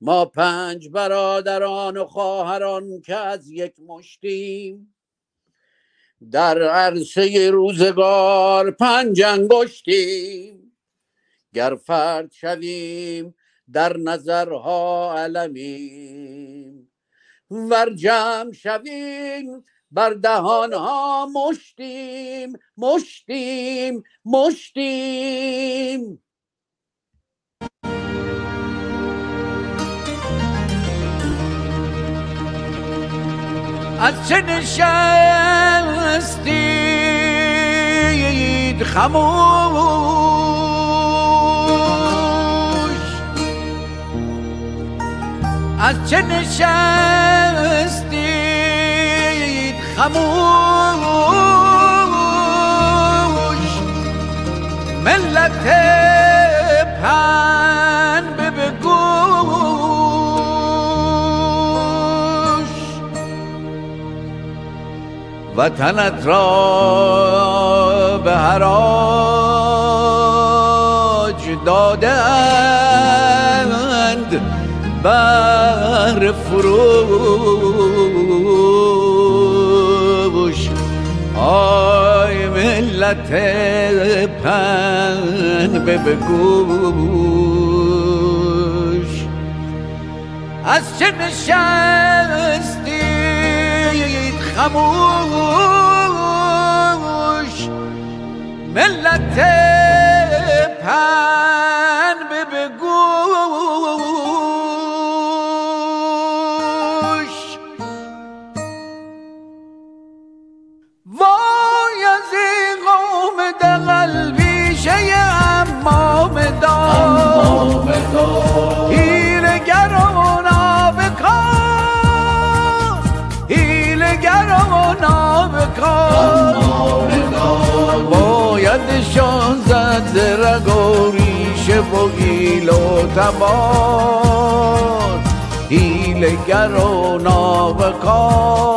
ما پنج برادران و خواهران که از یک مشتیم. در عرصه روزگار پنج انگشتیم. گر فرد شویم در نظرها علمیم. ور جمع شویم بر دهانها مشتیم مشتیم مشتیم. از چه نشستید خموش از چه نشستید خموش ملت وطنت را به حراج دادند. بر فروش آی ملت پن به بگوش. از چه نشستید خموش ملت پن گیل و تبار هیلگر و نابکار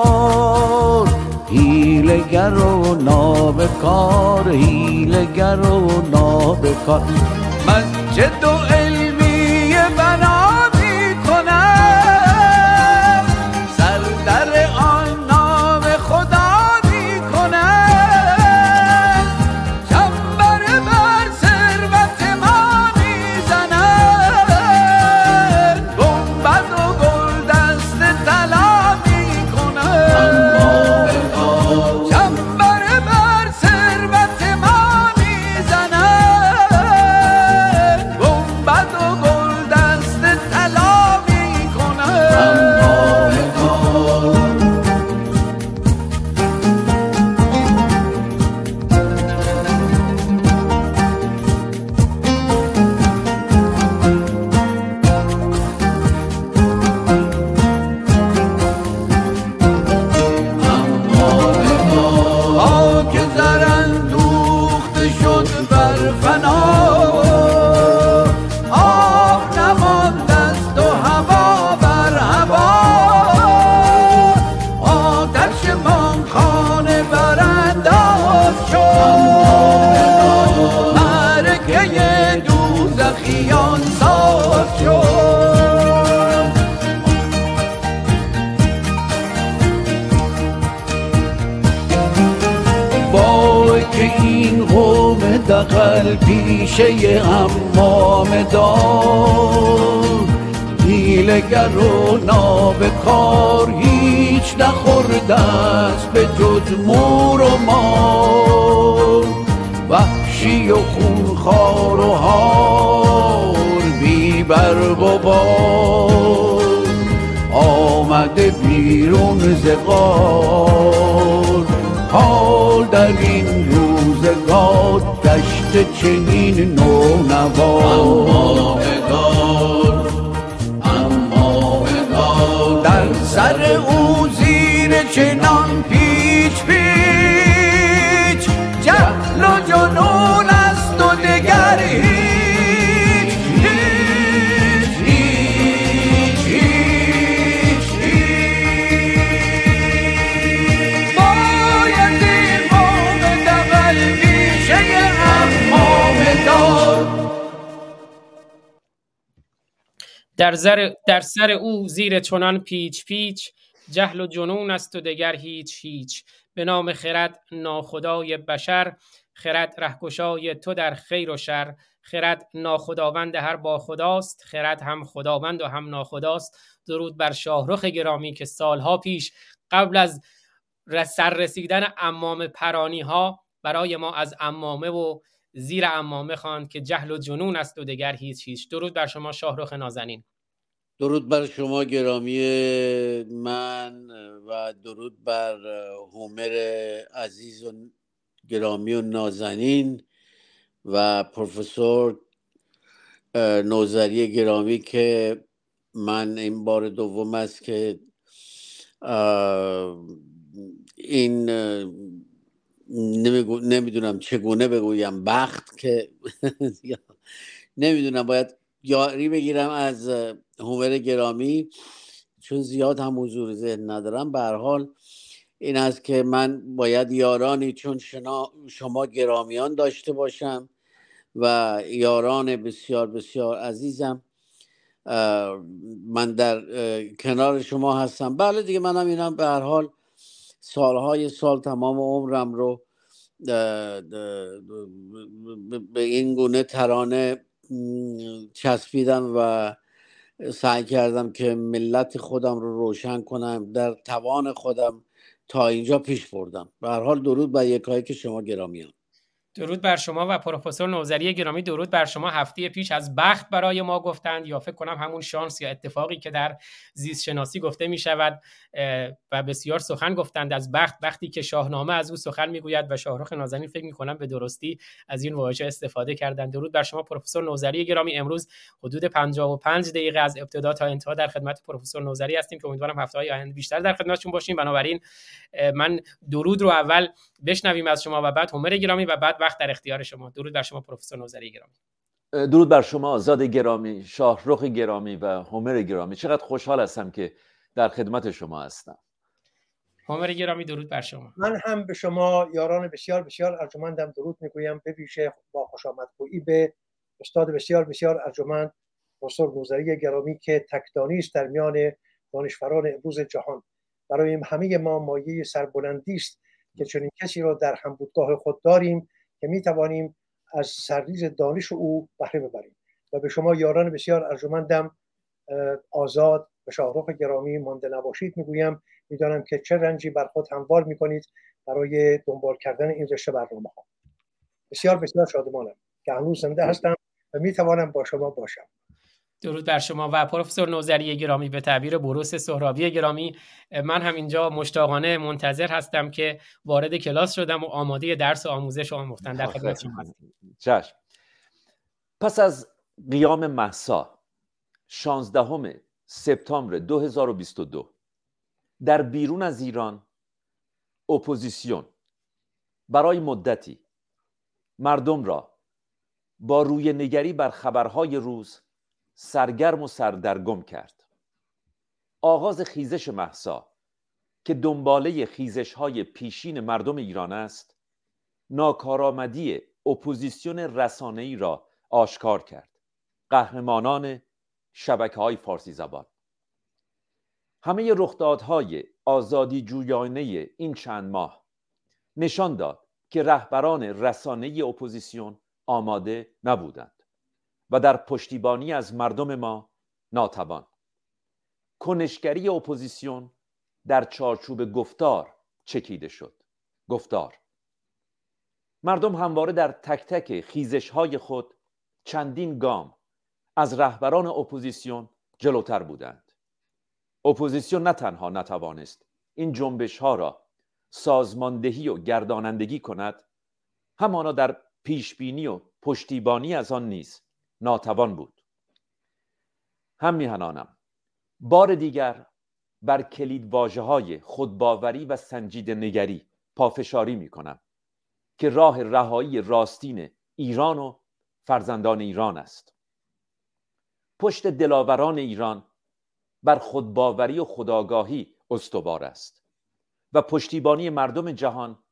هیلگر و نابکار هیلگر و نابکار مسجد و علمی پیشه امام دار هیلگر و نابکار هیچ نخورده است به جز مور و مار وحشی و خونخوار و هار بی برگ و بار آمده بیرون ز غار. حال در این روزگار چنین نو نوار در سر او در, در سر او زیر چنان پیچ پیچ جهل و جنون است و دگر هیچ هیچ. به نام خرد ناخدای بشر خرد رهگشای تو در خیر و شر. خرد ناخداوند هر با خداست خرد هم خداوند و هم ناخداست. درود بر شاهرخ گرامی که سالها پیش قبل از سر رسیدن امام پرانی ها برای ما از امامه و زیر امامه خواند که جهل و جنون است و دگر هیچ هیچ. درود بر شما شاهرخ نازنین. درود بر شما گرامی من و درود بر هومر عزیز و گرامی و نازنین و پروفسور نوزری گرامی که من این بار دوم است که این نمی‌دونم چگونه بگویم بخت که نمی‌دونم باید یاری بگیرم از هومر گرامی چون زیاد هم حضور ذهن ندارم. به حال این است که من باید یارانی چون شما گرامیان داشته باشم و یاران بسیار بسیار عزیزم من در کنار شما هستم. بله دیگه منم اینم به هر حال سالهای سال تمام عمرم رو به این گونه ترانه چسبیدم و سعی کردم که ملت خودم رو روشن کنم در توان خودم تا اینجا پیش بردم. به هر حال درود بر یکایی که شما گرامیان. درود بر شما و پروفسور نوزری گرامی درود بر شما. هفته پیش از بخت برای ما گفتند یا فکر کنم همون شانس یا اتفاقی که در زیست شناسی گفته می شود و بسیار سخن گفتند از بخت. وقتی که شاهنامه از او سخن می‌گوید و شاهرخ نازنین فکر می کنم به درستی از این واژه استفاده کردند. درود بر شما پروفسور نوزری گرامی. امروز حدود 55 دقیقه از ابتدا تا انتها در خدمت پروفسور نوزری هستیم که امیدوارم هفته های آینده بیشتر در خدمتشون باشیم. بنابراین من درود رو اول بشنویم از شما و بعد همر گرامی و بعد وقت در اختیار شما. درود بر شما پروفسور نوزری گرامی. درود بر شما آزاد گرامی شاهرخ گرامی و همر گرامی. چقدر خوشحال هستم که در خدمت شما هستم. همر گرامی درود بر شما. من هم به شما یاران بسیار بسیار ارجمندم. درود می‌گویم. به ویژه با خوش آمدگویی به استاد بسیار بسیار ارجمند پروفسور نوزری گرامی که تکدانی است در میان دانشوران امروز جهان. برای همه ما مایه سربلندی است که چنین کسی را در همبودگاه خود داریم. که می توانیم از سرریز دانش او بهره ببریم. و به شما یاران بسیار ارجمندم آزاد و شاهرخ گرامی مانده نباشید می‌گویم. می‌دانم که چه رنجی بر خود هموار می‌کنید برای دنبال کردن این رشته برنامه ها بسیار بسیار شادمانم. که هنوز زنده هستم و می‌توانم با شما باشم. درود بر شما. و پروفسور نوزری گرامی به تعبیر بروس سهرابی گرامی من هم اینجا مشتاقانه منتظر هستم که وارد کلاس شدم و آماده درس و آموزش آموختن در خدمت شما چشم. پس از قیام مهسا 16 سپتامبر 2022 در بیرون از ایران اپوزیسیون برای مدتی مردم را با روی نگری بر خبرهای روز سرگرم و سردرگم کرد. آغاز خیزش مهسا که دنباله خیزش های پیشین مردم ایران است ناکارآمدی اپوزیسیون رسانه‌ای را آشکار کرد. قهرمانان شبکه های فارسی زبان. همه رخدادهای آزادی جویانه این چند ماه نشان داد که رهبران رسانه اپوزیسیون آماده نبودند. و در پشتیبانی از مردم ما ناتوان. کنشگری اپوزیسیون در چارچوب گفتار چکیده شد. گفتار. مردم همواره در تک تک خیزش های خود چندین گام از رهبران اپوزیسیون جلوتر بودند. اپوزیسیون نه تنها نتوانست این جنبش ها را سازماندهی و گردانندگی کند همانا در پیشبینی و پشتیبانی از آن نیز ناتوان بود. هم میهنانم. بار دیگر بر کلید واجه های خودباوری و سنجید نگری پافشاری می کنم که راه رهایی راستین ایران و فرزندان ایران است. پشت دلاوران ایران بر خودباوری و خداگاهی استوار است و پشتیبانی مردم جهان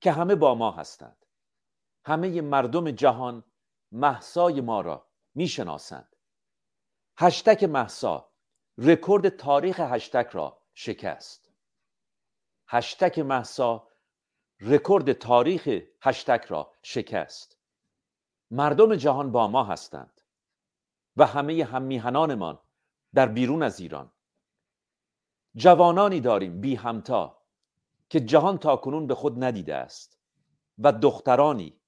که همه با ما هستند. همه مردم جهان مهسای ما را می‌شناسند. هشتک مهسا رکورد تاریخ هشتک را شکست. هشتک مهسا رکورد تاریخ هشتک را شکست. مردم جهان با ما هستند و همه هممیهنانمان در بیرون از ایران. جوانانی داریم بی همتا که جهان تاکنون به خود ندیده است و دخترانی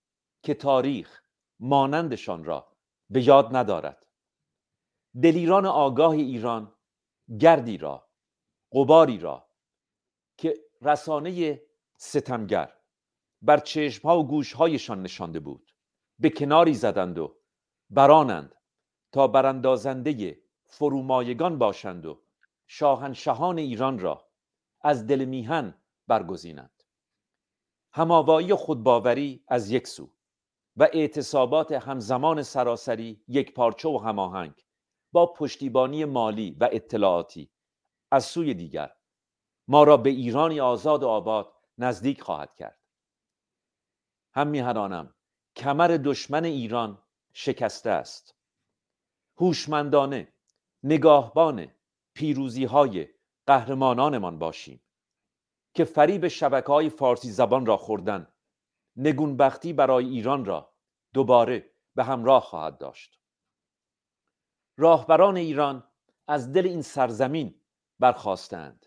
که تاریخ مانندشان را به یاد ندارد. دلیران آگاه ایران گردی را قباری را که رسانه ستمگر بر چشمها و گوشهایشان نشانده بود. به کناری زدند و برانند تا براندازنده فرومایگان باشند و شاهنشهان ایران را از دل میهن برگزینند. هماوایی خودباوری از یک سو. و اعتصابات همزمان سراسری یک پارچه و هماهنگ با پشتیبانی مالی و اطلاعاتی از سوی دیگر ما را به ایرانی آزاد و آباد نزدیک خواهد کرد. هم میهنانم کمر دشمن ایران شکسته است. هوشمندانه نگاهبان پیروزی های قهرمانانمان باشیم که فریب شبکه های فارسی زبان را خوردن نگونبختی برای ایران را دوباره به همراه خواهد داشت. راهبران ایران از دل این سرزمین برخواستند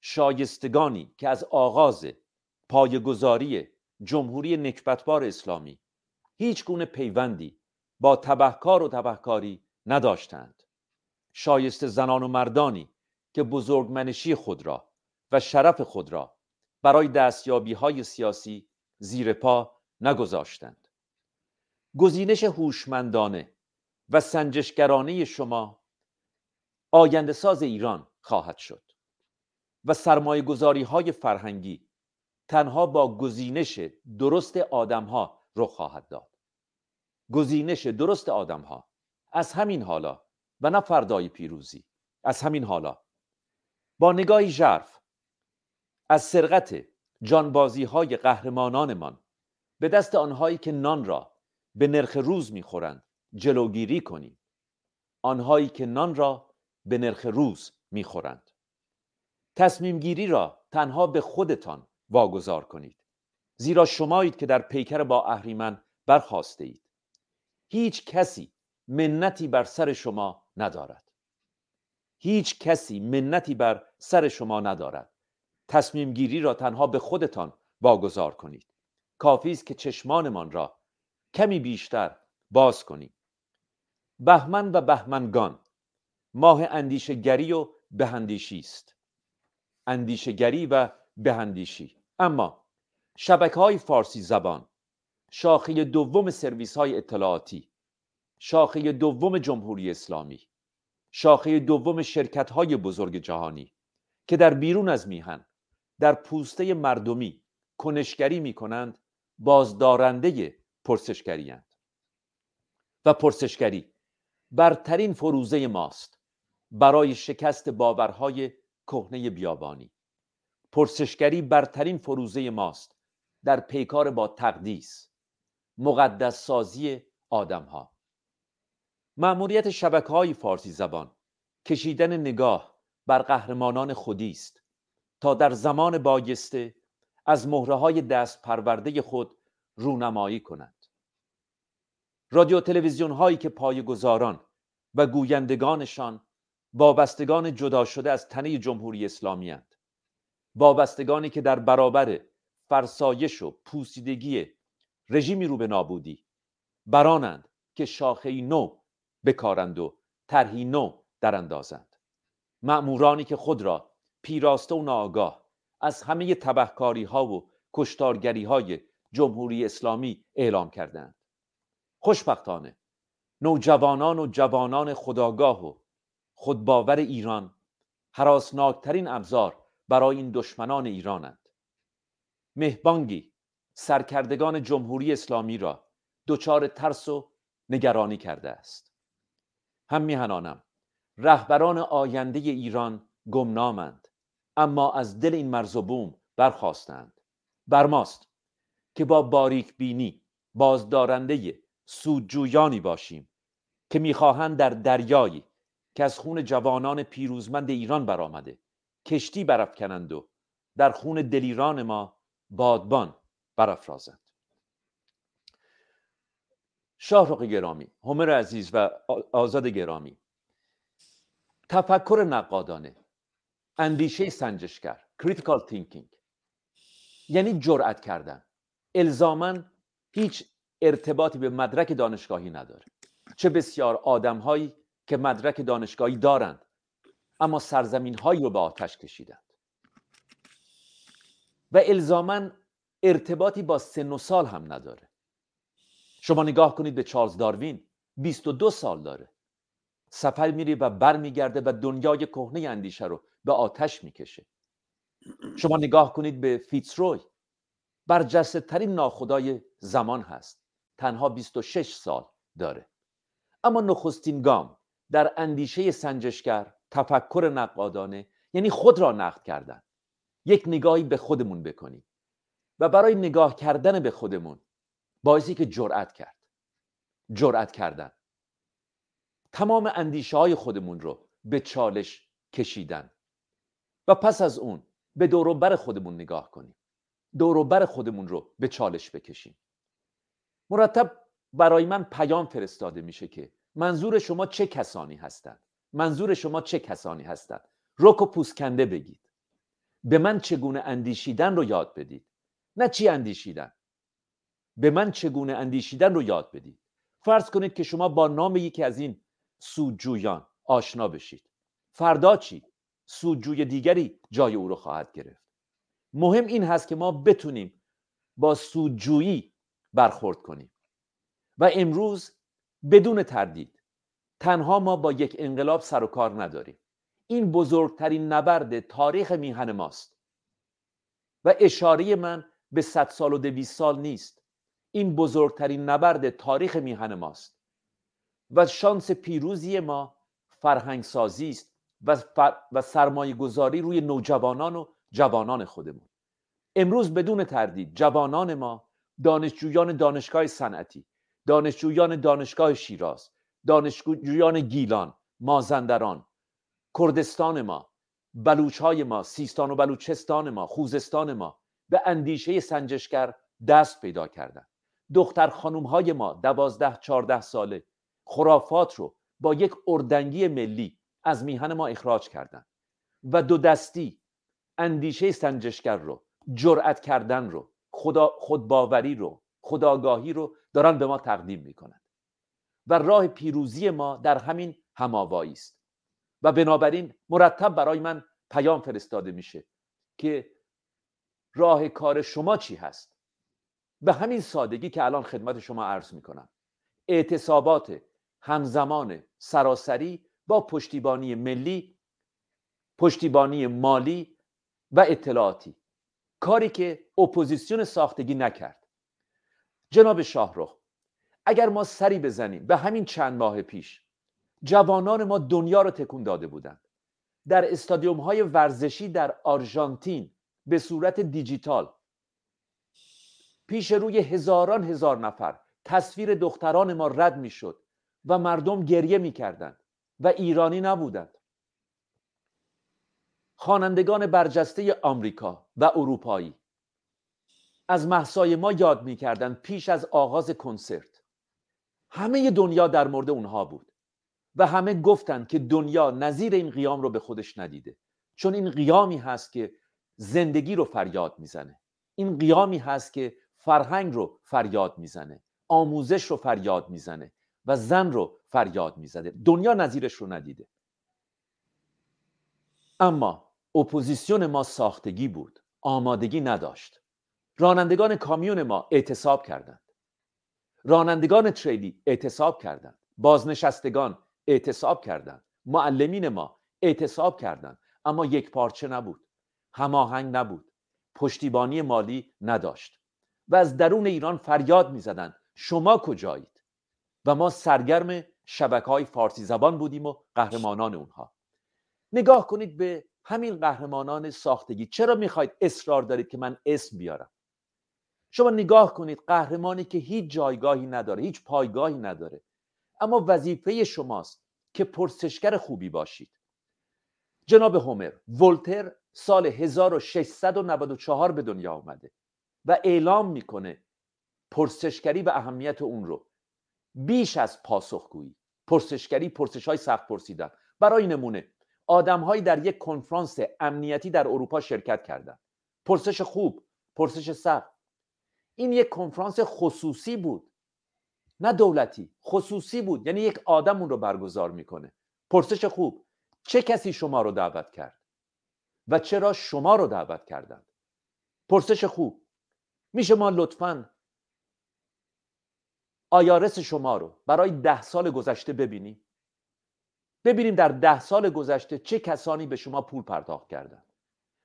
شایستگانی که از آغاز پایگذاری جمهوری نکبتبار اسلامی هیچ گونه پیوندی با تبهکار و تبهکاری نداشتند. شایسته زنان و مردانی که بزرگمنشی خود را و شرف خود را برای دستیابی های سیاسی زیر پا نگذاشتند. گزینش هوشمندانه و سنجشگرانه شما آینده ساز ایران خواهد شد و سرمایه گذاری های فرهنگی تنها با گزینش درست آدم ها رخ خواهد داد. گزینش درست آدم ها از همین حالا و نه فردای پیروزی از همین حالا. با نگاهی ژرف از سرقت جانبازی های قهرمانانمان به دست آنهایی که نان را به نرخ روز می‌خورند جلوگیری کنیم. آنهایی که نان را به نرخ روز می‌خورند. تصمیم گیری را تنها به خودتان واگذار کنید. زیرا شمایید که در پیکر با اهریمن برخواسته اید هیچ کسی منتی بر سر شما ندارد. هیچ کسی منتی بر سر شما ندارد. تصمیم گیری را تنها به خودتان واگذار کنید. کافی است که چشمانمان را کمی بیشتر باز کنیم. بهمن و بهمنگان ماه اندیشگری و بهندیشی است. اندیشگری و بهندیشی اما شبکه های فارسی زبان شاخه دوم سرویس های اطلاعاتی شاخه دوم جمهوری اسلامی شاخه دوم شرکت های بزرگ جهانی که در بیرون از میهن در پوسته مردمی کنشگری می کنند بازدارنده پرسشگری و پرسشگری برترین فروزه ماست برای شکست باورهای کهنه بیابانی. پرسشگری برترین فروزه ماست در پیکار با تقدیس مقدس سازی آدم ها شبکه های فارسی زبان کشیدن نگاه بر قهرمانان خودی است. تا در زمان بایسته از مهره های دست پرورده خود رونمایی کنند رادیو تلویزیون هایی که پایگزاران و گویندگانشان وابستگان جدا شده از تنه جمهوری اسلامی هند. وابستگانی که در برابر فرسایش و پوسیدگی رژیمی رو به نابودی. برانند که شاخه نو بکارند و طرحی نو در اندازند. معمورانی که خود را پیراسته و ناآگاه از همه تبهکاری ها و کشتارگری های جمهوری اسلامی اعلام کردند. خوشبختانه نوجوانان و جوانان خداگاه و خودباور ایران حراسناکترین ابزار برای این دشمنان ایرانند. مهبانگی سرکردگان جمهوری اسلامی را دچار ترس و نگرانی کرده است. هم میهنانم رهبران آینده ایران گمنامند. اما از دل این مرز و بوم برخواستند بر ماست که با باریک بینی بازدارنده سودجویانی باشیم که می‌خواهند در دریایی که از خون جوانان پیروزمند ایران برآمده کشتی برافکنند و در خون دلیران ما بادبان برافرازند. شاهرخ گرامی همر عزیز و آزاد گرامی تفکر نقادانه اندیشه سنجشگر critical thinking. یعنی جرأت کردن. الزاما هیچ ارتباطی به مدرک دانشگاهی نداره. چه بسیار آدمهایی که مدرک دانشگاهی دارند اما سرزمین هایی رو به آتش کشیدند. و الزاما ارتباطی با سن و سال هم نداره. شما نگاه کنید به چارلز داروین 22 سال داره. سفر میری و برمیگرده و دنیای کهنه اندیشه رو به آتش می‌کشه. شما نگاه کنید به فیتسروی برجسته ترین ناخدای زمان هست. تنها 26 سال داره. اما نخستین گام در اندیشه سنجشگر تفکر نقادانه یعنی خود را نقد کردن. یک نگاهی به خودمون بکنیم و برای نگاه کردن به خودمون باعثی که جرأت کرد. جرأت کردن. تمام اندیشه های خودمون رو به چالش کشیدن. و پس از اون به دوروبر خودمون نگاه کنیم. دوروبر خودمون رو به چالش بکشیم. مرتب برای من پیام فرستاده میشه که منظور شما چه کسانی هستند؟ منظور شما چه کسانی هستند؟ رک و پوسکنده بگید. به من چگونه اندیشیدن رو یاد بدید؟ نه چی اندیشیدن؟ به من چگونه اندیشیدن رو یاد بدید. فرض کنید که شما با نام یکی از این سودجویان آشنا بشید. فردا چی؟ سودجوی دیگری جای او رو خواهد گرفت. مهم این هست که ما بتونیم با سودجویی برخورد کنیم. و امروز بدون تردید تنها ما با یک انقلاب سر و کار نداریم. این بزرگترین نبرد تاریخ میهن ماست. و اشاره من به صد سال و دویست سال نیست. این بزرگترین نبرد تاریخ میهن ماست. و شانس پیروزی ما فرهنگ سازی است و, و سرمایه گذاری روی نوجوانان و جوانان خودمون. امروز بدون تردید جوانان ما دانشجویان دانشگاه صنعتی دانشجویان دانشگاه شیراز دانشجویان گیلان مازندران کردستان ما بلوچ های ما سیستان و بلوچستان ما خوزستان ما به اندیشه سنجشگر دست پیدا کردند. دختر خانوم های ما دوازده چارده ساله خرافات رو با یک اردنگی ملی از میهن ما اخراج کردند و دو دستی اندیشه سنجشگر رو جرأت کردن رو خدا خودباوری رو خداگاهی رو دارن به ما تقدیم می‌کنند و راه پیروزی ما در همین هماوایی است. و بنابراین مرتب برای من پیام فرستاده میشه که راه کار شما چی هست؟ به همین سادگی که الان خدمت شما عرض می‌کنم. اعتصابات همزمان سراسری با پشتیبانی ملی پشتیبانی مالی و اطلاعاتی. کاری که اپوزیسیون ساختگی نکرد. جناب شاهرخ اگر ما سری بزنیم به همین چند ماه پیش جوانان ما دنیا رو تکون داده بودند. در استادیوم های ورزشی در آرژانتین به صورت دیجیتال. پیش روی هزاران هزار نفر تصویر دختران ما رد می‌شد. و مردم گریه می‌کردند و ایرانی نبودند. خوانندگان برجسته آمریکا و اروپایی از محسای ما یاد می‌کردند پیش از آغاز کنسرت. همه دنیا در مورد اونها بود و همه گفتند که دنیا نظیر این قیام رو به خودش ندیده. چون این قیامی هست که زندگی رو فریاد می‌زنه. این قیامی هست که فرهنگ رو فریاد می‌زنه. آموزش رو فریاد می‌زنه. و زن رو فریاد می‌زنه دنیا نظیرش رو ندیده. اما اپوزیسیون ما ساختگی بود. آمادگی نداشت. رانندگان کامیون ما اعتصاب کردند. رانندگان تریلی اعتصاب کردند. بازنشستگان اعتصاب کردند. معلمین ما اعتصاب کردند. اما یک پارچه نبود. هماهنگ نبود. پشتیبانی مالی نداشت. و از درون ایران فریاد می‌زدند. شما کجایید؟ و ما سرگرم شبکه های فارسی زبان بودیم و قهرمانان اونها. نگاه کنید به همین قهرمانان ساختگی. چرا می‌خواید اصرار دارید که من اسم بیارم؟ شما نگاه کنید قهرمانی که هیچ جایگاهی نداره هیچ پایگاهی نداره. اما وظیفه شماست که پرسشگر خوبی باشید. جناب هومر ولتر سال 1694 به دنیا آمده و اعلام می‌کنه پرسشگری و اهمیت اون رو. بیش از پاسخگویی. پرسشگری پرسش های سخت پرسیدن برای نمونه آدمهایی در یک کنفرانس امنیتی در اروپا شرکت کردند. پرسش خوب پرسش سخت. این یک کنفرانس خصوصی بود. نه دولتی خصوصی بود. یعنی یک آدم اون رو برگزار می‌کنه. پرسش خوب چه کسی شما رو دعوت کرد؟ و چرا شما رو دعوت کردند؟ پرسش خوب میشه ما لطفا آیارس شما رو برای ده سال گذشته ببینیم ببینیم در ده سال گذشته چه کسانی به شما پول پرداخت کردند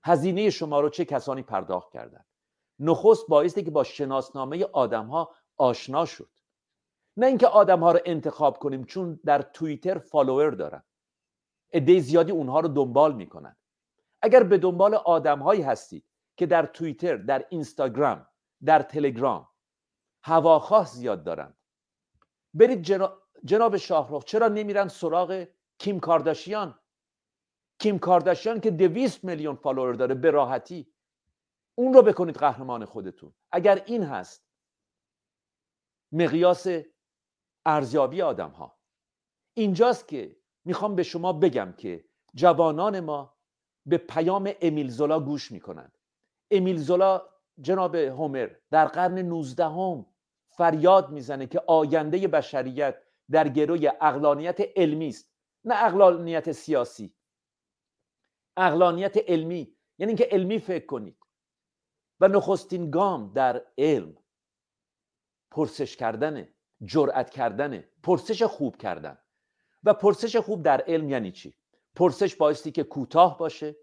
هزینه شما رو چه کسانی پرداخت کردند نخست باعثی که با شناسنامه آدم ها آشنا شد. نه اینکه آدم ها رو انتخاب کنیم چون در توییتر فالوور دارن. عده زیادی اونها رو دنبال می‌کنن. اگر به دنبال آدم هایی هستید که در توییتر در اینستاگرام در تلگرام هواخواه زیاد دارن برید جناب شاهرخ چرا نمیرن سراغ کیم کارداشیان؟ کیم کارداشیان که دویست میلیون فالوور داره به راحتی اون رو بکنید قهرمان خودتون. اگر این هست مقیاس ارزیابی آدم ها اینجاست که می‌خوام به شما بگم که جوانان ما به پیام امیل زولا گوش می‌کنند. امیل زولا جناب هومر در قرن 19 هم فریاد می‌زنه که آینده بشریت در گروی اقلانیت علمی است نه اقلانیت سیاسی. اقلانیت علمی یعنی اینکه علمی فکر کنید. و نخستین گام در علم پرسش کردنه جرأت کردنه پرسش خوب کردن. و پرسش خوب در علم یعنی چی؟ پرسش بایستی که کوتاه باشه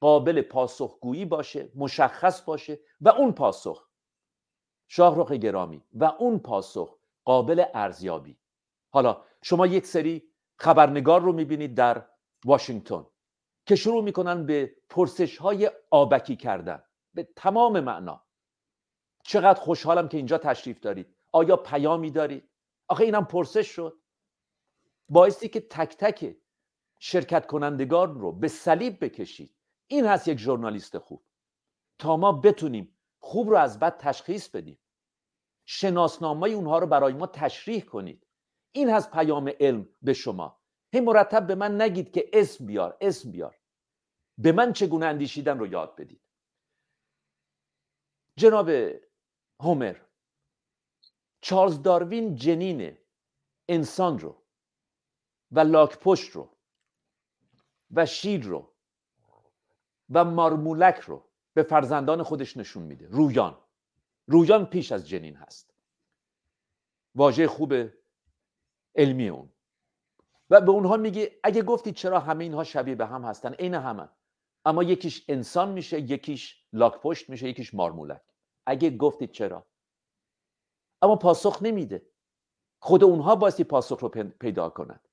قابل پاسخگویی باشه مشخص باشه و اون پاسخ شاهرخ گرامی و اون پاسخ قابل ارزیابی. حالا شما یک سری خبرنگار رو می‌بینید در واشنگتن که شروع می‌کنن به پرسش های آبکی کردن به تمام معنا. چقدر خوشحالم که اینجا تشریف دارید. آیا پیامی دارید؟ آخه اینم پرسش شد. باعثی که تک تک شرکت کنندگان رو به صلیب بکشید. این هست یک ژورنالیست خوب. تا ما بتونیم خوب رو از بد تشخیص بدیم. شناسنامه اونها رو برای ما تشریح کنید. این هست پیام علم به شما. هی مرتب به من نگید که اسم بیار اسم بیار. به من چگونه اندیشیدن رو یاد بدید. جناب هومر چارلز داروین جنین انسان رو و لاک پشت رو و شیر رو و مارمولک رو به فرزندان خودش نشون میده. رویان. رویان پیش از جنین هست. واژه خوب علمی اون. و به اونها میگه اگه گفتید چرا همه اینها شبیه به هم هستن؟ عین همه. اما یکیش انسان میشه یکیش لاک پشت میشه یکیش مارمولک. اگه گفتید چرا؟ اما پاسخ نمیده. خود اونها بایستی پاسخ رو پیدا کنند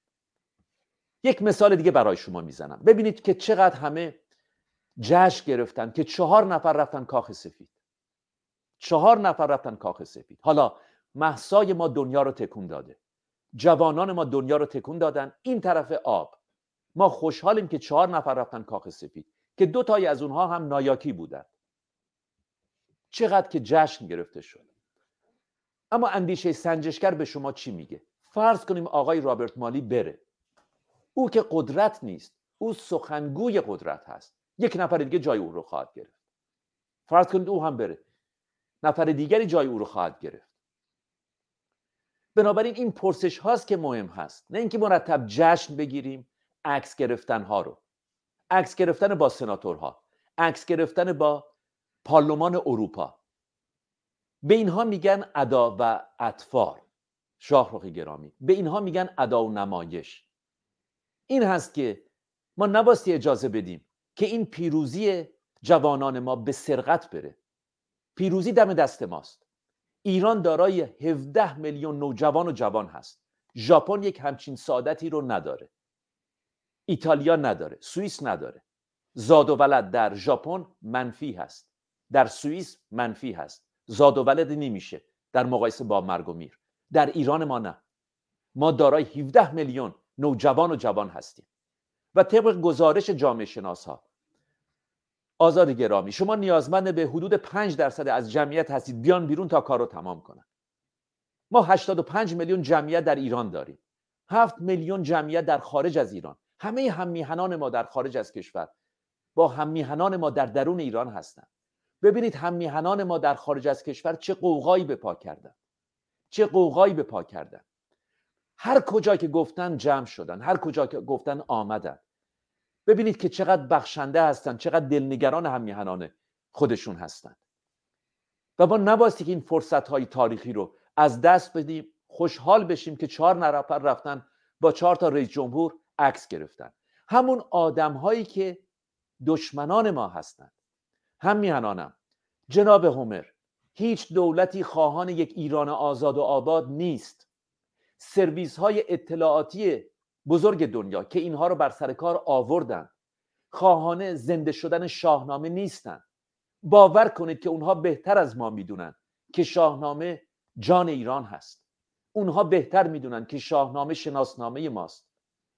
یک مثال دیگه برای شما می‌زنم. ببینید که چقدر همه جشن گرفتن که چهار نفر رفتن کاخ سفید. چهار نفر رفتن کاخ سفید. حالا محسای ما دنیا رو تکون داده. جوانان ما دنیا رو تکون دادن. این طرف آب. ما خوشحالیم که چهار نفر رفتن کاخ سفید. که دو تایی از اونها هم نایاکی بودن. چقدر که جشن گرفته شد. اما اندیشه سنجشگر به شما چی میگه؟ فرض کنیم آقای رابرت مالی بره. او که قدرت نیست. او سخنگوی قدرت هست. یک نفر دیگه جای او رو خواهد گرفت. فرض کنید او هم بره. نفر دیگری جای او رو خواهد گرفت. بنابراین این پرسش هاست که مهم هست. نه اینکه مرتب جشن بگیریم عکس گرفتن ها رو. عکس گرفتن با سناتورها. عکس گرفتن با پارلمان اروپا. به اینها میگن ادا و اطفار شاهرخ گرامی. به اینها میگن ادا و نمایش. این هست که ما نباستی اجازه بدیم که این پیروزی جوانان ما به سرقت بره. پیروزی دم دست ماست. ایران دارای 17 میلیون نوجوان و جوان هست. ژاپن یک همچین سعادتی رو نداره. ایتالیا نداره. سوئیس نداره. زاد و ولد در ژاپن منفی هست. در سوئیس منفی هست. زاد و ولد نمیشه در مقایسه با مرگ و میر. در ایران ما نه. ما دارای 17 میلیون نوجوان و جوان هستیم. و طبق گزارش جامعه شناس ها آزاد گرامی. شما نیازمند به حدود 5 درصد از جمعیت هستید. بیان بیرون تا کار رو تمام کنن. ما 85 میلیون جمعیت در ایران داریم. 7 میلیون جمعیت در خارج از ایران. همه هممیهنان ما در خارج از کشور. با هممیهنان ما در درون ایران هستند ببینید هممیهنان ما در خارج از کشور چه قوقایی به پا کردن. چه قوقایی به پا کردن. هر کجا که گفتن جمع شدن هر کجا که گفتن آمدن. ببینید که چقدر بخشنده هستن چقدر دلنگران هممیهنان خودشون هستند و ما نباستی که این فرصت های تاریخی رو از دست بدیم خوشحال بشیم که چهار نفر رفتن با چهار تا رئیس جمهور عکس گرفتن. همون آدم هایی که دشمنان ما هستند هم میهنانم جناب هومر هیچ دولتی خواهان یک ایران آزاد و آباد نیست. سرویس های اطلاعاتی بزرگ دنیا که اینها رو بر سر کار آوردن. خواهان زنده شدن شاهنامه نیستن. باور کنید که اونها بهتر از ما می‌دونن که شاهنامه جان ایران هست. اونها بهتر می‌دونن که شاهنامه شناسنامه ماست.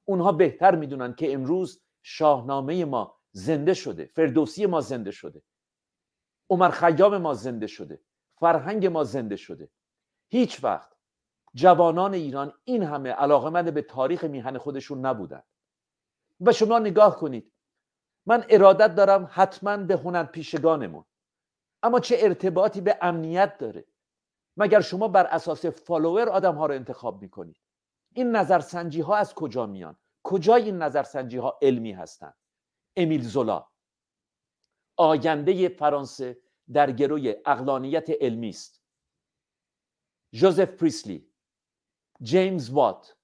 اونها بهتر می‌دونن که امروز شاهنامه ما زنده شده فردوسی ما زنده شده. عمر خیام ما زنده شده. فرهنگ ما زنده شده. هیچ وقت جوانان ایران این همه علاقمند به تاریخ میهن خودشون نبودن. و شما نگاه کنید من ارادت دارم حتما به هنر پیشگانمون اما چه ارتباطی به امنیت داره؟ مگر شما بر اساس follower آدم ها رو انتخاب می‌کنید؟ این نظرسنجی ها از کجا میان؟ کجای این نظرسنجی ها علمی هستند؟ امیل زولا. آینده فرانسه در گروی عقلانیت علمی است. جوزف پریستلی. جیمز وات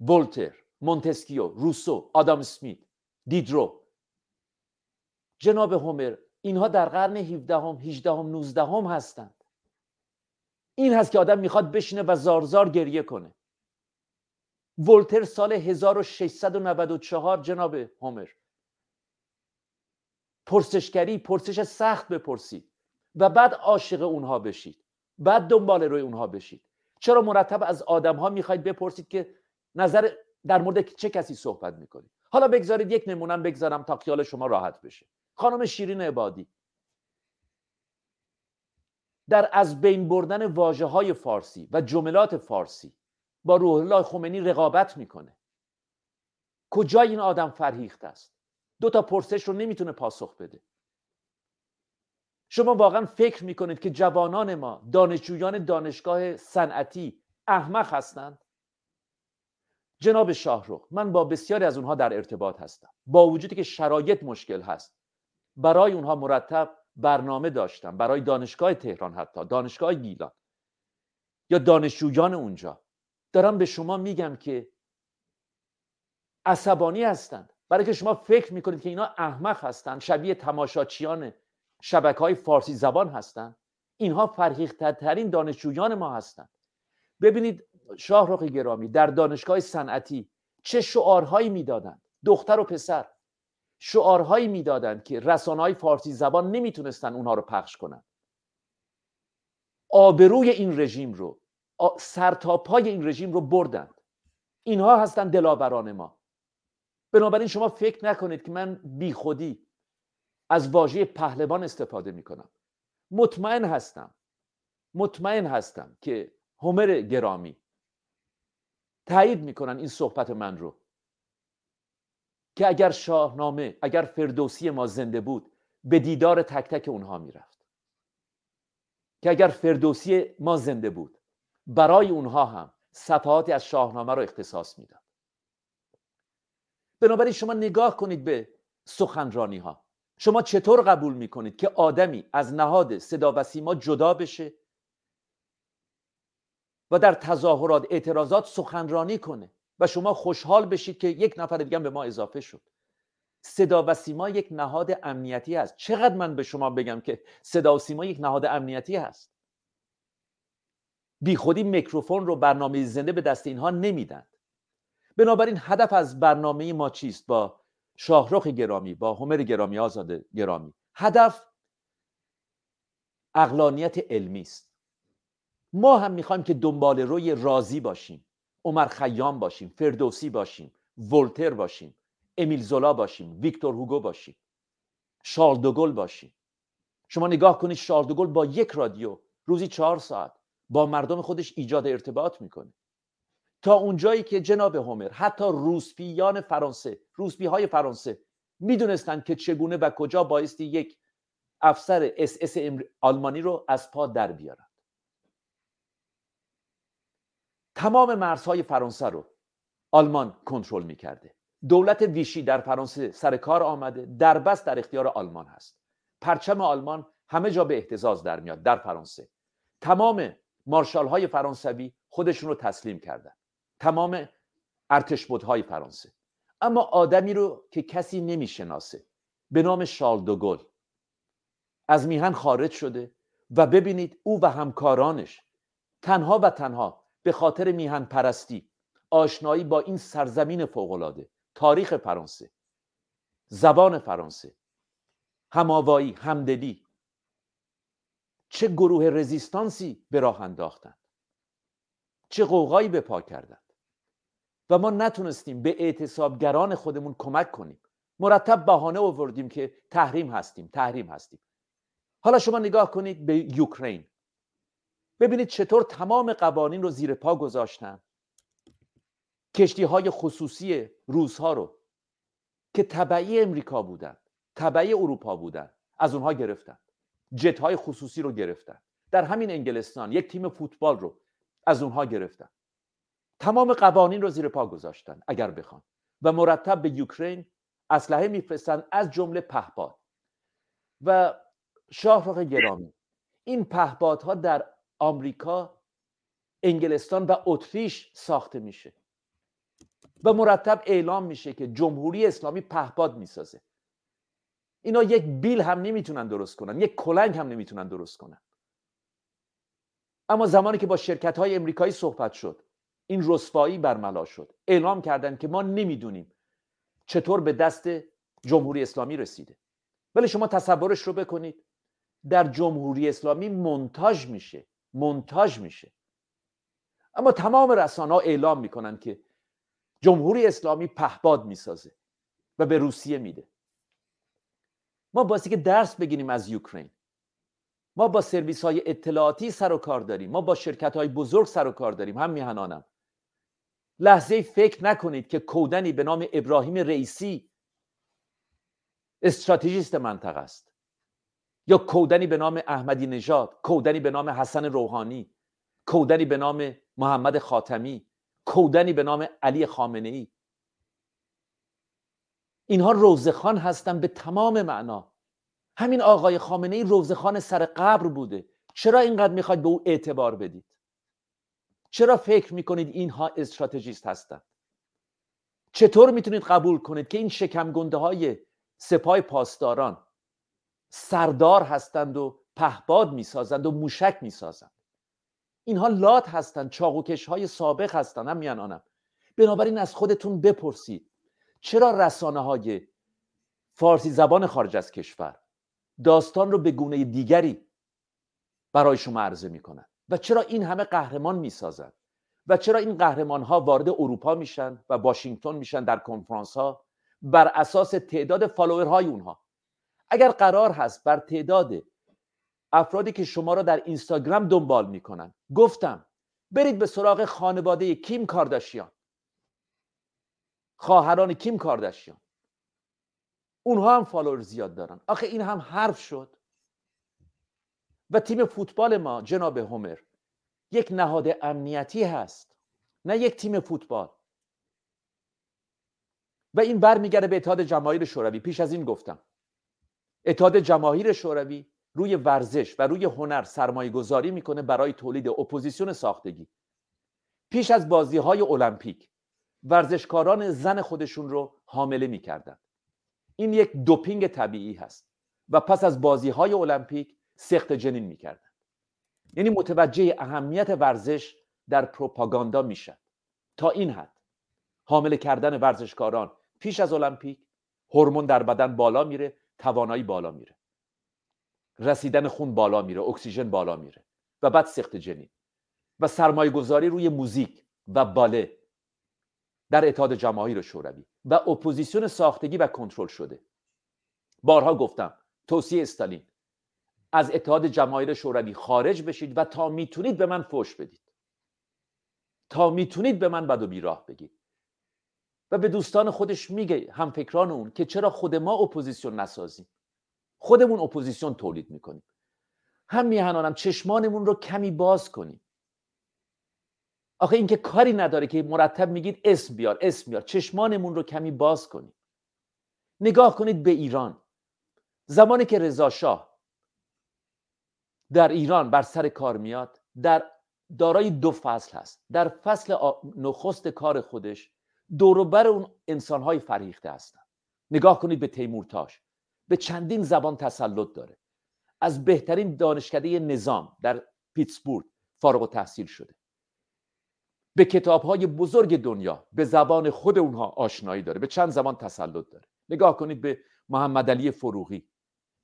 ولتر مونتسکیو روسو آدام اسمیت دیدرو جناب هومر اینها در قرن 17 هم 18 هم 19 هم هستند. این هست که آدم می‌خواد بشینه و زارزار گریه کنه. ولتر سال 1694 جناب هومر. پرسشگری پرسش سخت بپرسید و بعد عاشق اونها بشید. بعد دنبال روی اونها بشید. چرا مرتب از آدم ها می‌خواید بپرسید که نظر در مورد چه کسی صحبت می‌کنید؟ حالا بگذارید یک نمونم بگذارم تا خیال شما راحت بشه. خانم شیرین عبادی. در از بین بردن واجه های فارسی و جملات فارسی با روح الله خمینی رقابت می‌کنه. کجای این آدم فرهیخت است؟ دو تا پرسش رو نمی‌تونه پاسخ بده. شما واقعا فکر می‌کنید که جوانان ما دانشجویان دانشگاه صنعتی احمق هستند؟ جناب شاهرخ من با بسیاری از اونها در ارتباط هستم. با وجودی که شرایط مشکل هست. برای اونها مرتب برنامه داشتم. برای دانشگاه تهران حتی دانشگاه گیلان. یا دانشجویان اونجا. دارم به شما میگم که عصبانی هستند. برای که شما فکر می‌کنید که اینا احمق هستند شبیه تماشاچیان شبکه های فارسی زبان هستند اینها فرهیخترین دانشجویان ما هستند ببینید شاهرخ گرامی در دانشگاه صنعتی چه شعارهایی می‌دادند. دختر و پسر. شعارهایی می‌دادند که رسانه های فارسی زبان نمی‌تونستن اونها رو پخش کنند آبروی این رژیم رو سرتاپای این رژیم رو بردند. اینها هستند دلاوران ما. بنابراین شما فکر نکنید که من بیخودی از واژه پهلوان استفاده می‌کنم. مطمئن هستم مطمئن هستم که هومر گرامی تایید می‌کنن این صحبت من رو که اگر شاهنامه اگر فردوسی ما زنده بود به دیدار تک تک اونها می‌رفت. که اگر فردوسی ما زنده بود برای اونها هم صفحاتی از شاهنامه رو اختصاص می‌داد. بنابراین شما نگاه کنید به سخنرانی ها شما چطور قبول می‌کنید که آدمی از نهاد صدا و سیما جدا بشه و در تظاهرات اعتراضات سخنرانی کنه و شما خوشحال بشید که یک نفر دیگه به ما اضافه شد؟ صدا و سیما یک نهاد امنیتی است چقدر من به شما بگم که صدا و سیما یک نهاد امنیتی هست؟ بی خودی میکروفون رو برنامه زنده به دست اینها نمیدن. بنابراین هدف از برنامه ما چیست با شاهرخ گرامی با همر گرامی آزاد گرامی. هدف اقلانیت علمی است. ما هم می‌خوایم که دنبال روی راضی باشیم. عمر خیام باشیم فردوسی باشیم ولتر باشیم امیل زولا باشیم ویکتور هوگو باشیم شارل دوگل باشیم. شما نگاه کنید شارل دوگل با یک رادیو روزی چهار ساعت با مردم خودش ایجاد ارتباط می‌کنه. تا اونجایی که جناب هومر حتی روسپیان فرانسه روسپی های فرانسه می‌دونستند که چگونه و کجا بایستی یک افسر اس اس آلمانی رو از پا در بیارن. تمام مرزهای فرانسه رو آلمان کنترل می‌کرده. دولت ویشی در فرانسه سر کار آمده دربست در اختیار آلمان هست. پرچم آلمان همه جا به احتزاز در میاد در فرانسه. تمام مارشال های فرانسوی خودشون رو تسلیم کردن. تمام ارتشبودهای فرانسه. اما آدمی رو که کسی نمی‌شناسه به نام شارل دوگل از میهن خارج شده و ببینید او و همکارانش تنها و تنها به خاطر میهن پرستی آشنایی با این سرزمین فوقالعاده تاریخ فرانسه زبان فرانسه هماوایی همدلی چه گروه رزیستانسی به راه انداختند چه قوقایی به پا کردند. و ما نتونستیم به اعتصابگران خودمون کمک کنیم. مرتب بهانه آوردیم که تحریم هستیم تحریم هستیم. حالا شما نگاه کنید به یوکرین. ببینید چطور تمام قوانین رو زیر پا گذاشتن. کشتی های خصوصی روزها رو که طبعی امریکا بودن طبعی اروپا بودن از اونها گرفتن. جت های خصوصی رو گرفتن. در همین انگلستان یک تیم فوتبال رو از اونها گرفتن. تمام قوانین رو زیر پا گذاشتن اگر بخوان. و مرتب به یوکرین اسلحه میفرستن از جمله پهپاد. و شاهرخ گرامی این پهپادها در آمریکا انگلستان و اتریش ساخته میشه. و مرتب اعلام میشه که جمهوری اسلامی پهپاد می‌سازه. اینا یک بیل هم نمی‌تونن درست کنن یک کلنگ هم نمی‌تونن درست کنن. اما زمانی که با شرکت های امریکایی صحبت شد این رسوایی برملا شد. اعلام کردن که ما نمی‌دونیم چطور به دست جمهوری اسلامی رسیده. ولی شما تصورش رو بکنید. در جمهوری اسلامی منتاج میشه منتاج میشه. اما تمام رسانه ها اعلام می‌کنن که جمهوری اسلامی پهباد می‌سازه و به روسیه میده. ما باسی که درس بگیریم از یوکرین. ما با سرویس های اطلاعاتی سر و کار داریم. ما با شرکت های بزرگ سر و کار داریم. هم میهنانم. لحظه فکر نکنید که کودنی به نام ابراهیم رئیسی استراتژیست منطقه است. یا کودنی به نام احمدی نژاد کودنی به نام حسن روحانی کودنی به نام محمد خاتمی کودنی به نام علی خامنه ای اینها روزخان هستن به تمام معنا. همین آقای خامنه ای روزخان سر قبر بوده. چرا اینقدر می‌خواید به او اعتبار بدید؟ چرا فکر می‌کنید اینها استراتژیست هستند؟ چطور می‌تونید قبول کنید که این شکمگنده های سپاه پاسداران سردار هستند و پهباد می‌سازند و موشک می‌سازند؟ اینها لات هستند چاقوکش های سابق هستند هم میانانم بنابراین از خودتون بپرسید چرا رسانه های فارسی زبان خارج از کشور داستان رو به گونه دیگری برای شما عرضه می‌کنن؟ و چرا این همه قهرمان می‌سازند و چرا این قهرمان ها وارد اروپا میشن و واشنگتن میشن در کنفرانس ها بر اساس تعداد follower های اونها؟ اگر قرار هست بر تعداد افرادی که شما را در اینستاگرام دنبال می‌کنن گفتم برید به سراغ خانواده کیم کارداشیان. خواهران کیم کارداشیان. اونها هم follower زیاد دارن. آخه این هم حرف شد. و تیم فوتبال ما جناب هومر یک نهاد امنیتی هست نه یک تیم فوتبال. و این برمیگرده به اتحاد جماهیر شوروی. پیش از این گفتم اتحاد جماهیر شوروی روی ورزش و روی هنر سرمایه گذاری می‌کنه برای تولید اپوزیسیون ساختگی. پیش از بازی های المپیک ورزشکاران زن خودشون رو حامله می‌کردن. این یک دوپینگ طبیعی هست. و پس از بازی های المپیک سخت جنین می‌کردن. یعنی متوجه اهمیت ورزش در پروپاگاندا میشن. تا این حد. حامله کردن ورزشکاران پیش از المپیک هورمون در بدن بالا میره توانایی بالا میره. رسیدن خون بالا میره اکسیژن بالا میره و بعد سخت جنین. و سرمایه گذاری روی موزیک و باله در اتحاد جماهیر شوروی و اپوزیسیون ساختگی و کنترل شده. بارها گفتم توصیه استالین از اتحاد جماهیر شوروی خارج بشید و تا می‌تونید به من فوش بدید. تا می‌تونید به من بد و بیراه بگید. و به دوستان خودش میگه هم فکران اون که چرا خود ما اپوزیسیون نسازیم؟ خودمون اپوزیسیون تولید می‌کنیم. هم میهنانم چشمانمون رو کمی باز کنیم. آخه اینکه کاری نداره که مرتب میگید اسم بیار اسم بیار. چشمانمون رو کمی باز کنیم. نگاه کنید به ایران. زمانی که رضا شاه در ایران بر سر کار میاد در دارای دو فصل هست. در فصل نخست کار خودش دوروبر اون انسانهای فریخته هستن. نگاه کنید به تیمورتاش به چندین زبان تسلط داره. از بهترین دانشکده نظام در پیتسبورگ فارغ و تحصیل شده. به کتاب های بزرگ دنیا به زبان خود اونها آشنایی داره. به چند زبان تسلط داره. نگاه کنید به محمد علی فروغی.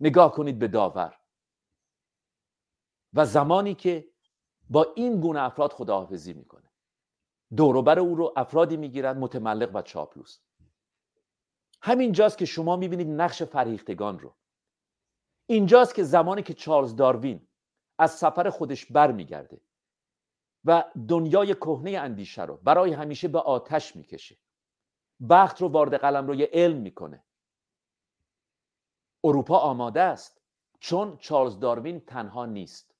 نگاه کنید به داور. و زمانی که با این گونه افراد خداحافظی می‌کنه. دوروبر او رو افرادی می‌گیرند متملق و چاپلوس. همینجاست که شما می‌بینید نقش فرهیختگان رو. اینجاست که زمانی که چارلز داروین از سفر خودش برمیگرده و دنیای کهنه اندیشه رو برای همیشه به آتش می‌کشه. بخت رو وارد قلم روی علم می‌کنه. اروپا آماده است چون چارلز داروین تنها نیست.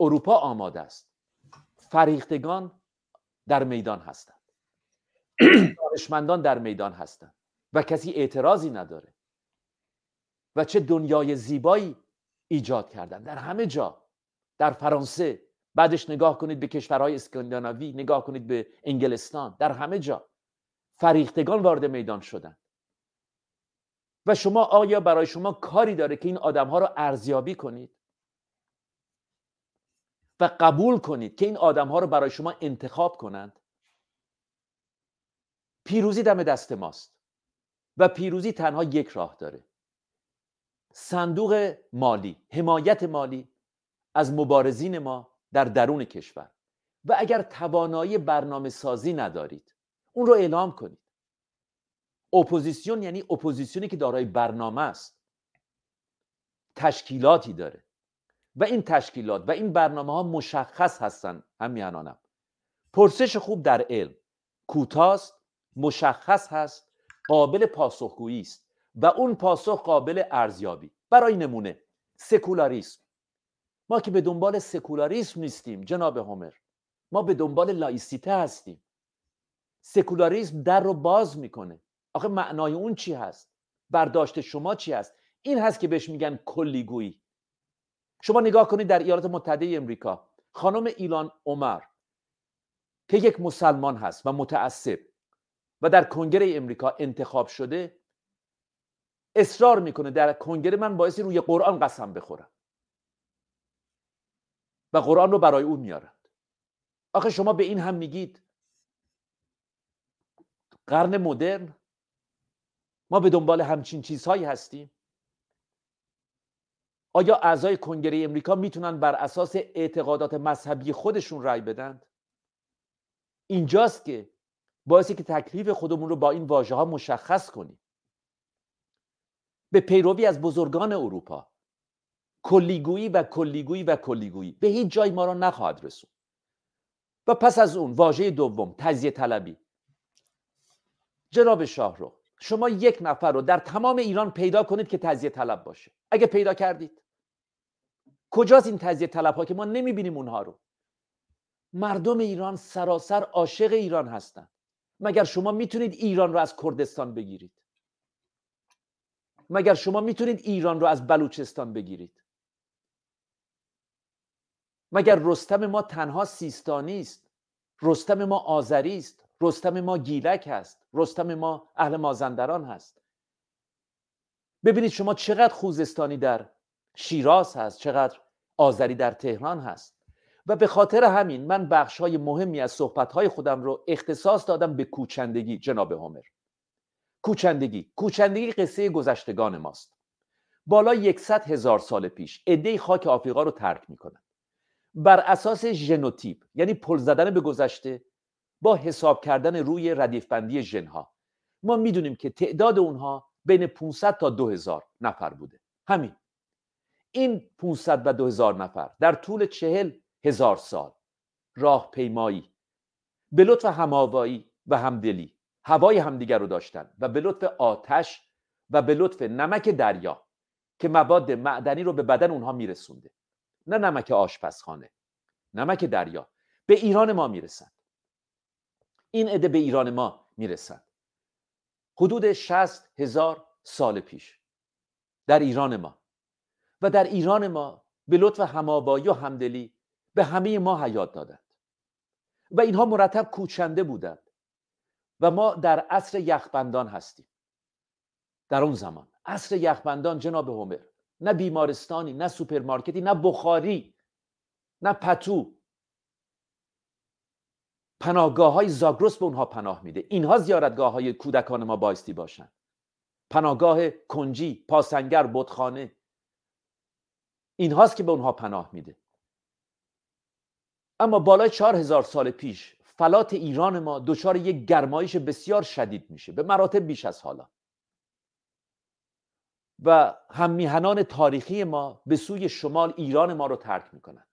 اروپا آماده است. فریختگان در میدان هستند. دانشمندان در میدان هستند و کسی اعتراضی نداره و چه دنیای زیبایی ایجاد کردن در همه جا در فرانسه بعدش نگاه کنید به کشورهای اسکاندیناوی نگاه کنید به انگلستان در همه جا فریختگان وارد میدان شدن و شما آیا برای شما کاری داره که این آدم ها رو ارزیابی کنید؟ و قبول کنید که این آدم ها رو برای شما انتخاب کنند. پیروزی دم دست ماست و پیروزی تنها یک راه داره. صندوق مالی حمایت مالی از مبارزین ما در درون کشور. و اگر توانایی برنامه سازی ندارید اون رو اعلام کنید. اپوزیسیون یعنی اپوزیسیونی که دارای برنامه است. تشکیلاتی داره. و این تشکیلات و این برنامه ها مشخص هستن. هم میهنانم پرسش خوب در علم. کوتاست مشخص هست قابل پاسخگویی است و اون پاسخ قابل ارزیابی. برای نمونه سکولاریسم. ما که به دنبال سکولاریسم نیستیم جناب هومر. ما به دنبال لایسیته هستیم. سکولاریسم در رو باز می‌کنه. آخه معنای اون چی هست؟ برداشت شما چی هست؟ این هست که بهش میگن کلیگویی. شما نگاه کنید در ایالات متحده امریکا خانم ایلان عمر که یک مسلمان هست و متعصب و در کنگره امریکا انتخاب شده اصرار می‌کنه در کنگره من باعثی روی قرآن قسم بخورم و قرآن رو برای او میارند آخه شما به این هم میگید قرن مدرن ما به دنبال همچین چیزهایی هستیم. آیا اعضای کنگره امریکا می‌تونن بر اساس اعتقادات مذهبی خودشون رأی بدند اینجاست که باعثی که تکلیف خودمون رو با این واژه ها مشخص کنیم. به پیروی از بزرگان اروپا. کلیگویی و کلیگویی و کلیگویی. به هیچ جای ما را نخواهد رسون و پس از اون واژه دوم تجزیه طلبی. جناب شاه رو شما یک نفر رو در تمام ایران پیدا کنید که تجزیه طلب باشه. اگه پیدا کردید. کجاست این تجزیه طلب ها که ما نمی‌بینیم اونها رو؟ مردم ایران سراسر عاشق ایران هستند مگر شما می‌تونید ایران رو از کردستان بگیرید؟ مگر شما می‌تونید ایران رو از بلوچستان بگیرید؟ مگر رستم ما تنها سیستانی است؟ رستم ما آذری است؟ رستم ما گیلک هست؟ رستم ما اهل مازندران هست؟ ببینید شما چقدر خوزستانی در شیراز هست چقدر آذری در تهران هست. و به خاطر همین من بخش های مهمی از صحبت های خودم رو اختصاص دادم به کوچندگی جناب همر کوچندگی. کوچندگی قصه گذشتگان ماست. بالا یکصد هزار سال پیش عدهای خاک آفریقا رو ترک می‌کنن. بر اساس ژنوتیپ یعنی پل زدن به گذشته با حساب کردن روی ردیف بندی ژنها. ما می‌دونیم که تعداد اونها بین 500 تا 2000 نفر بوده. همین. این 500 و 2000 نفر در طول چهل هزار سال. راه پیمایی. به لطف هماوایی و همدلی. هوای همدیگر رو داشتن و به لطف آتش و به لطف نمک دریا که مواد معدنی رو به بدن اونها میرسونده. نه نمک آشپزخانه نمک دریا. به ایران ما می‌رسند این عده به ایران ما می‌رسند حدود 60 هزار سال پیش. در ایران ما. و در ایران ما به لطف همابایی و همدلی به همه ما حیات دادند. و اینها مرتب کوچنده بودند و ما در عصر یخبندان هستیم. در اون زمان. عصر یخبندان جناب هومر نه بیمارستانی نه سوپرمارکتی نه بخاری نه پتو. پناهگاه های زاگرس به اونها پناه میده. اینها زیارتگاه های کودکان ما بایستی باشن. پناهگاه کنجی پاسنگر بودخانه اینهاست که به اونها پناه میده. اما بالای چهار هزار سال پیش فلات ایران ما دچار یک گرمایش بسیار شدید میشه به مراتب بیش از حالا. و هممیهنان تاریخی ما به سوی شمال ایران ما رو ترک می‌کنن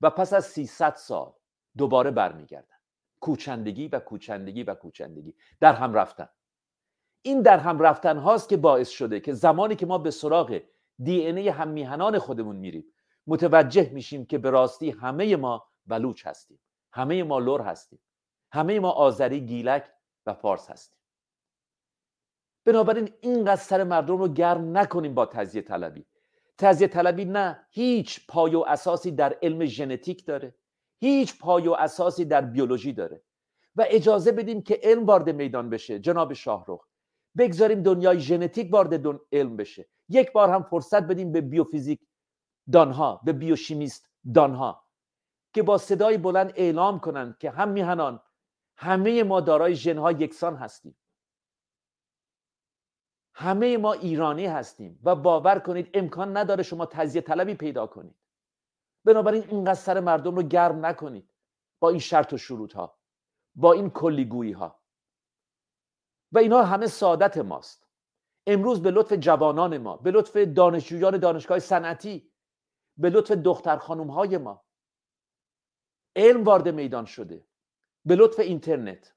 و پس از 300 سال دوباره برمیگردن. کوچندگی و کوچندگی و کوچندگی. در هم رفتن. این در هم رفتن هاست که باعث شده که زمانی که ما به سراغ دی ان ای هم خودمون میریم. متوجه میشیم که به راستی همه ما بلوچ هستیم. همه ما لور هستیم. همه ما آذری گیلک و فارس هستیم. بنابراین اینقدر سر مردم رو گرم نکنیم با تزیه طلبی. تزیه طلبی نه هیچ پای و اساسی در علم ژنتیک داره. هیچ پای و اساسی در بیولوژی داره. و اجازه بدیم که علم وارد میدان بشه جناب شاهرخ. بگذاریم دنیای ژنتیک وارد علم بشه. یک بار هم فرصت بدیم به بیوفیزیک دانها به بیوشیمیست دانها که با صدای بلند اعلام کنند که هم میهنان همه ما دارای ژنها یکسان هستیم. همه ما ایرانی هستیم و باور کنید امکان نداره شما تزیه طلبی پیدا کنید. بنابراین اینقدر سر مردم رو گرم نکنید با این شرط و شروط ها با این کلیگویی ها و اینها همه سعادت ماست. امروز به لطف جوانان ما به لطف دانشجویان دانشگاه صنعتی به لطف دختر خانم های ما علم وارد میدان شده به لطف اینترنت.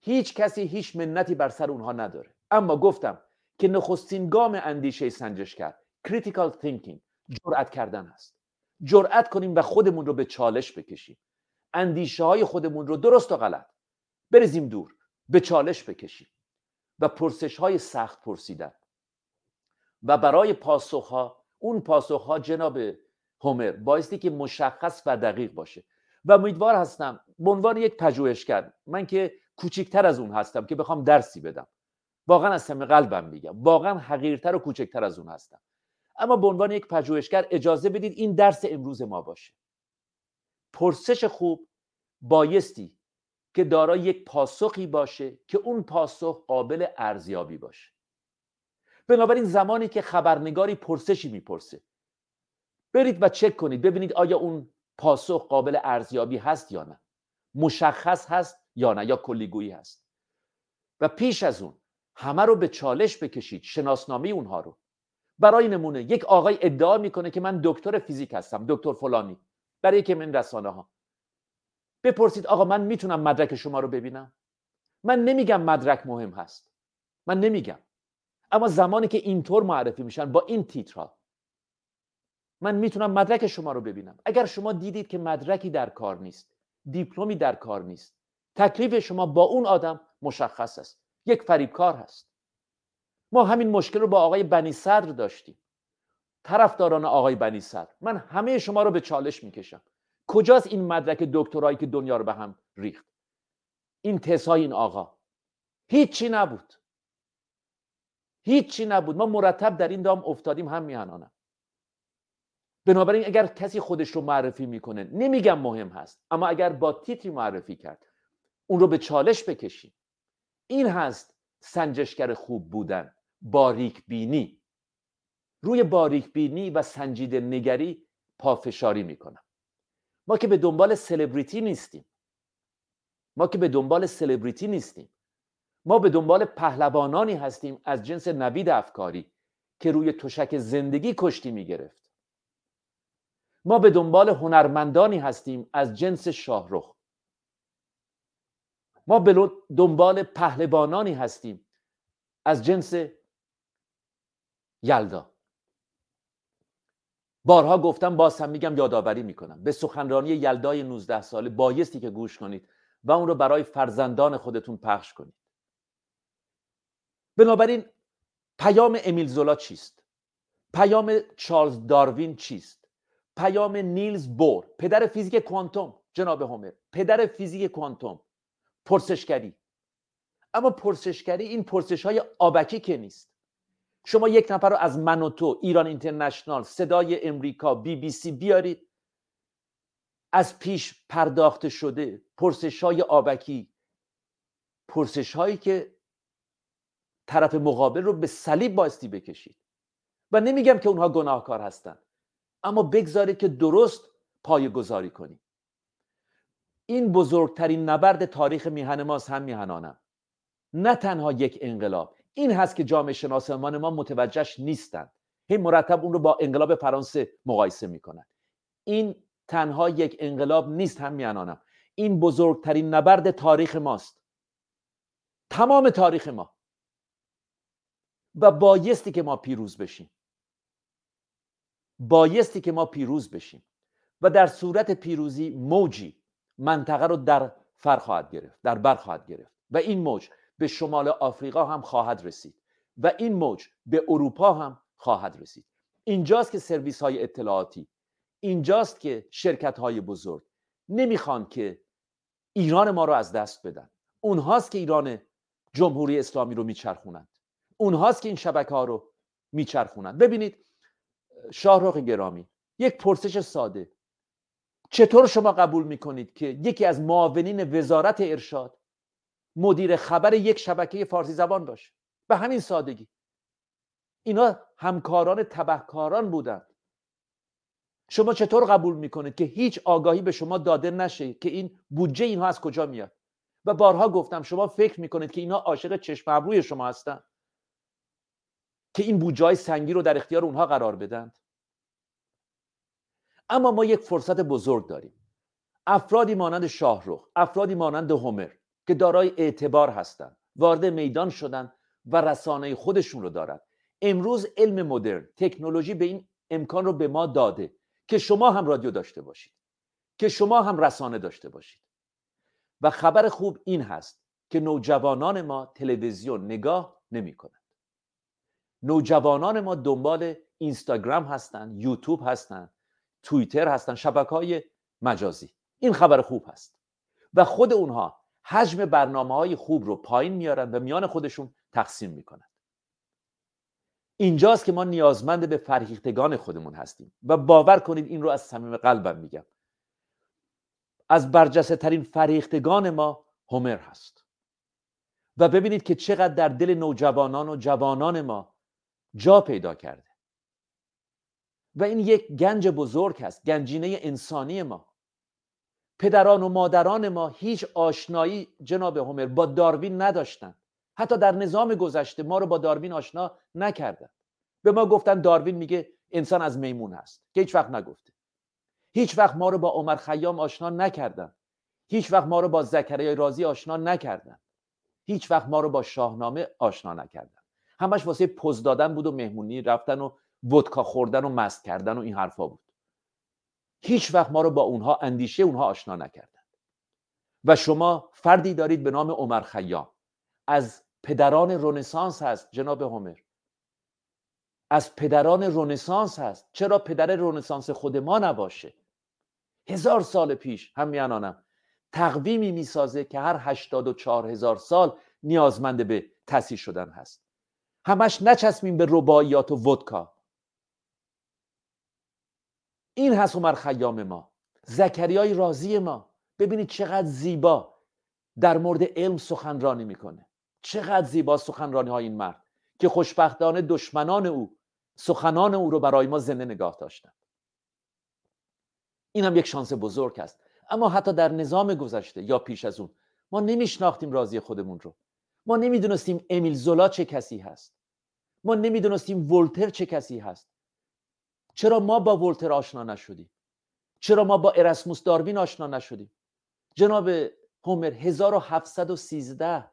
هیچ کسی هیچ منتی بر سر اونها نداره. اما گفتم که نخستین گام اندیشه سنجش کرد critical thinking جرأت کردن است. جرأت کنیم و خودمون رو به چالش بکشیم. اندیشه های خودمون رو درست و غلط بریزیم دور به چالش بکشیم. و پرسش های سخت پرسیدن. و برای پاسخ ها اون پاسخ ها جناب هومر بایستی که مشخص و دقیق باشه. و امیدوار هستم به عنوان یک پژوهشگر من که کوچکتر از اون هستم که بخوام درسی بدم. واقعا از سم قلبم میگم. واقعا حقیرتر و کوچکتر از اون هستم. اما به عنوان یک پژوهشگر اجازه بدید این درس امروز ما باشه. پرسش خوب بایستی که دارای یک پاسخی باشه که اون پاسخ قابل ارزیابی باشه. بنابراین زمانی که خبرنگاری پرسشی می‌پرسه. برید و چک کنید ببینید آیا اون پاسخ قابل ارزیابی هست یا نه. مشخص هست یا نه یا کلیگویی هست. و پیش از اون همه رو به چالش بکشید شناسنامه اونها رو. برای نمونه یک آقای ادعا می‌کنه که من دکتر فیزیک هستم دکتر فلانی. برای که من رسانه ها بپرسید آقا من می‌تونم مدرک شما رو ببینم؟ من نمیگم مدرک مهم هست. من نمیگم. اما زمانی که اینطور معرفی میشن با این تیترها. من می‌تونم مدرک شما رو ببینم. اگر شما دیدید که مدرکی در کار نیست دیپلمی در کار نیست تکلیف شما با اون آدم مشخص است. یک فریبکار هست. ما همین مشکل رو با آقای بنی صدر داشتیم. طرفداران آقای بنی صدر. من همه شما رو به چالش می‌کشم. کجاست این مدرک دکترایی که دنیا رو به هم ریخت؟ این تسای این آقا. هیچی نبود. هیچی نبود. ما مرتب در این دام افتادیم هم میهنانم. بنابراین اگر کسی خودش رو معرفی می‌کنه نمیگم مهم هست اما اگر با تیتری معرفی کرد اون رو به چالش بکشیم. این هست سنجشگر خوب بودن باریک بینی. روی باریک بینی و سنجیده نگری پافشاری می‌کنم. ما که به دنبال سلبریتی نیستیم. ما که به دنبال سلبریتی نیستیم. ما به دنبال پهلوانانی هستیم از جنس نوید افکاری که روی تشک زندگی کشتی می‌گرفت. ما به دنبال هنرمندانی هستیم از جنس شاهرخ. ما به دنبال پهلوانانی هستیم از جنس یلدا. بارها گفتم باز هم میگم یادآوری می‌کنم. به سخنرانی یلدای 19 ساله بایستی که گوش کنید و اون رو برای فرزندان خودتون پخش کنید. بنابراین پیام امیل زولا چیست؟ پیام چارلز داروین چیست؟ پیام نیلز بور پدر فیزیک کوانتوم. جناب هومر پدر فیزیک کوانتوم. پرسشگری. اما پرسشگری این پرسش های آبکی که نیست. شما یک نفر رو از من و تو ایران اینترنشنال صدای امریکا بی بی سی بیارید. از پیش پرداخته شده پرسش های آبکی. پرسش هایی که طرف مقابل رو به صلیب باستی بکشید. و نمیگم که اونها گناهکار هستند اما بگذارید که درست پای گذاری کنید این بزرگترین نبرد تاریخ میهن ماست هم میهنانم. نه تنها یک انقلاب این هست که جامعه شناسمان ما متوجهش نیستند هی مرتب اون رو با انقلاب فرانسه مقایسه می‌کنن. این تنها یک انقلاب نیست هم میانانم این بزرگترین نبرد تاریخ ماست. تمام تاریخ ما. و بایستی که ما پیروز بشیم. بایستی که ما پیروز بشیم. و در صورت پیروزی موجی منطقه رو در فر خواهد گرفت در بر خواهد گرفت. و این موج به شمال آفریقا هم خواهد رسید و این موج به اروپا هم خواهد رسید. اینجاست که سرویس های اطلاعاتی اینجاست که شرکت های بزرگ نمی‌خوان که ایران ما رو از دست بدن. اونهاست که ایران جمهوری اسلامی رو میچرخونند. اونهاست که این شبکه ها رو میچرخونند. ببینید شاهرخ گرامی یک پرسش ساده. چطور شما قبول می‌کنید که یکی از معاونین وزارت ارشاد مدیر خبر یک شبکه فارسی زبان باشه. به همین سادگی. اینا همکاران تبهکاران بودند شما چطور قبول می‌کنید که هیچ آگاهی به شما داده نشه که این بودجه اینها از کجا میاد؟ و بارها گفتم شما فکر می‌کنید که اینا عاشق چشم ابروی شما هستن. که این بودجه سنگی رو در اختیار اونها قرار بدند اما ما یک فرصت بزرگ داریم. افرادی مانند شاهرخ افرادی مانند هومر که دارای اعتبار هستند وارد میدان شدن و رسانه خودشون رو دارن. امروز علم مدرن تکنولوژی به این امکان رو به ما داده که شما هم رادیو داشته باشید که شما هم رسانه داشته باشید. و خبر خوب این هست که نوجوانان ما تلویزیون نگاه نمی کنند نوجوانان ما دنبال اینستاگرام هستند یوتیوب هستند توییتر هستند شبکه های مجازی. این خبر خوب هست. و خود اونها حجم برنامه های خوب رو پایین میارن و میان خودشون تقسیم می‌کنن. اینجاست که ما نیازمند به فرهیختگان خودمون هستیم و باور کنید این رو از صمیم قلبم میگم. از برجسته ترین فریختگان ما هومر هست. و ببینید که چقدر در دل نوجوانان و جوانان ما جا پیدا کرده. و این یک گنج بزرگ هست گنجینه انسانی ما. پدران و مادران ما هیچ آشنایی جناب هومر با داروین نداشتند حتی در نظام گذشته ما رو با داروین آشنا نکردن. به ما گفتن داروین میگه انسان از میمون هست. که هیچ وقت نگفته. هیچ وقت ما رو با عمر خیام آشنا نکردن. هیچ وقت ما رو با زکریا رازی آشنا نکردن. هیچ وقت ما رو با شاهنامه آشنا نکردن. همش واسه پوز دادن بود و مهمونی رفتن و ودکا خوردن و مست کردن و این حرفا بود. هیچ وقت ما رو با اونها اندیشه اونها آشنا نکردند و شما فردی دارید به نام عمر خیام. از پدران رونسانس هست جناب هومر. از پدران رونسانس هست. چرا پدر رونسانس خود ما نباشه؟ هزار سال پیش هم میانانم تقویمی می‌سازه که هر هشتاد و چهار هزار سال نیازمند به تصیح شدن هست. همش نچسبیم به رباعیات و ودکا. این هست عمر خیام ما. زکریای رازی ما. ببینید چقدر زیبا در مورد علم سخنرانی می‌کنه. چقدر زیبا سخنرانی های این مرد که خوشبختانه دشمنان او سخنان او رو برای ما زنده نگاه داشتند این هم یک شانس بزرگ است. اما حتی در نظام گذشته یا پیش از اون ما نمیشناختیم رازی خودمون رو. ما نمی‌دونستیم امیل زولا چه کسی هست. ما نمی‌دونستیم ولتر چه کسی هست. چرا ما با ولتر آشنا نشدیم؟ چرا ما با ارسموس داروین آشنا نشدیم؟ جناب هومر 1713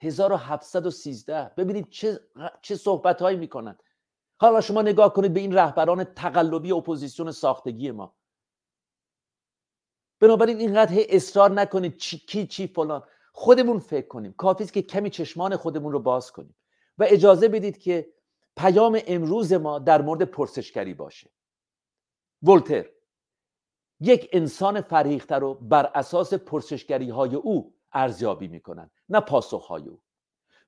1713 ببینید چه چه صحبت هایی می‌کنن. حالا شما نگاه کنید به این رهبران تقلبی اپوزیسیون ساختگی ما. بنابراین اینقدر اصرار نکنید چی کی چی فلان. خودمون فکر کنیم. کافیه که کمی چشمان خودمون رو باز کنیم. و اجازه بدید که پیام امروز ما در مورد پرسشگری باشه. ولتر یک انسان فریختر رو بر اساس پرسشگری های او ارزیابی می‌کنن نه پاسخ های او.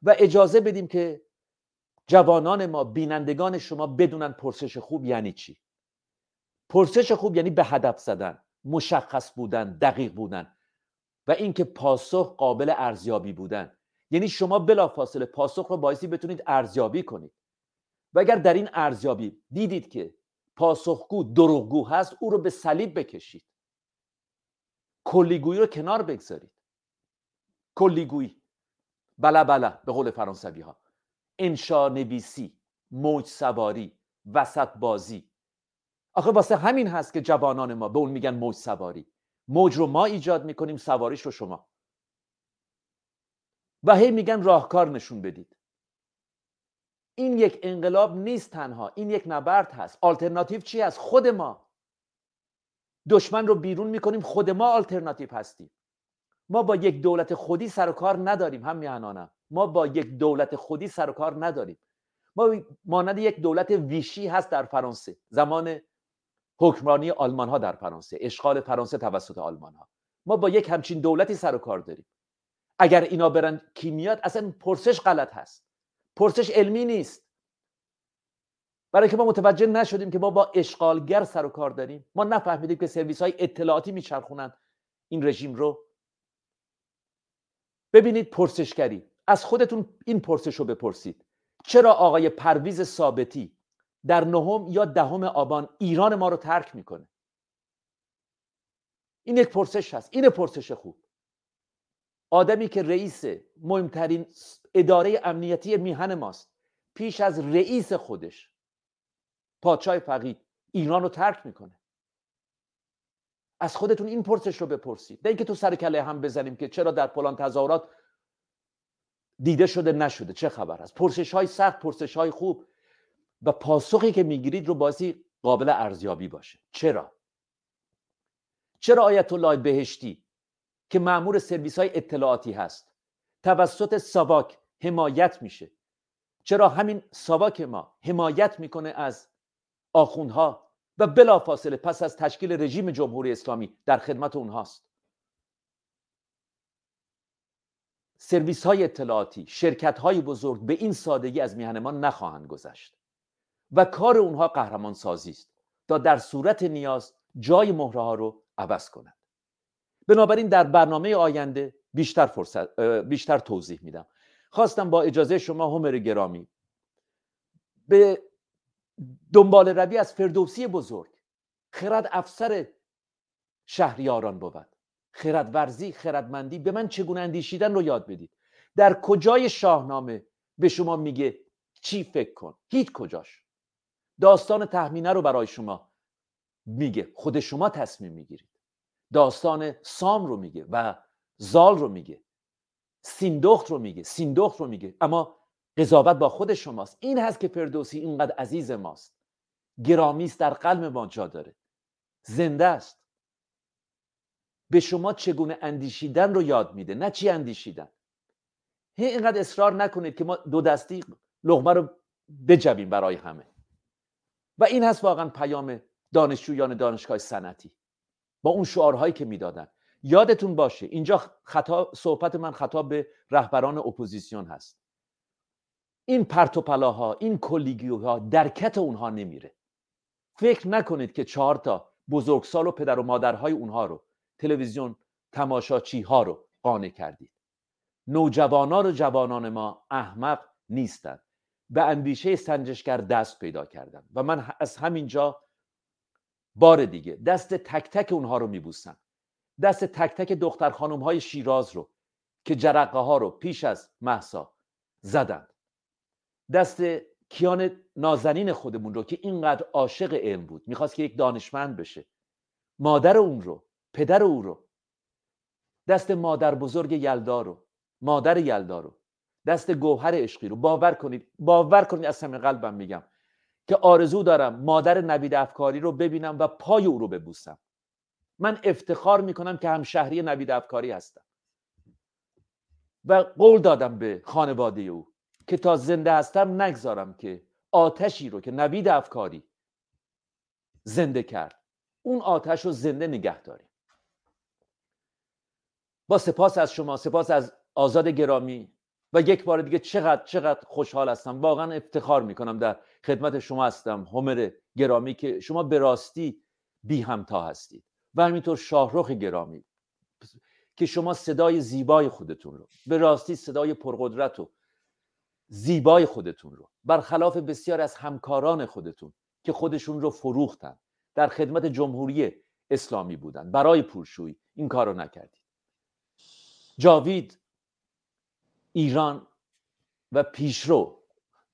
و اجازه بدیم که جوانان ما بینندگان شما بدونن پرسش خوب یعنی چی. پرسش خوب یعنی به هدف زدن مشخص بودن دقیق بودن و اینکه پاسخ قابل ارزیابی بودن. یعنی شما بلافاصله پاسخ رو بایستی بتونید ارزیابی کنید. و اگر در این ارزیابی دیدید که پاسخگو دروغگو هست او رو به صلیب بکشید. کلیگویی رو کنار بگذارید. کلیگویی. بله بله به قول فرانسوی ها انشا نویسی موج سواری وسط بازی. آخه واسه همین هست که جوانان ما به اون میگن موج سواری. موج رو ما ایجاد می‌کنیم سواریش رو شما. و هی میگن راهکار نشون بدید. این یک انقلاب نیست تنها این یک نبرد هست. آلترناتیو چی هست؟ خود ما. دشمن رو بیرون می‌کنیم خود ما آلترناتیو هستیم. ما با یک دولت خودی سر و کار نداریم هم میهنانم ما با یک دولت خودی سر و کار نداریم. ما مانند یک دولت ویشی هست در فرانسه. زمان حکمرانی آلمان ها در فرانسه. اشغال فرانسه توسط آلمان ها ما با یک همچین دولتی سر و کار داریم. اگر اینا برن کیمیات اصلا پرسش غلط هست. پرسش علمی نیست. برای که ما متوجه نشدیم که ما با اشغالگر سر و کار داریم. ما نفهمیدیم که سرویس های اطلاعاتی میچرخونن. این رژیم رو. ببینید پرسشگری. از خودتون این پرسش رو بپرسید. چرا آقای پرویز ثابتی در نهم یا دهم آبان ایران ما رو ترک می‌کنه؟ این یک پرسش هست. این پرسش خوب. آدمی که رئیس مهمترین اداره امنیتی میهن ماست. پیش از رئیس خودش. پادشاه فقید ایران رو ترک می‌کنه. از خودتون این پرسش رو بپرسید. نه اینکه تو سر کله هم بزنیم که چرا در فلان تظاهرات دیده شده نشده. چه خبر است؟ پرسش های سخت پرسش های خوب. و پاسخی که می‌گیرید رو بازی قابل ارزیابی باشه. چرا؟ چرا آیت الله بهشتی که معمور سرویس های اطلاعاتی هست توسط ساواک حمایت میشه. چرا همین ساواک ما حمایت می‌کنه از آخوندها و بلافاصله پس از تشکیل رژیم جمهوری اسلامی در خدمت اونهاست. سرویس های اطلاعاتی شرکت های بزرگ به این سادگی از میهن ما نخواهند گذشت و کار اونها قهرمان سازی است تا در صورت نیاز جای مهره ها رو عوض کنند بنابراین در برنامه آینده بیشتر فرصت بیشتر توضیح میدم. خواستم با اجازه شما همر گرامی. به دنبال روی از فردوسی بزرگ خرد افسر شهریاران بود. خرد ورزی خردمندی به من چگونه اندیشیدن رو یاد بدید. در کجای شاهنامه به شما میگه چی فکر کن؟ هیچ کجاش. داستان تخمینه رو برای شما میگه. خود شما تصمیم می‌گیرید. داستان سام رو میگه و زال رو میگه. سیندخت رو میگه سیندخت رو میگه. اما قضاوت با خود شماست. این هست که فردوسی اینقدر عزیز ماست. گرامیست در قلب ما جا داره. زنده است. به شما چگونه اندیشیدن رو یاد میده نه چی اندیشیدن. هی اینقدر اصرار نکنید که ما دو دستی لغمه رو بجویم برای همه. و این هست واقعا پیام دانشجویان دانشگاه سنتی با اون شعارهایی که می‌دادن. یادتون باشه اینجا خطا صحبت من خطاب به رهبران اپوزیسیون هست. این پرتوپلاها این کلیگیوها درکت اونها نمیره. فکر نکنید که چهار تا بزرگسال و پدر و مادرهای اونها رو تلویزیون تماشاچی ها رو قانع کردید. نوجوانان و جوانان ما احمق نیستند به اندیشه سنجشگر دست پیدا کردن. و من از همینجا بار دیگه دست تک تک اونها رو میبوسم. دست تک تک دختر خانم های شیراز رو که جرقه ها رو پیش از محسا زدند دست کیان نازنین خودمون رو که اینقدر عاشق علم بود می‌خواست که یک دانشمند بشه. مادر اون رو پدر او رو. دست مادر بزرگ یلدا رو مادر یلدا رو. دست گوهر عشقی رو. باور کنید باور کنید از همه قلبم میگم که آرزو دارم مادر نوید افکاری رو ببینم و پای او رو ببوسم. من افتخار می‌کنم که همشهری نوید افکاری هستم. و قول دادم به خانواده او که تا زنده هستم نگذارم که آتشی رو که نوید افکاری زنده کرد اون آتش رو زنده نگه داریم. با سپاس از شما سپاس از آزاد گرامی و یک بار دیگه چقدر چقدر خوشحال هستم. واقعا افتخار می‌کنم در خدمت شما هستم همر گرامی که شما به راستی بی همتا هستید. و همینطور شاهرخ گرامی که شما صدای زیبای خودتون رو به راستی صدای پرقدرت و زیبای خودتون رو برخلاف بسیار از همکاران خودتون که خودشون رو فروختن در خدمت جمهوری اسلامی بودن برای پولشویی این کار رو نکردید جاوید ایران و پیشرو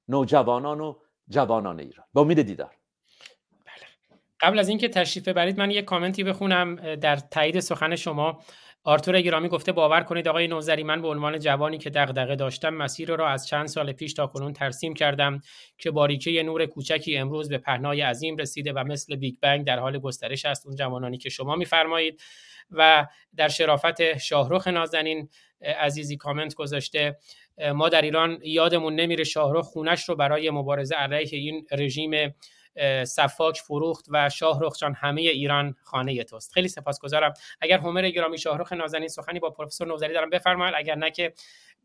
نوجوانان و جوانان ایران با امید دیدار. قبل از اینکه تشریف ببرید من یک کامنتی بخونم در تایید سخن شما. آرتور گرامی گفته باور کنید آقای نوزری من به عنوان جوانی که دغدغه داشتم مسیر را از چند سال پیش تا کنون ترسیم کردم که باریکه نور کوچکی امروز به پهنای عظیم رسیده و مثل بیگ بنگ در حال گسترش است. اون جوانانی که شما میفرمایید. و در شرافت شاهرخ نازنین عزیزی کامنت گذاشته ما در ایران یادمون نمیره شاهرخ خونش رو برای مبارزه علیه این رژیم سفاک فروخت و شاهرخ جان همه ایران خانه توست. خیلی سپاسگزارم. اگر هومر گرامی شاهرخ نازنین سخنی با پروفسور نوزری دارن بفرمایید. اگر نه که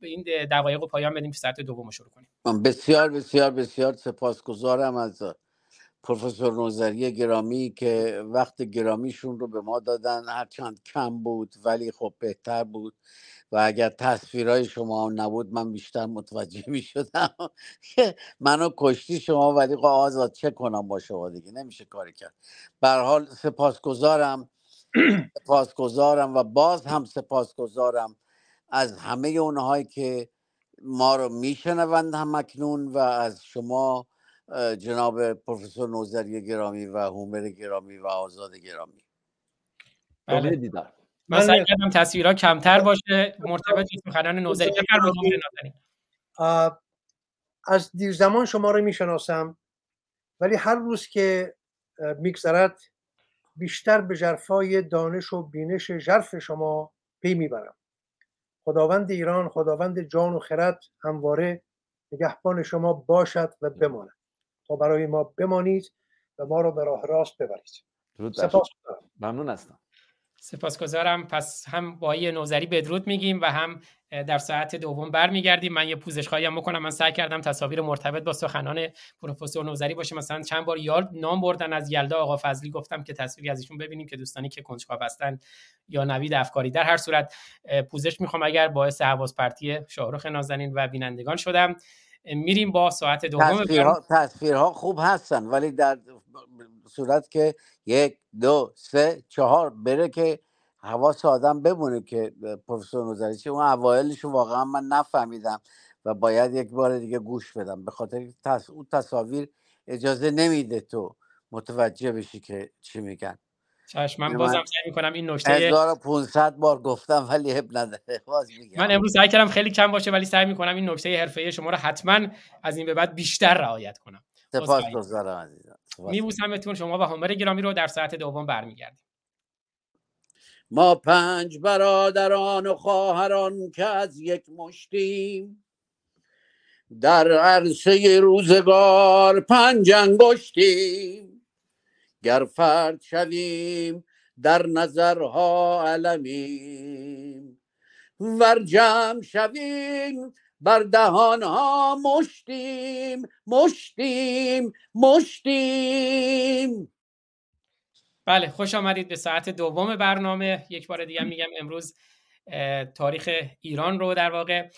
این دقایق رو پایان بدیم ساعت دوم شروع کنیم. بسیار بسیار بسیار سپاسگزارم از پروفسور نوزری گرامی که وقت گرامیشون رو به ما دادن هرچند کم بود ولی خب بهتر بود و اگر تصویرهای شما نبود من بیشتر متوجه می شدم که منو کشتی شما ولی خب آزاد چه کنم با شما دیگه؟ نمیشه کاری کرد. حال سپاسگزارم. سپاسگزارم و باز هم سپاسگزارم از همه اونهایی که ما رو میشنوند هم اکنون و از شما جناب پروفسور نوزری گرامی و هومر گرامی و آزاد گرامی. بله. دیدار من سعی کردم تصویرها کمتر باشه مرتبط سخنان نوزری از دیر زمان شما رو می‌شناسم ولی هر روز که میگذرد بیشتر به جرفای دانش و بینش جرف شما پی می‌برم. خداوند ایران خداوند جان و خرد همواره نگهبان شما باشد و بماند. تا برای ما بمانید و ما رو به راه راست ببرید. سپاس ممنون هستم. سپاسگزارم. پس هم با یه نوزری بدرود میگیم و هم در ساعت دوم برمیگردیم. من یه پوزش خواهیم بکنم. من سعی کردم تصاویر مرتبط با سخنان پروفسور نوزری باشه. مثلا چند بار یاد نام بردن از یلدا. آقا فضلی گفتم که تصویری از ایشون ببینیم که دوستانی که کنجکاو هستن یا نوید افکاری. در هر صورت پوزش می‌خوام. اگر باعث حواس پرتی شاهرخ نازنین و بینندگان شدم میریم با ساعت دوم تصویرها, تصویرها خوب هستن ولی در صورت که یک دو سه چهار بره که حواس آدم بمونه که پروفسور نوزری چه اون اوایلش واقعا من نفهمیدم و باید یک بار دیگه گوش بدم. به خاطر تص... اون تصاویر اجازه نمیده تو متوجه بشی که چی میگن. چشم من بازم سعی می‌کنم این نکته 1500 بار گفتم ولی هب نداره. باز میگم. من امروز سعی کردم خیلی کم باشه ولی سعی می‌کنم این نکته حرفه شما رو حتما از این به بعد بیشتر رعایت کنم. سپاسگزارم عزیزم. میبوسمتون شما و همر گرامی رو در ساعت دوم برمیگردیم. ما پنج برادران و خواهران که از یک مشتیم. در عرصه روزگار پنج انگشتیم. گر فرد شویم در نظرها علمیم. ور جمع شویم بر دهانها مشتیم مشتیم مشتیم. بله خوش آمدید به ساعت دوم برنامه. یک بار دیگه میگم امروز تاریخ ایران رو در واقع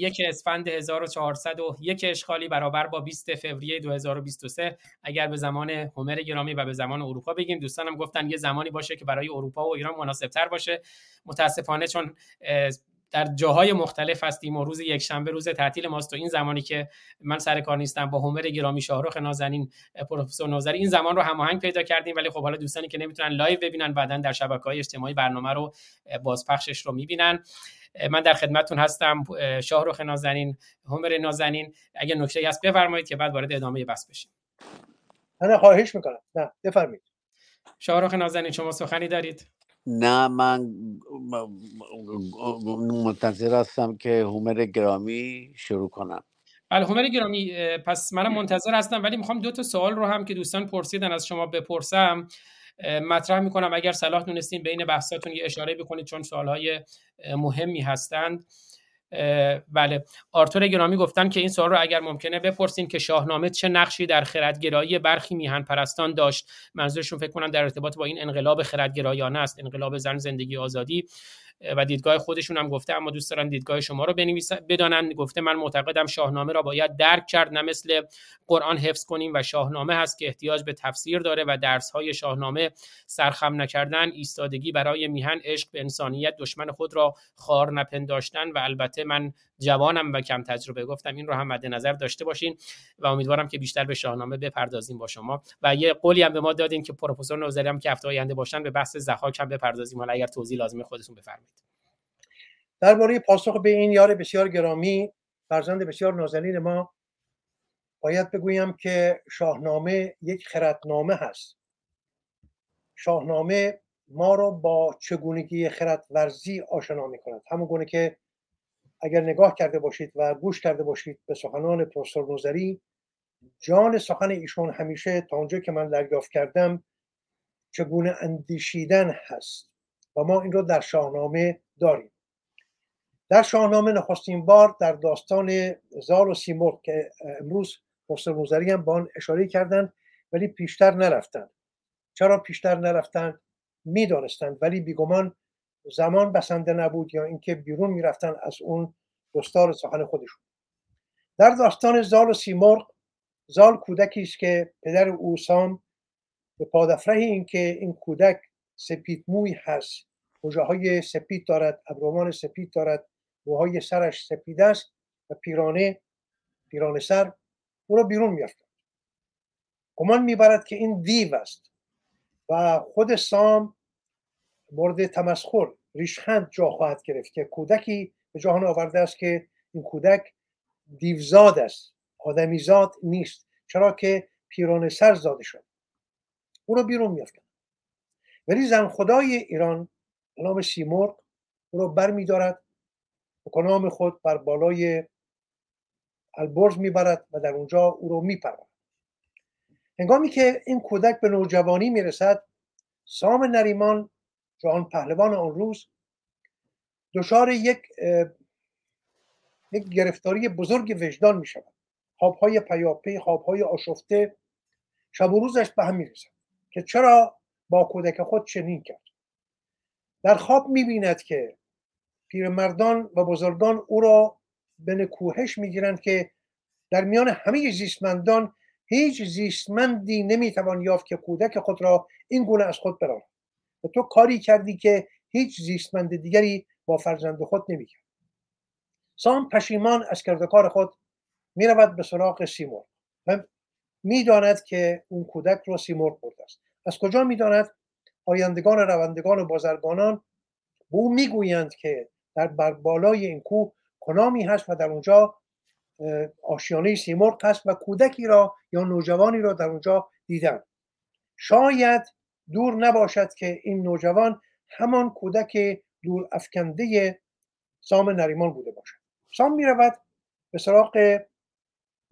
یک اسفند 1401 اشغالی برابر با 20 فوریه 2023 اگر به زمان هومر گرامی و به زمان اروپا بگیم دوستانم گفتن یه زمانی باشه که برای اروپا و ایران مناسب تر باشه. متاسفانه چون در جاهای مختلف هستیم و روز یک شنبه روز تعطیل ماست و این زمانی که من سر کار نیستم با هومر گرامی شاهرخ نازنین پروفسور نوزری این زمان رو هماهنگ پیدا کردیم. ولی خب حالا دوستانی که نمی‌تونن live ببینن بعدا در شبکه های اجتماعی برنامه رو بازپخشش رو می‌بینن. من در خدمتتون هستم شاهرخ نازنین هومر نازنین. اگه نکته هست بفرمایید که بعد وارد ادامه بحث بشیم. من خواهش می‌کنم. نه بفرمایید. شاهرخ نازنین شما سخنی دارید؟ نه من منتظر هستم که هومر گرامی شروع کنم. بله هومر گرامی پس منم منتظر هستم ولی می‌خوام دو تا سوال رو هم که دوستان پرسیدن از شما بپرسم. مطرح می‌کنم اگر صلاح دونستین بین بحثاتون یه اشاره بکنید چون سوالهای مهمی هستند. بله. آرتور گرامی گفتن که این سوال رو اگر ممکنه بپرسین که شاهنامه چه نقشی در خردگرایی برخی میهن پرستان داشت. منظورشون فکر کنم در ارتباط با این انقلاب خردگرایانه است انقلاب زن زندگی آزادی. و دیدگاه خودشون هم گفته اما دوست دارن دیدگاه شما رو بنویسن بدانن. گفته من معتقدم شاهنامه را باید درک کرد نه مثل قرآن حفظ کنیم. و شاهنامه هست که احتیاج به تفسیر داره و درس های شاهنامه سرخم نکردن ایستادگی برای میهن عشق به انسانیت دشمن خود را خار نپنداشتن و البته من جوانم و کم تجربه گفتم. این رو هم مد نظر داشته باشین و امیدوارم که بیشتر به شاهنامه بپردازیم با شما. و یه قولی هم به ما دادین که پروفسور نوزری هم که هفته آینده باشن به بحث زحاک هم بپردازیم. حالا اگر توضیح لازمه خودتون بفرمایید. درباره پاسخ به این یار بسیار گرامی فرزند بسیار نازنین ما باید بگویم که شاهنامه یک خردنامه هست. شاهنامه ما رو با چگونگی خرد ورزی آشنا می کند همون گونه که اگر نگاه کرده باشید و گوش کرده باشید به سخنان پروفسور نوزری جان سخن ایشون همیشه تا اونجا که من دریافت کردم چگونه اندیشیدن هست. و ما این رو در شاهنامه داریم. در شاهنامه نخستین بار در داستان زال و سیمرغ که امروز پروفسور نوزری هم با آن اشاره کردند ولی پیشتر نرفتند. چرا پیشتر نرفتند؟ می‌دانستند ولی بیگمان زمان بسنده نبود یا اینکه بیرون می‌رفتن از اون دستار سخن خودشون. در داستان زال و سیمرغ زال کودکی است که پدر او سام به پادفره اینکه این کودک سپید موی هست. های سپید دارد؟ ابروان سپید دارد. موهای سرش سپید است و پیرانه پیرانه سر او را بیرون میافتد گمان می‌برد که این دیو است و خود سام مورد تمسخر ریشخند جا خواهد گرفت که کودکی به جهان آورده است که این کودک دیوزاد است آدمیزاد نیست. چرا که پیرانه سر زاده شد. او رو بیرون میافتند ولی زن خدای ایران نام سیمرغ او رو بر میدارد به نام خود بر بالای البرز می‌برد و در اونجا او رو میپرد هنگامی که این کودک به نوجوانی می‌رسد سام نریمان جهان پهلوان آن روز دچار یک یک گرفتاری بزرگ وجدان می شود خوابهای پیاپی خوابهای آشفته شب و روزش به هم می‌رسد که چرا با کودک خود چنین کرد. در خواب می‌بیند که پیرمردان و بزرگان او را به نکوهش می‌گیرند که در میان همه زیستمندان هیچ زیستمندی نمی‌توان یافت که کودک خود را این گونه از خود براند و تو کاری کردی که هیچ زیستمند دیگری با فرزند خود نمی‌کرد. سام پشیمان از کردکار خود می‌رود به سراغ سیمور و می‌داند که اون کودک رو سیمور برده است. از کجا می‌داند؟ آیندگان روندگان و بازرگانان به او می‌گویند که در بر بالای این کوه کنامی هست و در اونجا آشیانه سیمرغ هست و کودکی را یا نوجوانی را در اونجا دیدن. شاید دور نباشد که این نوجوان همان کودک دور افکنده سام نریمان بوده باشد. سام می رود به سراغ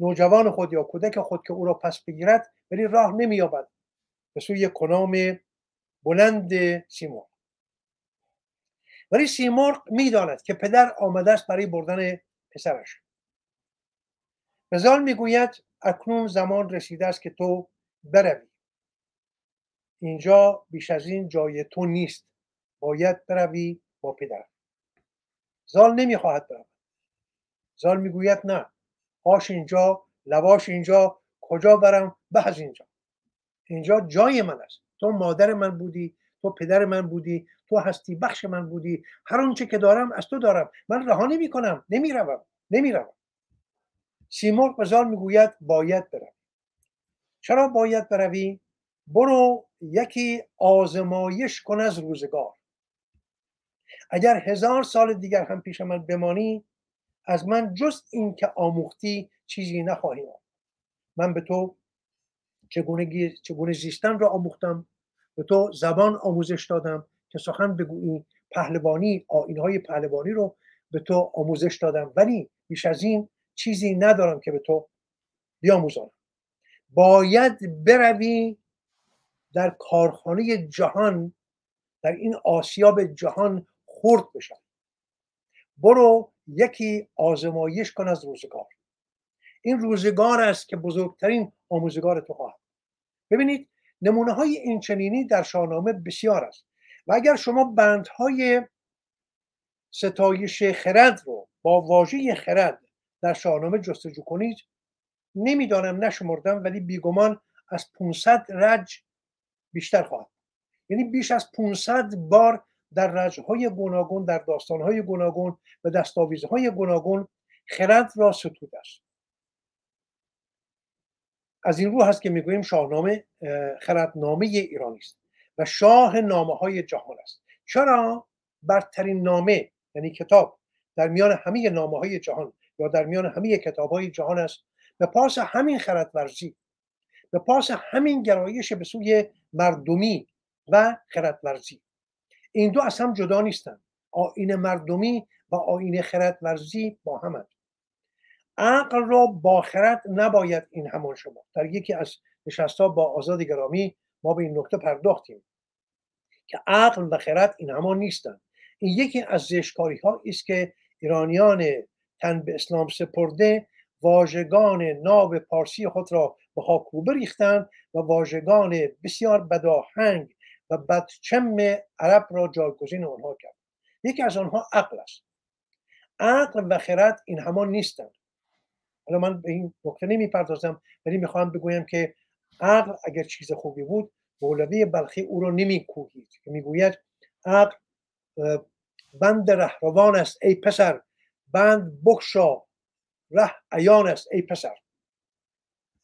نوجوان خود یا کودک خود که او را پس بگیرد ولی راه نمییابد. به سوی کنام بلند سیمرغ. ولی سیمرغ می‌داند که پدر آمده است برای بردن پسرش. بزال می‌گوید اکنون زمان رسیده است که تو بروی. اینجا بیش از این جای تو نیست. باید بروی با پدر. زال نمی‌خواهد برود. زال می‌گوید نه. آش اینجا لواش اینجا کجا برم؟ به از اینجا. اینجا جای من است. تو مادر من بودی تو پدر من بودی تو هستی بخش من بودی. هر آنچه که دارم از تو دارم. من رها نمی کنم نمی‌روم نمی‌روم. سیمرغ به زال می‌گوید باید بروی. چرا باید بروی؟ برو یکی آزمایش کن از روزگار. اگر هزار سال دیگر هم پیش من بمانی از من جز این که آموختی چیزی نخواهی من به تو چگونه, چگونه زیستن را آموختم. به تو زبان آموزش دادم که سخن بگویی پهلوانی آینهای پهلوانی رو به تو آموزش دادم. ولی بیش از این چیزی ندارم که به تو بیاموزانم. باید بروی در کارخانه جهان در این آسیاب جهان خورد بشن برو یکی آزمایش کن از روزگار. این روزگار است که بزرگترین آموزگار تو خواهد ببینید نمونه های این چنینی در شاهنامه بسیار است و اگر شما بندهای ستایش خرد رو با واژه خرد در شاهنامه جستجو کنید نمی‌دانم نشمردم ولی بیگمان از 500 رج بیشتر خواهد یعنی بیش از 500 بار در رجهای گوناگون در داستانهای گوناگون و دستاویزهای گوناگون خرد را ستود است. از این رو هست که می‌گوییم شاهنامه خردنامه ایرانی است و شاه نامه های جهان است. چرا؟ برترین نامه یعنی کتاب در میان همه نامه های جهان یا در میان همه کتاب های جهان است. به پاس همین خردورزی به پاس همین گرایش به سوی مردمی و خردورزی. این دو از هم جدا نیستند آین مردمی و آین خردورزی با همند عقل را با خرد نباید این همان شما در یکی از نشستها با آزاد گرامی ما به این نکته پرداختیم که عقل و خرد این همان نیستند. این یکی از زشکاری ها است که ایرانیان تن به اسلام سپرده واژگان ناب پارسی خود را به خاکوبه ریختند و واژگان بسیار بداهنگ و بدچم عرب را جایگزین آنها کرد. یکی از آنها عقل است. عقل و خرد این همان نیستند. حالا من به این نکته نمی‌پردازم ولی می‌خواهم بگویم که عقل اگر چیز خوبی بود مولوی بلخی او را نمیکوهید. که می‌گوید عقل بند رهروان است ای پسر بند بخشا ره عیان است ای پسر.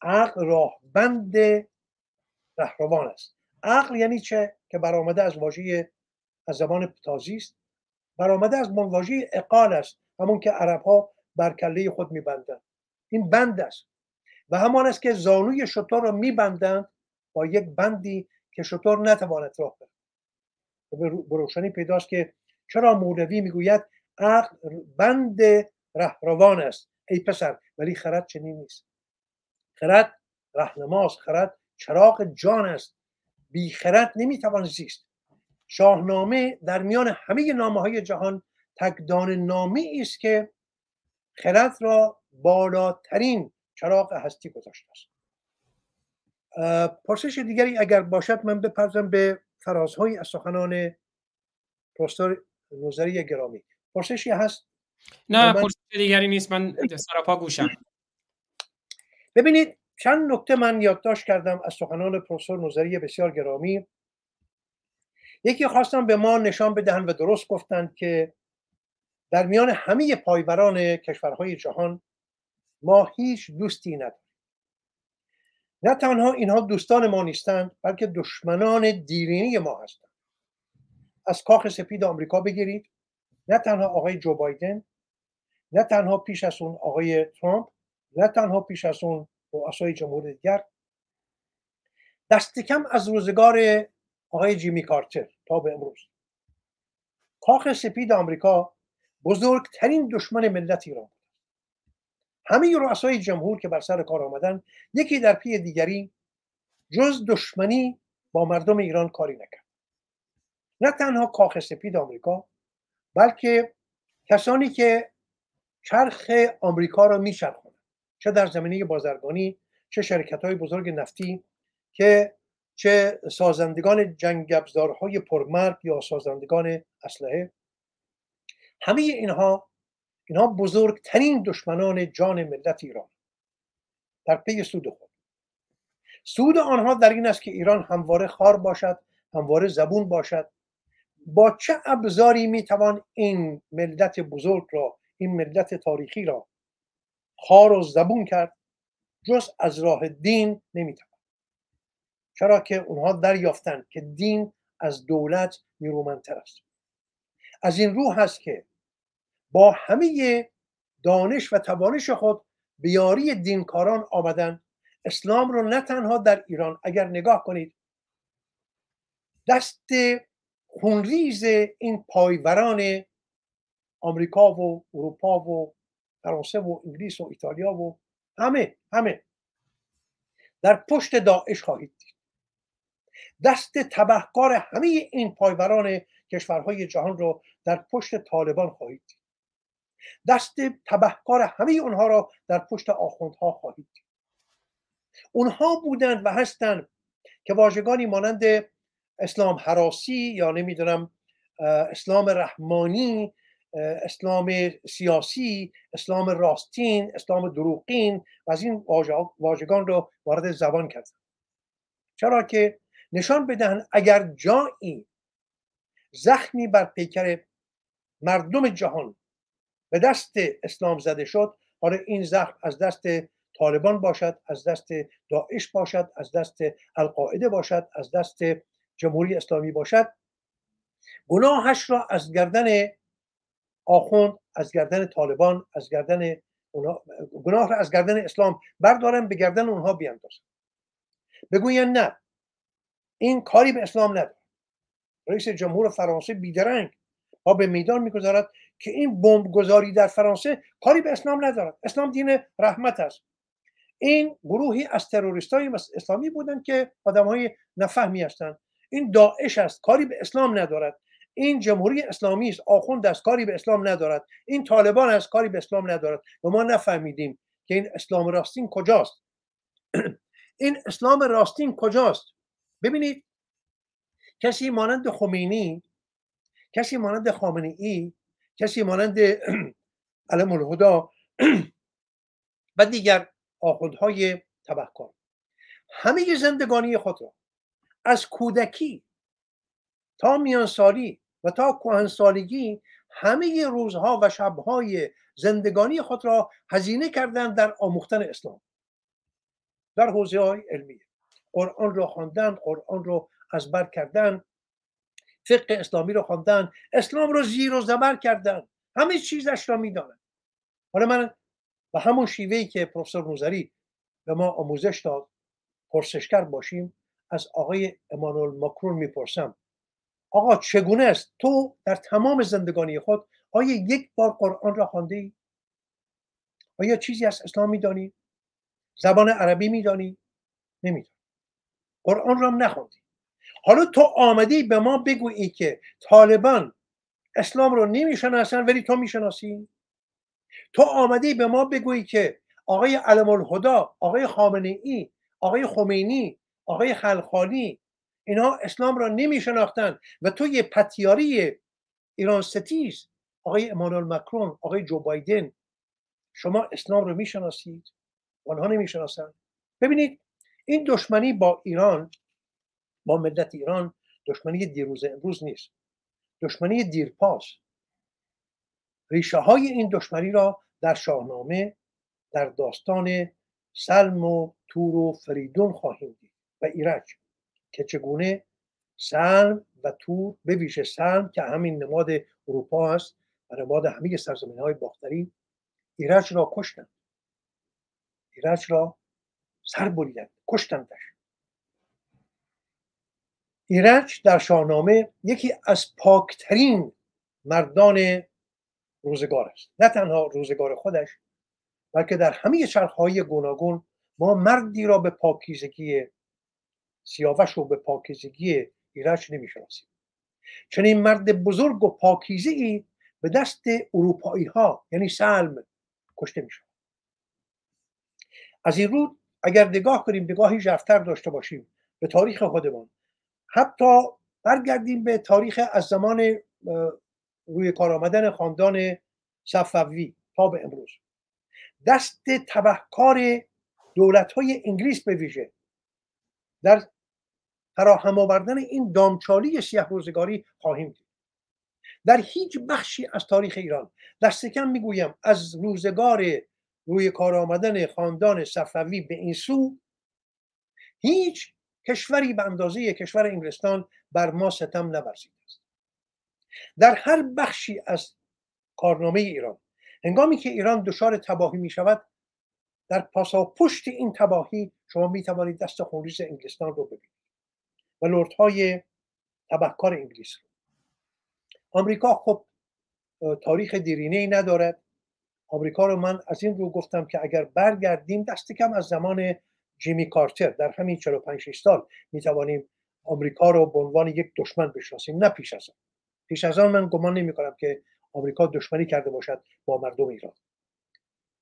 عقل راه بند رهروان است. عقل یعنی چه؟ که برآمده از واژه از زبان تازی است. برآمده از واژه اقال است. همون که عرب ها بر کله خود میبندند. این بند است. و همان است که زانوی شطور را میبندند با یک بندی که شطور نتواند راه برد. به روشنی پیداست که چرا مولوی می‌گوید عقل بند رهروان است. ای پسر ولی خرد چنین نیست. خرد رهنماست. خرد چراغ جان است. بی خرد نمی‌توان زیست. شاهنامه در میان همه نامه های جهان تکدان نامه است که خرد را بالاترین چراغ هستی گذاشته است. پرسش دیگری اگر باشد من بپرزم به فرازهای از سخنان پروفسور نوزری گرامی. پرسشی هست؟ نه من... پرسش دیگری نیست من سراپا گوشم. ببینید چند نکته من یادداشت کردم از سخنان پروفسور نوزری بسیار گرامی. یکی خواستم به ما نشان بدهند و درست گفتند که در میان همه پایوران کشورهای جهان ما هیچ دوستی نداریم. نه تنها اینها دوستان ما نیستند بلکه دشمنان دیرینی ما هستند از کاخ سپید آمریکا بگیرید. نه تنها آقای جو بایدن نه تنها پیش از اون آقای ترامپ نه تنها پیش از اون رؤسای جمهور دیگر. دست کم از روزگار آقای جیمی کارتر تا به امروز. کاخ سپید آمریکا بزرگترین دشمن ملت ایران همه رؤسای جمهور که بر سر کار آمدن یکی در پی دیگری جز دشمنی با مردم ایران کاری نکرد. نه تنها کاخ سپید آمریکا بلکه کسانی که چرخ آمریکا را میچرخونند چه در زمینه بازرگانی چه شرکت های بزرگ نفتی که چه سازندگان جنگ ابزارهای پرمرگ یا سازندگان اسلحه. همه اینها اینها بزرگترین دشمنان جان ملت ایران. در پی سود خود. سود آنها در این است که ایران همواره خار باشد همواره زبون باشد. با چه ابزاری می‌توان این ملت بزرگ را این ملت تاریخی را خار و زبون کرد؟ جز از راه دین نمی‌توان. چرا که اونها دریافتند که دین از دولت نیرومندتر است. از این رو هست که با همه دانش و توانش خود بیاری دینکاران آمدن. اسلام رو نه تنها در ایران اگر نگاه کنید دست خونریز این پایوران آمریکا و اروپا و فرانسه و انگلیس و ایتالیا و همه همه در پشت داعش خواهید دید. دست تبهکار همه این پایوران کشورهای جهان رو در پشت طالبان خواهید دست تبهکار همه اونها را در پشت آخوندها خواهید دید اونها بودند و هستند که واژگانی مانند اسلام حراسی یا نمی‌دونم اسلام رحمانی اسلام سیاسی اسلام راستین اسلام دروغین و از این واژگان رو وارد زبان کردن چرا که نشان بدهند اگر جایی زخمی بر پیکر مردم جهان به دست اسلام زده شد حالا این زخم از دست طالبان باشد از دست داعش باشد از دست القاعده باشد از دست جمهوری اسلامی باشد. گناهش را از گردن آخوند از گردن طالبان از گردن گناه را از گردن اسلام بردارن به گردن اونها بیاندازن بگوین نه این کاری به اسلام نداره رئیس جمهور فرانسه بیدرنگ ها به میدان می‌گذارد که این بمب گذاری در فرانسه کاری به اسلام ندارد. اسلام دین رحمت است. این گروهی از تروریست های اسلامی بودند که آدم های نفهمی هستند. این داعش است کاری به اسلام ندارد. این جمهوری اسلامی است آخوند است کاری به اسلام ندارد. این طالبان است کاری به اسلام ندارد. و ما نفهمیدیم که این اسلام راستین کجاست. این اسلام راستین کجاست؟ ببینید کسی مانند خمینی کسی مانند خامنه ای کسی مانند علم الهدا و دیگر آخوندهای تبهکار همه زندگانی خود را از کودکی تا میانسالی و تا کهنسالگی همه روزها و شبهای زندگانی خود را هزینه کردن در آموختن اسلام. در حوزه های علمی قرآن را خواندن قرآن را از بر کردن فقه اسلامی را خواندن اسلام را زیر و زبر کردن. همه چیزش را می‌دانند حالا من به همون شیوهی که پروفسور نوزری به ما آموزش داد پرسشگر باشیم از آقای امانوئل ماکرون می‌پرسم. آقا چگونه است؟ تو در تمام زندگانی خود آیا یک بار قرآن را خوانده ای آیا چیزی از اسلام میدانی؟ زبان عربی میدانی؟ نمیدانی. قرآن را نخواندی حالا تو آمدی به ما بگویی که طالبان اسلام رو نمی‌شناسن ولی تو می‌شناسی؟ تو آمدی به ما بگویی که آقای علم الهدا آقای خامنه ای آقای خمینی آقای خلخالی اینها اسلام را نمی شناختن و تو یه پتیاری ایران ستیز آقای امانوئل مکرون آقای جو بایدن شما اسلام رو می‌شناسید؟ آنها نمی‌شناسند ببینید این دشمنی با ایران با ملت ایران دشمنی دیروز امروز نیست. دشمنی دیرپاس. ریشه های این دشمنی را در شاهنامه در داستان سلم و تور و فریدون خواهیم دید و ایرج که چگونه سلم و تور به ویژه سلم که همین نماد اروپا است و نماد همه سرزمین های باختری ایرج را کشتند. ایرج را سر بریدند. کشتندش. ایرج در شاهنامه یکی از پاکترین مردان روزگار است. نه تنها روزگار خودش بلکه در همه چرخهای گوناگون ما مردی را به پاکیزگی سیاوش رو به پاکیزگی ایرج نمی‌شناسیم. چنین مرد بزرگ و پاکیزه ای به دست اروپایی ها یعنی سلم کشته می از این رو اگر نگاه کنیم نگاهی ژرفتر داشته باشیم به تاریخ خودمان. حتی برگردیم به تاریخ از زمان روی کار آمدن خاندان صفوی تا به امروز. دست تبهکار دولت های انگلیس به ویژه در فراهم آوردن این دامچالی سیه روزگاری خواهیم دید. در هیچ بخشی از تاریخ ایران دست کم می‌گویم از روزگار روی کار آمدن خاندان صفوی به این سو هیچ کشوری به اندازه کشور انگلستان بر ما ستم نورزیده است. در هر بخشی از کارنامه ایران هنگامی که ایران دچار تباهی می شود در پاسا پشت این تباهی شما می توانید دست خونریز انگلستان رو ببینید و لردهای تبهکار انگلیس رو. آمریکا خب تاریخ دیرینه ای ندارد. آمریکا رو من از این رو گفتم که اگر برگردیم دست کم از زمان جیمی کارتر در همین 45 سال می توانیم آمریکا رو به عنوان یک دشمن بشناسیم نه پیش از آن. پیش از آن من گمان نمی کنم که آمریکا دشمنی کرده باشد با مردم ایران.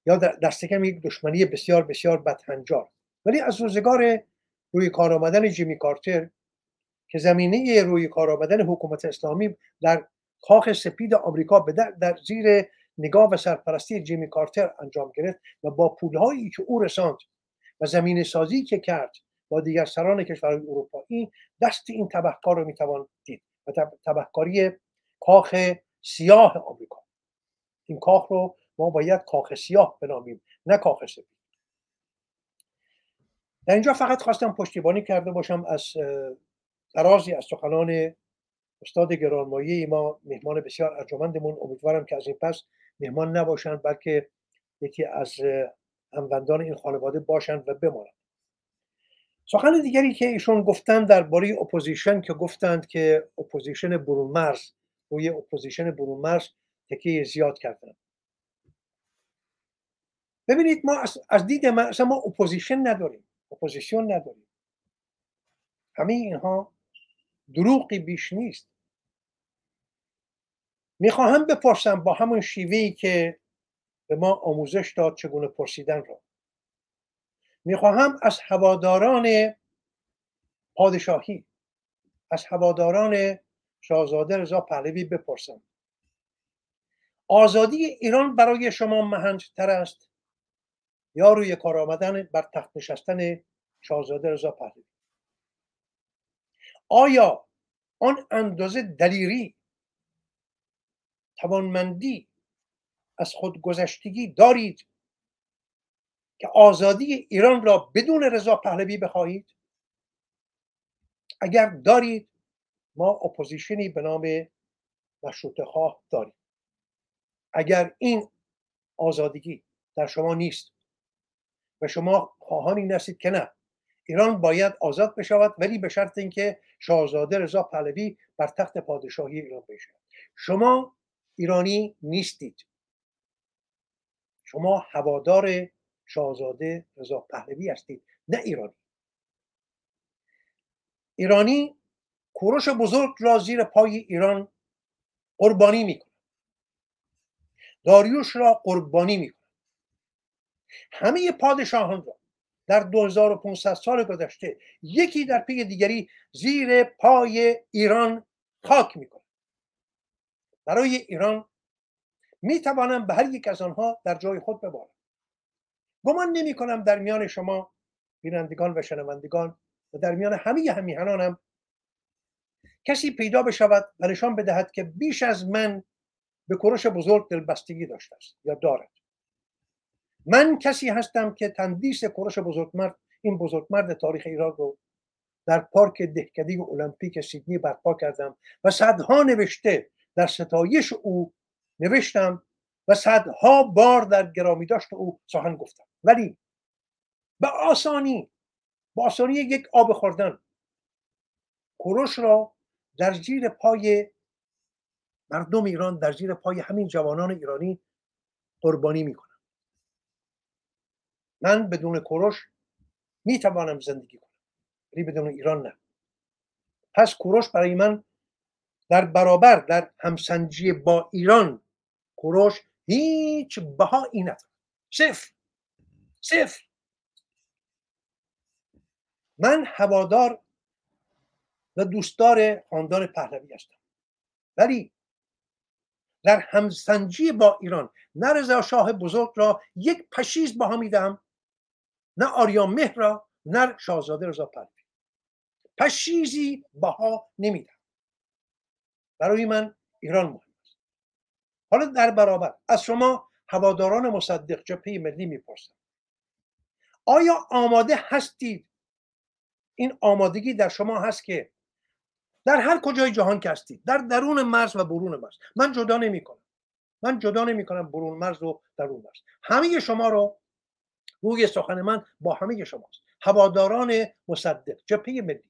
یا دست کم یک دشمنی بسیار بسیار بدهنجار. ولی از روزگار روی کار آمدن جیمی کارتر که زمینه روی کار آمدن حکومت اسلامی در کاخ سپید آمریکا به در زیر نگاه و سرپرستی جیمی کارتر انجام گرفت و با پولهایی که او رساند و زمین سازی که کرد با دیگر سران کشورهای اروپایی دست این تبهکار رو می‌توان دید و تبهکاری کاخ سیاه آمریکا. این کاخ رو ما باید کاخ سیاه بنامیم نه کاخ سپید در اینجا فقط خواستم پشتیبانی کرده باشم از درازی از سخنان استاد گرانمایه ما مهمان بسیار ارجمندمون. امیدوارم که از این پس مهمان نباشند بلکه یکی از هموندان این خانواده باشند و بمانند. سخن دیگری که ایشون گفتن درباره opposition که گفتند که opposition برون مرز روی opposition برون مرز تکیه زیاد کردن. ببینید ما از دید من اصلا ما opposition نداریم opposition نداریم. همه اینها دروغی بیش نیست. می‌خواهم بپرسم با همون شیوهی که به ما آموزش داد چگونه پرسیدن را. می‌خواهم از هواداران پادشاهی از هواداران شاهزاده رضا پهلوی بپرسم. آزادی ایران برای شما مهمتر است یا روی کار آمدن بر تخت نشستن شاهزاده رضا پهلوی؟ آیا آن اندازه دلیری توانمندی از خودگذشتگی دارید که آزادی ایران را بدون رضا پهلوی بخواهید؟ اگر دارید ما اپوزیشنی به نام مشروط خواه داریم. اگر این آزادگی در شما نیست و شما خواهان این که نه ایران باید آزاد بشود ولی به شرط اینکه شاهزاده رضا پهلوی بر تخت پادشاهی ایران بشود شما ایرانی نیستید. شما هوادار شاهزاده رضا پهلوی هستید نه ایرانی. ایرانی کوروش بزرگ را زیر پای ایران قربانی می‌کنه داریوش را قربانی می‌کنه همه پادشاهان را در 2500 سال گذشته یکی در پی دیگری زیر پای ایران خاک می‌کنه برای ایران می‌توانم به هر یک از آنها در جای خود ببارم. گمان نمی کنم در میان شما بینندگان و شنوندگان و در میان همه همیهنانم کسی پیدا بشود و نشان بدهد که بیش از من به کروش بزرگ دلبستگی داشته است یا دارد. من کسی هستم که تندیس کروش بزرگمرد این بزرگمرد تاریخ ایران رو در پارک دهکده المپیک سیدنی برپا کردم و صدها نوشته در ستایش او نوشتم و صدها بار در گرامی داشت او سخن گفتم. ولی به آسانی به آسانی یک آب خوردن کوروش را در زیر پای مردم ایران در زیر پای همین جوانان ایرانی قربانی می‌کنم. من بدون کوروش می‌توانم زندگی کنم. ولی بدون ایران نه. پس کوروش برای من در برابر در همسنجی با ایران کوروش هیچ بهایی نداره. صفر. صفر. من هوادار و دوستدار خاندان پهلوی هستم. ولی در همسنجی با ایران نه رضا شاه بزرگ را یک پشیز با میدم نه آریان مهر را نه شاهزاده رضا پهلوی. پشیزی باها نمیدم برای من ایران مهم. حالا در برابر از شما هواداران مصدق جبهه ملی می‌پرسم آیا آماده هستید؟ این آمادگی در شما هست که در هر کجای جهان که هستید در درون مرز و برون مرز. من جدا نمی کنم من جدا نمی کنم برون مرز و درون مرز. همه شما رو روی سخن من با همه شماست. هواداران مصدق جبهه ملی.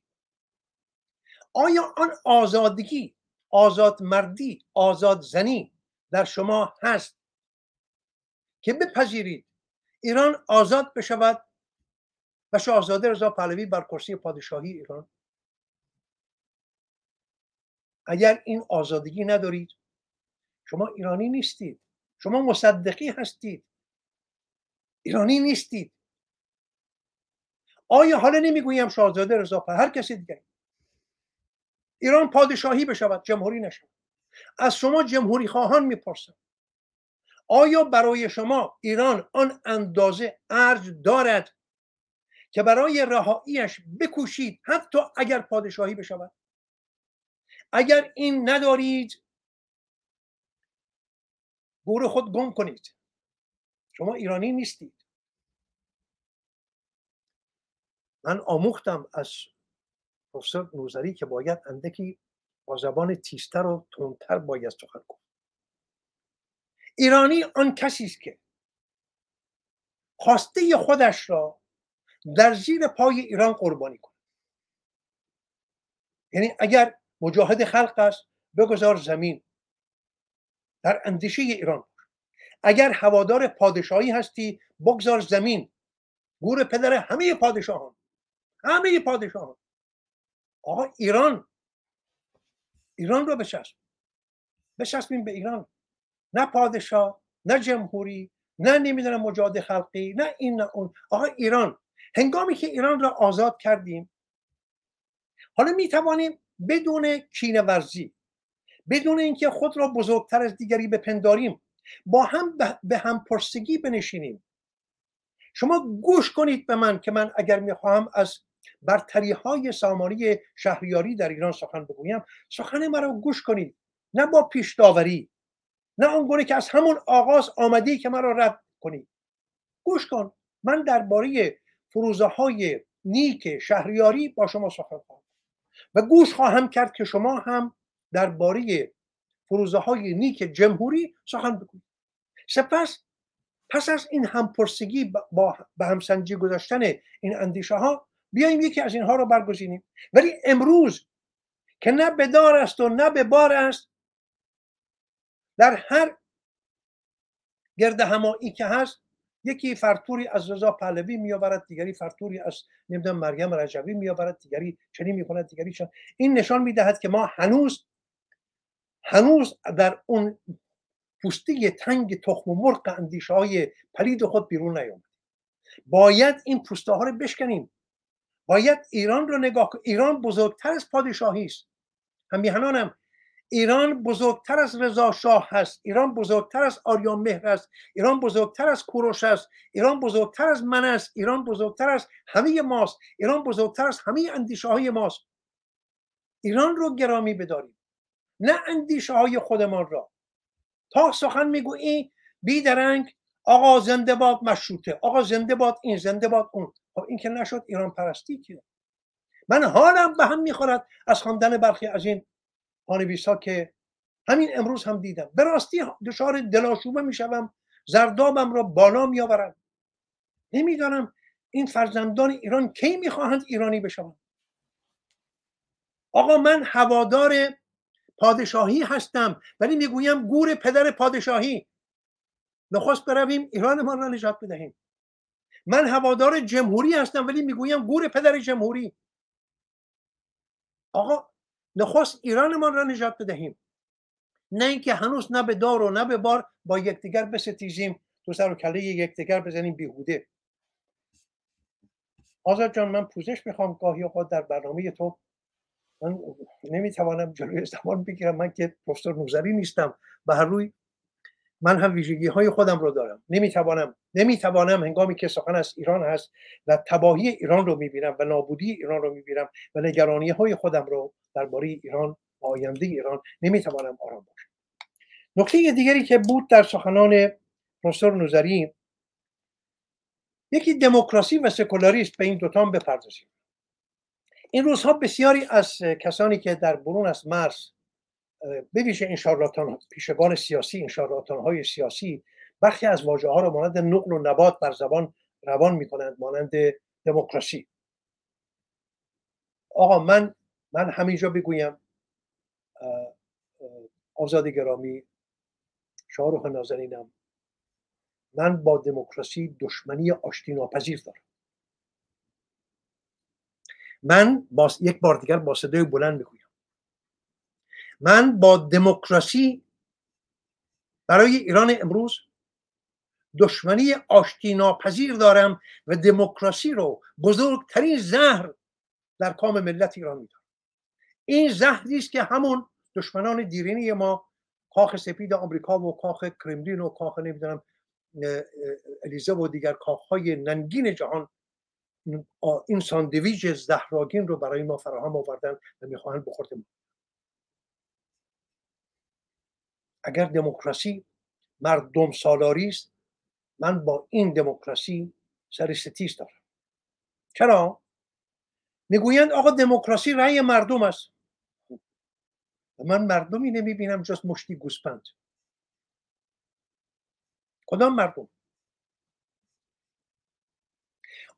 آیا آن آزادگی آزاد مردی آزاد زنی در شما هست. که بپذیرید. ایران آزاد بشود. و شاهزاده رضا پهلوی بر کرسی پادشاهی ایران. اگر این آزادگی ندارید شما ایرانی نیستید. شما مصدقی هستید. ایرانی نیستید. آیا حالا نمی‌گویم شاهزاده رضا هر کسی دیگه. ایران پادشاهی بشود جمهوری نشود. از شما جمهوری خواهان می‌پرسم. آیا برای شما ایران آن اندازه ارج دارد که برای رهاییش بکوشید حتی اگر پادشاهی بشود؟ اگر این ندارید گور خود گم کنید. شما ایرانی نیستید. من آموختم از پروفسور نوزری که باید اندکی با زبان تیزتر و تندتر باید سخن کن ایرانی آن کسی است که خواسته خودش را در زیر پای ایران قربانی کنه یعنی اگر مجاهد خلق است بگذار زمین در اندیشه ایران اگر هوادار پادشاهی هستی بگذار زمین. گور پدر همه پادشاهان همه پادشاهان. آقا ایران ایران رو بچسب بچسبیم به ایران. نه پادشاه نه جمهوری نه نمی‌دونم مجاهد خلقی نه این نه اون. آقا ایران. هنگامی که ایران را آزاد کردیم حالا می توانیم بدون کینه ورزی بدون اینکه خود را بزرگتر از دیگری بپنداریم با هم به هم پرسگی بنشینیم. شما گوش کنید به من که من اگر می‌خواهم از برتری های سامانی شهریاری در ایران سخن بگویم سخن مرا گوش کنید. نه با پیش داوری نه اون که از همون آغاز آمدی که مرا رد کنید. گوش کن. من درباره فروزه های نیک شهریاری با شما سخن خواهم و گوش خواهم کرد که شما هم درباره فروزه های نیک جمهوری سخن بگویید. سپس پس از این همپرسگی با به همسنجی گذاشتن این اندیشه ها بیایم یکی از اینها رو برگزینیم. ولی امروز که نه به دار است و نه به بار است در هر گرد همایی که هست یکی فرتوری از رضا پهلوی میآورد دیگری فرتوری از نمی‌دونم مریم رجوی میآورد دیگری چنین می‌کند دیگری چن. این نشان می‌دهد که ما هنوز هنوز در اون پوسته تنگ تخم و مرغ اندیشه های پلید خود بیرون نیامد باید این پوسته ها رو بشکنیم. باید ایران رو نگاه کنیم ایران بزرگتر از پادشاهی است. همیهنانم ایران بزرگتر از رضا شاه هست ایران بزرگتر از آریان مهر است ایران بزرگتر از کوروش است ایران بزرگتر از من است ایران بزرگتر از همه ماست ایران بزرگتر از همه اندیشه های ماست. ایران رو گرامی بداریم نه اندیشه های خودمان را. تا سخن می‌گویی بیدرنگ آقا زنده باد مشروطه آقا زنده باد این زنده باد اون. خب این که نشد ایران پرستی که من حالم به هم می‌خورد از خواندن برخی از این پانویس ها که همین امروز هم دیدم. به راستی دچار دلاشوبه می‌شوم زردابم را بالا میآورم. نمی‌دانم این فرزندان ایران کی می‌خواهند ایرانی بشوند. آقا من هوادار پادشاهی هستم ولی می‌گویم گور پدر پادشاهی. نخست برویم ایرانمان را نجات بدهیم. من هوادار جمهوری هستم ولی می‌گویم گور پدر جمهوری. آقا نخست ایرانمان را نجات بدهیم. نه اینکه هنوز نه به دار و نه به بار با یکدیگر بستیزیم تو سر و کله یکدیگر بزنیم بیهوده. آزاد جان من پوزش می‌خوام گاهی اوقات در برنامه تو. من نمی‌توانم جلوی زمان بگیرم. من که پروفسور نوزری نیستم. به هر روی من هم ویژگی های خودم رو دارم. نمی‌توانم نمی‌توانم هنگامی که سخن از ایران هست و تباهی ایران رو می‌بینم و نابودی ایران رو می‌بینم و نگرانی های خودم رو درباره ایران و آینده ایران نمی‌توانم آرام باشم. نکته دیگری که بود در سخنان پروفسور نوزری یکی دموکراسی و سکولاریست به این دوتا بپردازیم. این روزها بسیاری از کسانی که در برون از مرز بویژه این شارلاتان پیشگان سیاسی این شارلاتان های سیاسی برخی از واژه ها را مانند نقل و نبات بر زبان روان می کنند مانند دموکراسی. آقا من من همینجا بگویم آزاد گرامی شاهروخ نازنینم من با دموکراسی دشمنی آشتی ناپذیر دارم. من با یک بار دیگر با صدای بلند می‌گویم. من با دموکراسی برای ایران امروز دشمنی آشتی ناپذیر دارم و دموکراسی رو بزرگترین زهر در کام ملت ایران میدارم. این زهری است که همون دشمنان دیرینی ما کاخ سپید آمریکا و کاخ کرملین و کاخ نمی‌دونم الیزه و دیگر کاخهای ننگین جهان این ساندویج زهراگین رو برای ما فراهم آوردن و می‌خواهند بخورد اگر دموکراسی مردم سالاری است من با این دموکراسی سر ستیز دارم. چرا؟ می‌گویند آقا دموکراسی رأی مردم است. من مردمی نمی‌بینم جز مشتی گوسپند. کدام مردم؟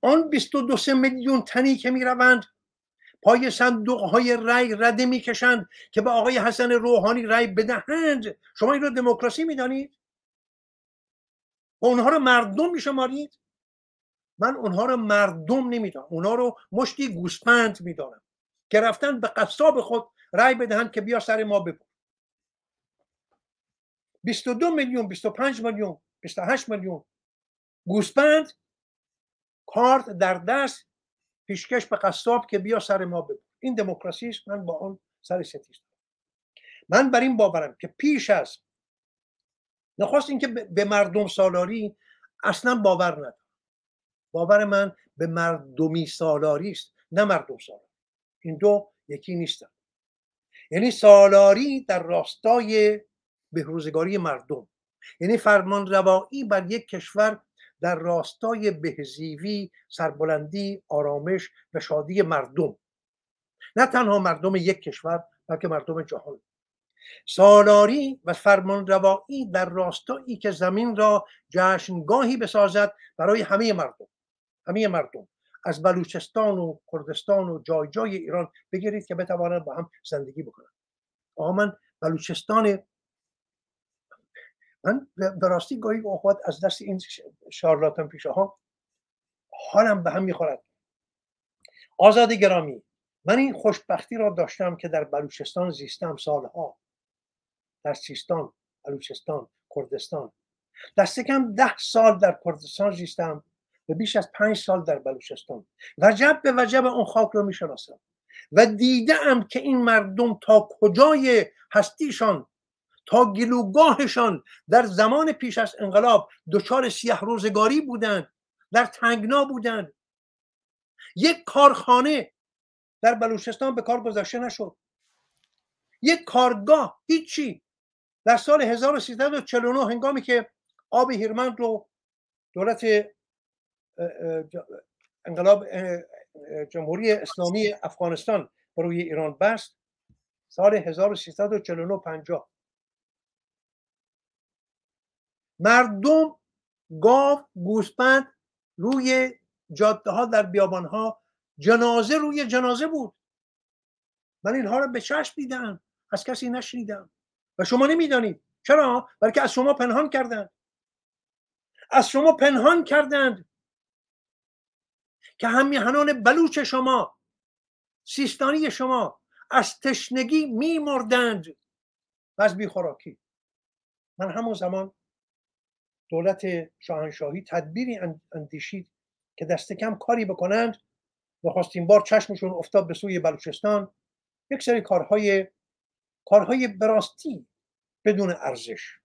آن 22 میلیون تنی که می‌روند پای صندوق های رای رده می‌کشند که به آقای حسن روحانی رای بدهند. شما این رو دموکراسی می‌دانید؟ و اونها رو مردم میشمارید؟ من اونها رو مردم نمی‌دانم. اونها رو مشتی گوسپند می‌دانم که رفتن به قصاب خود رای بدهند که بیا سر ما ببر. 22 میلیون 25 میلیون 28 میلیون گوسپند کارت در دست پیشکش به قصاب که بیا سر ما ببر. این دموکراسی است. من با آن سر ستیز من بر این باورم که پیش از نخواست اینکه به مردم سالاری اصلا باور ندارم. باور من به مردمی سالاری است نه مردم سالاری. این دو یکی نیستن. یعنی سالاری در راستای بهروزگاری مردم. یعنی فرمان روایی بر یک کشور در راستای بهزیوی سربلندی آرامش و شادی مردم. نه تنها مردم یک کشور بلکه مردم جهان. سالاری و فرمان روایی در راستایی که زمین را جشنگاهی بسازد برای همه مردم. همه مردم. از بلوچستان و کردستان و جای جای ایران بگیرید که بتوانند با هم زندگی بکنند. آقا من بلوچستان من به راستی گاهی اوقات از دست این شارلاتان پیشه ها حالم به هم می‌خورد. آزاد گرامی من این خوشبختی را داشتم که در بلوچستان زیستم سالها. در سیستان بلوچستان کردستان. دست کم ده سال در کردستان زیستم و بیش از پنج سال در بلوچستان. وجب به وجب اون خاک رو می‌شناسم و دیدم که این مردم تا کجای هستیشان تا گلوگاهشان در زمان پیش از انقلاب دچار سیه روزگاری بودند در تنگنا بودند. یک کارخانه در بلوچستان به کار گذاشته نشد. یک کارگاه هیچی. در سال 1349 هنگامی که آب هیرمند رو دولت انقلاب جمهوری اسلامی افغانستان روی ایران بست سال 1349 50 مردم گاو گوسپند روی جاده ها در بیابان ها جنازه روی جنازه بود. من اینها رو به چشم دیدم از کسی نشنیدم. و شما نمی‌دانید. چرا؟ بلکه از شما پنهان کردند. از شما پنهان کردند. که همیهنان بلوچ شما سیستانی شما از تشنگی میمردند. و از بیخوراکی. من همون زمان دولت شاهنشاهی تدبیری اندیشید که دست کم کاری بکنند. نخواستین بار چشمشون افتاد به سوی بلوچستان. یک سری کارهای کارهای براستی بدون ارزش.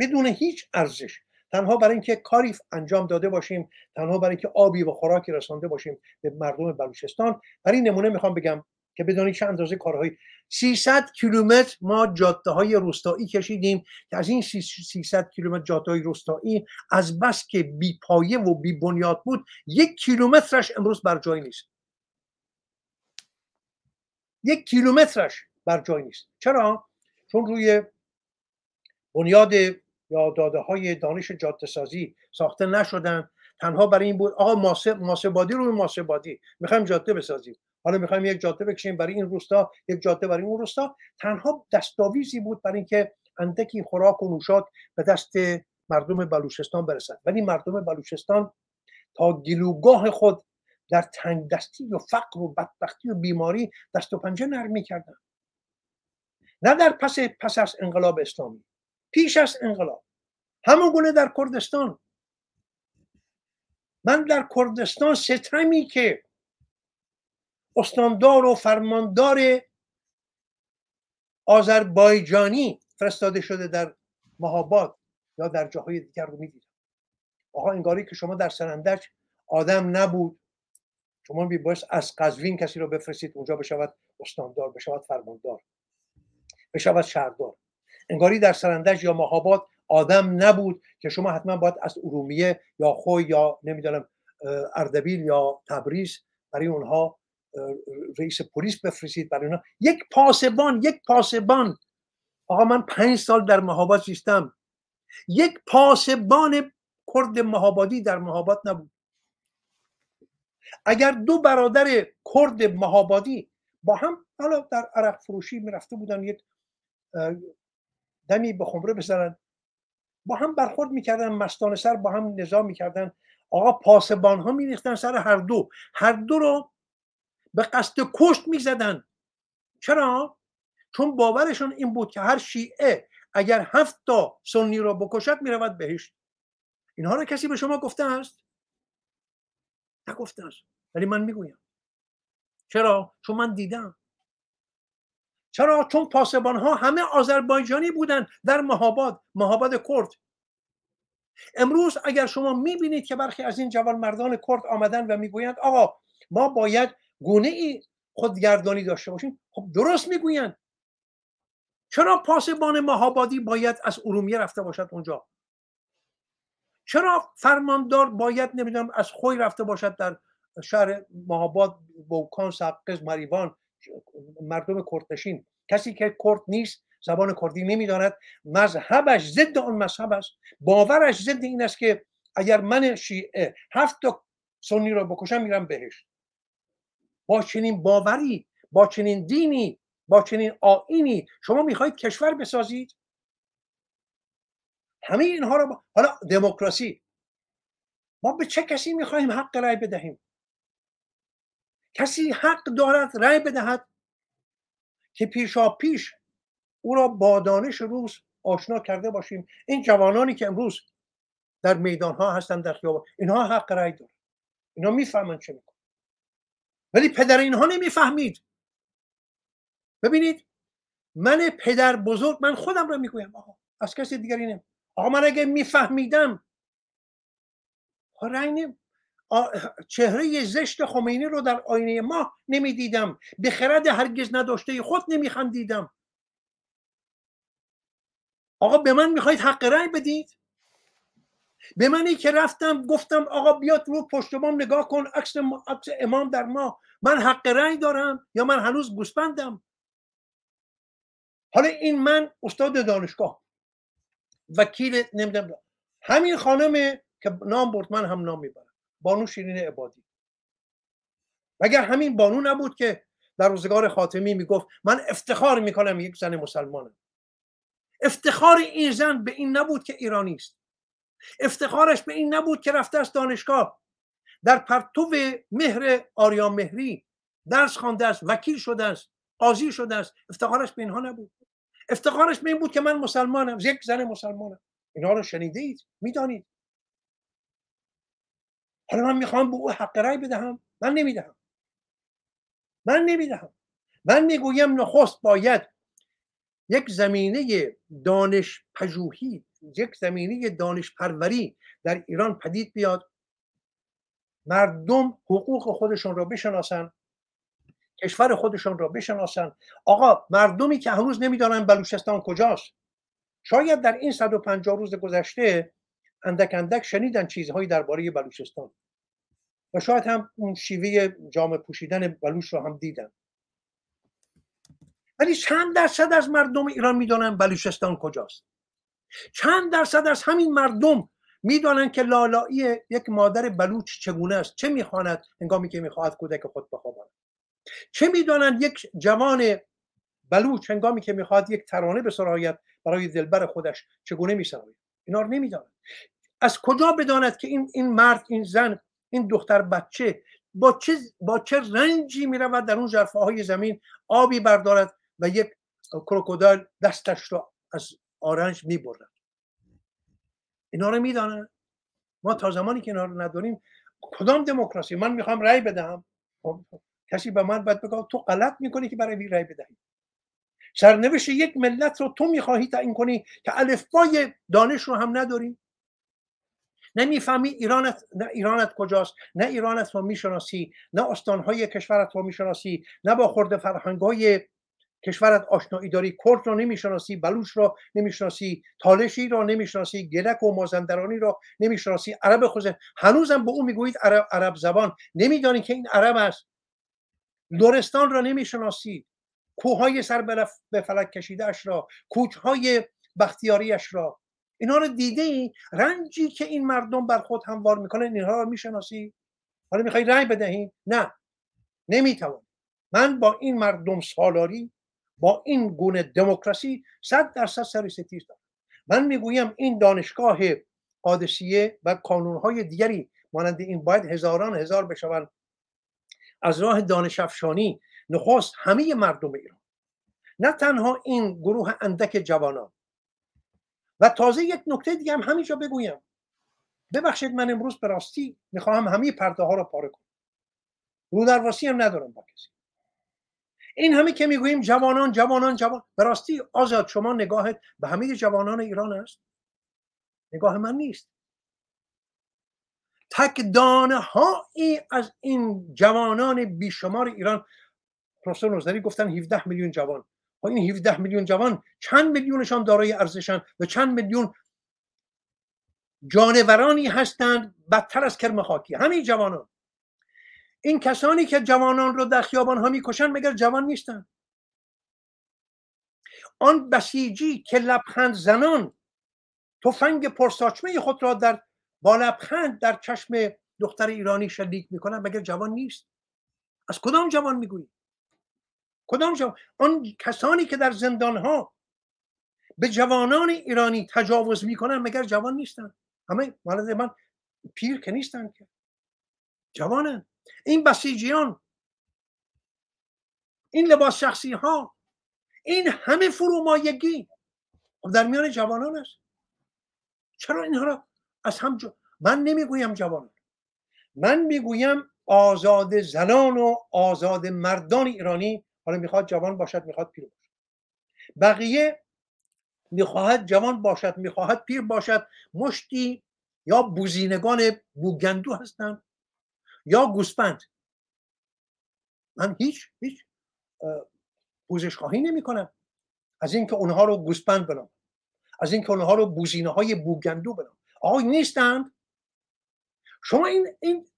بدون هیچ ارزش. تنها برای اینکه کاری انجام داده باشیم تنها برای اینکه آبی و خوراکی رسانده باشیم به مردم بلوچستان. برای این نمونه می‌خوام بگم که بدانید چه اندازه کارهای 300 کیلومتر ما جاده های روستایی کشیدیم که از این 300 کیلومتر جاده های روستایی از بس که بی پایه و بی بنیاد بود یک کیلومترش امروز بر جای نیست. یک کیلومترش بر جای نیست. چرا؟ چون روی بنیاد یا داده های دانش جاده سازی ساخته نشدن. تنها برای این بود آقا ماسبادی روی ماسبادی می‌خوایم جاده بسازیم. حالا می‌خوایم یک جاده بکشیم برای این روستا یک جاده برای اون روستا. تنها دستاویزی بود برای اینکه اندکی خوراک و نوشاد به دست مردم بلوچستان برسد. ولی مردم بلوچستان تا گلوگاه خود در تنگ دستی و فقر و بدبختی و بیماری دست و پنجه نرم می‌کردن نه در پس پس از انقلاب اسلامی پیش از انقلاب. همون گونه در کردستان. من در کردستان ستمی که استاندار و فرماندار آذربایجانی فرستاده شده در مهاباد یا در جاهای دیگر رو می‌دیدم. آقا انگاری که شما در سرندج آدم نبود. شما باید از قزوین کسی رو بفرستید اونجا بشود استاندار بشود فرماندار بشود شهردار. انگاری در سرندج یا مهاباد آدم نبود که شما حتما باید از ارومیه یا خوی یا نمی‌دانم اردبیل یا تبریز برای اونها رئیس پلیس بفرستید برای اونها یک پاسبان یک پاسبان. آقا من پنج سال در مهاباد زیستم. یک پاسبان کرد مهابادی در مهاباد نبود. اگر دو برادر کرد مهابادی با هم حالا در عرق فروشی می‌رفته بودن یک دمی به خمره بزنن. با هم برخورد می‌کردن مستان سر با هم نظام می‌کردن. آقا پاسبان ها میریختن سر هر دو. هر دو رو به قصد کشت می‌زدن. چرا؟ چون باورشون این بود که هر شیعه اگر هفت تا سنی را بکشد می‌رود بهشت. اینها رو کسی به شما گفته است؟ نگفته است. ولی من می‌گویم. چرا؟ چون من دیدم. چرا؟ چون پاسبان ها همه آذربایجانی بودن در مهاباد مهاباد کرد. امروز اگر شما می‌بینید که برخی از این جوان مردان کرد آمدن و می‌گویند آقا ما باید گونه ای خودگردانی داشته باشیم؟ خب درست می‌گویند. چرا پاسبان مهابادی باید از ارومیه رفته باشد اونجا؟ چرا فرماندار باید نمی‌دونم از خوی رفته باشد در شهر مهاباد بوکان سقز مریوان مردم کردنشین کسی که کرد نیست زبان کردی نمی‌داند. مذهبش ضد آن مذهب است. باورش ضد این است که اگر من شیعه هفت تا سنی را بکشم میرم بهش با چنین باوری با چنین دینی با چنین آینی شما می‌خواهید کشور بسازید؟ همه اینها رو حالا دموکراسی ما به چه کسی می‌خواهیم حق رای بدهیم؟ کسی حق دارد رای بدهد که پیشا پیش او را با دانش روز آشنا کرده باشیم؟ این جوانانی که امروز در میدان ها هستن در خیابان اینها حق رای دارن. اینها می‌فهمن چه میکن ولی پدر اینها نمی‌فهمید. ببینید من پدر بزرگ من خودم را می‌گویم. آقا از کسی دیگری نمی آقا من اگه میفهمیدم نمی چهره زشت خمینی رو در آینه ما نمی‌دیدم. به خرد هرگز نداشته خود نمیخندیدم. آقا به من می‌خواید حق رأی بدید؟ به منی که رفتم گفتم آقا بیاد رو پشت بام نگاه کن عکس امام در ما. من حق رأی دارم یا من هنوز گوسپندم حالا این من استاد دانشگاه وکیل نمی‌دونم. همین خانم که نام برد من هم نام می‌برم. بانو شیرین عبادی. اگر همین بانو نبود که در روزگار خاتمی می‌گفت من افتخار می‌کنم یک زن مسلمانم؟ افتخار این زن به این نبود که ایرانی است. افتخارش به این نبود که رفته است دانشگاه. در پرتو مهر آریان مهری درس خوانده است وکیل شده است قاضی شده است. افتخارش به اینها نبود. افتخارش به این بود که من مسلمانم یک زن مسلمانم. اینها رو شنیده اید می‌دانید. حالا من می‌خوام به او حق رای بدهم؟ من نمی‌دهم. من نمی‌دهم. من می‌گویم نخست باید یک زمینه دانش پژوهی یک زمینه دانش پروری در ایران پدید بیاد مردم حقوق خودشون را بشناسن کشور خودشون را بشناسن. آقا مردمی که هنوز نمی‌دانن بلوچستان کجاست. شاید در این 150 روز گذشته اندک اندک شنیدن چیزهایی درباره بلوچستان. و شاید هم اون شیوه جامعه پوشیدن بلوچ رو هم دیدن. ولی چند درصد از مردم ایران می‌دانن بلوچستان کجاست. چند درصد از همین مردم می‌دانند که لالایی یک مادر بلوچ چگونه است. چه می‌خواند؟ هنگامی که می‌خواهد کودک خود بخواباند. چه می‌دانند یک جوان بلوچ هنگامی که می‌خواهد یک ترانه بسراید برای دلبر خودش چگونه میسراید؟ اینا رو نمی‌دانند. از کجا بداند که این این مرد این زن این دختر بچه با چه با چه رنجی می‌رود در اون جرفه های زمین آبی بردارد و یک کروکودایل دستش را از آرنج می‌برد اینا رو می‌دانن. ما تا زمانی که اینا رو نداریم کدام دموکراسی؟ من می‌خوام رأی بدهم. خب، کسی به من باید بگه تو غلط می‌کنی که برای رأی بدهی. سرنوشت یک ملت رو تو می‌خواهی تعیین کنی که الفبای دانش رو هم نداری. نمی‌فهمی ایرانت نه ایرانت کجاست نه ایرانت رو می‌شناسی نه استانهای کشورت رو می‌شناسی نه با خورده فرهنگای کشورت آشنایی داری کرد رو نمی‌شناسی بلوچ رو نمی‌شناسی تالشی رو نمی‌شناسی گلک و مازندرانی رو نمی‌شناسی عرب خوزه. هنوزم به او می‌گویید عرب, عرب زبان. نمیدانی که این عرب است. لورستان را نمی‌شناسی. کوههای سر به فلک کشیده اش را کوچهای بختیاریش را. اینا رو دیده ای رنجی که این مردم بر خود هموار می‌کنن اینها رو می‌شناسی؟ حالا می‌خوای رأی بدهی؟ نه. نمی‌توان من با این مردم سالاری با این گونه دموکراسی صد درصد سر ستیز دارم. من می‌گویم این دانشگاه قادسیه و کانونهای دیگری مانند این باید هزاران هزار بشوند. از راه دانش افشانی نخواست همه مردم ایران. نه تنها این گروه اندک جوانان. و تازه یک نکته دیگه هم همینجا بگویم. ببخشید من امروز به راستی می‌خواهم همه پرده ها رو پاره کنم. رو درواسی هم ندارم با کسی. این همه که می‌گوییم جوانان جوانان جوان. به راستی آزاد شما نگاهت به همه جوانان ایران است. نگاه من نیست. تک دانه ای از این جوانان بیشمار ایران. پروفسور نوزری گفتن 17 میلیون جوان. با این 17 میلیون جوان چند میلیونشان دارای ارزشن و چند میلیون جانورانی هستند بدتر از کرم خاکی. همین جوانان. این کسانی که جوانان رو در خیابان ها می‌کشن مگر جوان نیستن؟ آن بسیجی که لبخند زنان تفنگ پرساچمه خود را در با لبخند در چشم دختر ایرانی شلیک می‌کنن مگر جوان نیست؟ از کدام جوان می‌گویی؟ کدام جوان؟ آن کسانی که در زندان ها به جوانان ایرانی تجاوز می‌کنن مگر جوان نیستن؟ همه مالد من پیر که نیستن که. جوانن. این بسیجیان این لباس شخصی ها این همه فرومایگی در میان جوانان است. چرا اینها را از هم من نمی‌گویم جوانان من می‌گویم آزاد زنان و آزاد مردان ایرانی حالا می‌خواد جوان باشد می‌خواد پیر باشد. بقیه می‌خواهد جوان باشد می‌خواهد پیر باشد. مشتی یا بوزینگان بوگندو هستند. یا گوسفند. من هیچ هیچ پوزش خواهی نمی کنم از اینکه اونها رو گوسفند بنام. از اینکه اونها رو بوزینه های بوگندو بنام. آقای نیستند؟ شما این این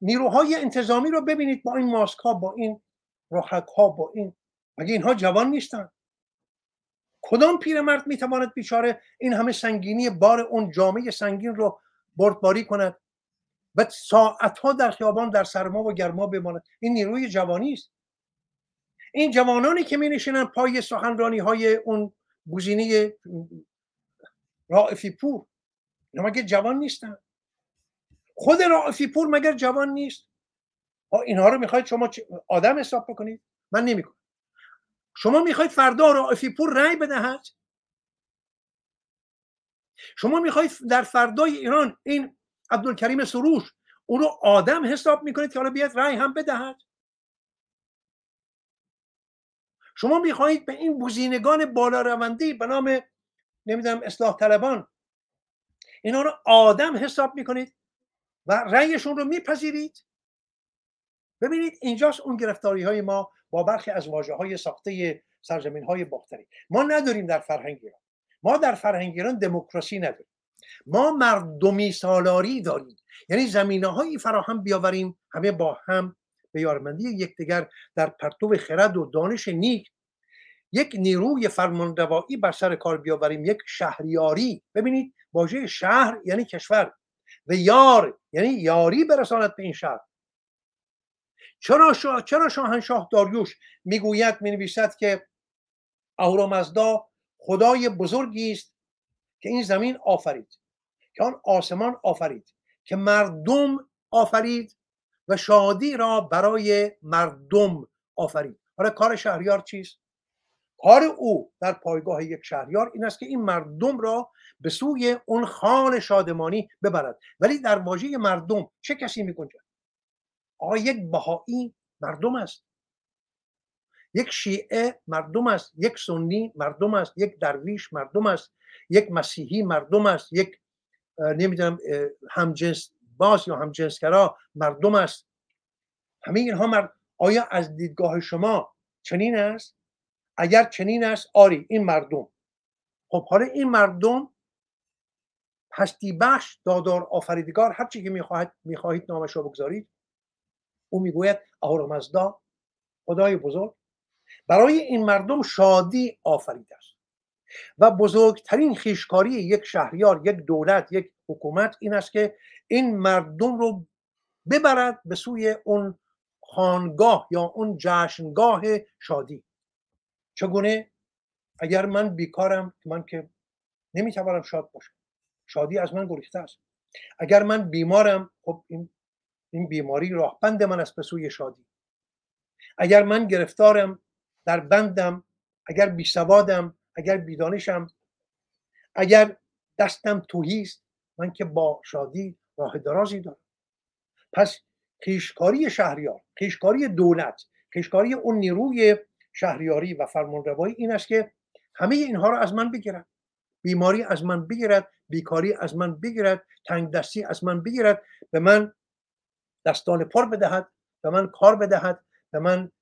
نیروهای انتظامی رو ببینید با این ماسک ها با این راحک ها با این مگه اینها جوان نیستند؟ کدام پیرمرد می‌تواند بیچاره این همه سنگینی بار اون جامعه سنگین رو بردباری کند؟ و ساعتها در خیابان در سرما و گرما بماند. این نیروی جوانی است. این جوانانی که می نشینن پای سخنرانی های اون گزینه رائفی پور اینا مگه جوان نیستن؟ خود رائفی پور مگر جوان نیست؟ اینها رو می‌خواید شما آدم حساب بکنید؟ من نمی‌کنم. شما می‌خواید فردا رائفی پور رأی بدهد؟ شما می‌خواید در فردای ایران این عبدالکریم سروش. او رو آدم حساب می‌کنید که حالا بیاد رأی هم بدهد. شما می‌خواهید به این بزینگان بالا رونده به نام نمی‌دونم اصلاح طلبان اینا رو آدم حساب می‌کنید و رأیشون رو میپذیرید. ببینید اینجاست اون گرفتاری های ما با برخی از واجه های ساخته سرزمین های باختری. ما نداریم در فرهنگ ایران. ما در فرهنگ ایران دموکراسی نداریم. ما مردمی سالاری داریم. یعنی زمینه هایی فراهم بیاوریم همه با هم به یارمندی یکدیگر در پرتو خرد و دانش نیک. یک نیروی فرمانروایی بر سر کار بیاوریم یک شهریاری. ببینید واژه شهر یعنی کشور و یار یعنی یاری برساند به این شهر. چرا, شا... چرا شاهنشاه داریوش می‌گوید می‌نویسد که اهورامزدا خدای بزرگی است که این زمین آفرید که آن آسمان آفرید که مردم آفرید و شادی را برای مردم آفرید. حالا کار شهریار چیست؟ کار او در پایگاه یک شهریار این است که این مردم را به سوی اون خان شادمانی ببرد. ولی در واژه مردم چه کسی میگنجد؟ آقا یک بهایی مردم است. یک شیعه مردم است یک سنی مردم است یک درویش مردم است یک مسیحی مردم است یک نمی‌دونم همجنس باز یا همجنسگرا مردم است. همه اینها مرد... آیا از دیدگاه شما چنین است؟ اگر چنین است آری این مردم. خب حالا این مردم هستی بخش دادار آفریدگار هر چی که می‌خواهید می‌خواهید نامش را بگذارید او می‌گوید اهورامزدا خدای بزرگ. برای این مردم شادی آفریده است. و بزرگترین خیشکاری یک شهریار یک دولت یک حکومت این است که این مردم رو ببرد به سوی اون خانگاه یا اون جشنگاه شادی. چگونه؟ اگر من بیکارم من که نمی‌توانم شاد باشم. شادی از من گریخته است. اگر من بیمارم خب این این بیماری راهبند من است به سوی شادی. اگر من گرفتارم در بندم اگر بیسوادم اگر بیدانشم اگر دستم توهی است من که با شادی راه درازی دارم. پس خیشکاری شهریار خیشکاری دولت خیشکاری اون نیروی شهریاری و فرمانروایی این است که همه اینها رو از من بگیرد. بیماری از من بگیرد بیکاری از من بگیرد تنگ دستی از من بگیرد به من دستان پر بدهد به من کار بدهد به من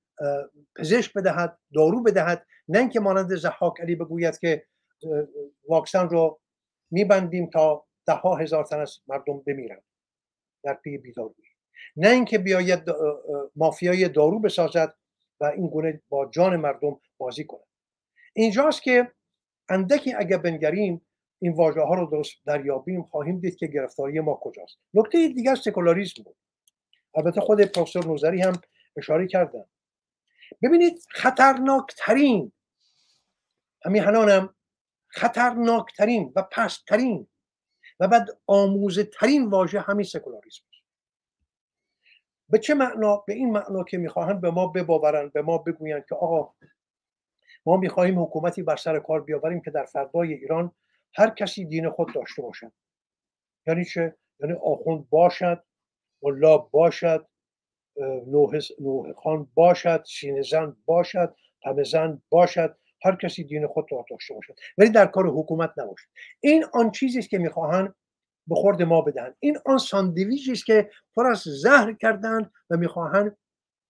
پزشک بدهد دارو بدهد نه اینکه مانند زحاک علی بگوید که واکسن رو میبندیم تا ده ها هزار تن از مردم بمیرند در پی بیدارویی. نه اینکه بیاید مافیای دارو بسازد و این گونه با جان مردم بازی کند. اینجاست که اندکی اگر بنگریم این واژه ها رو درست دریابیم خواهیم دید که گرفتاری ما کجاست. نکته دیگر سکولاریسم بود. البته خود پروفسور نوزری هم اشاره کردن. ببینید خطرناکترین همیهنانم خطرناکترین و پستترین و بعد آموزه ترین واژه همین سکولاریسم به چه معنا؟ به این معنا که می‌خواهند به ما بباورند به ما بگویند که آقا ما می‌خواهیم حکومتی بر سر کار بیاوریم که در فردای ایران هر کسی دین خود داشته باشد. یعنی چه؟ یعنی آخوند باشد ملا باشد نوه خان باشد سینه زن باشد همه زن باشد هر کسی دین خود را داشته باشد. ولی در کار حکومت نباشد. این آن چیزی است که می‌خواهند به خورد ما بدن این آن ساندویچی است که پر از زهر کردند و می‌خواهند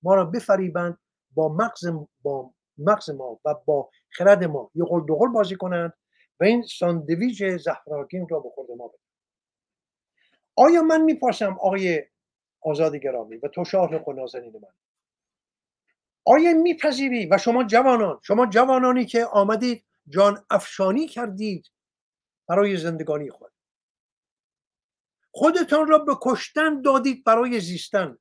ما را بفریبند با مغز با مغز ما و با خرد ما یه قول دوقل بازی کنند و این ساندویچ زهراگین را به خورد ما بدن آیا من می‌پرسم آقای آزاد گرامی و تو شاه نازنین من. آیا میپذیری؟ و شما جوانان شما جوانانی که آمدید جان افشانی کردید برای زندگانی خود. خودتان را به کشتن دادید برای زیستن.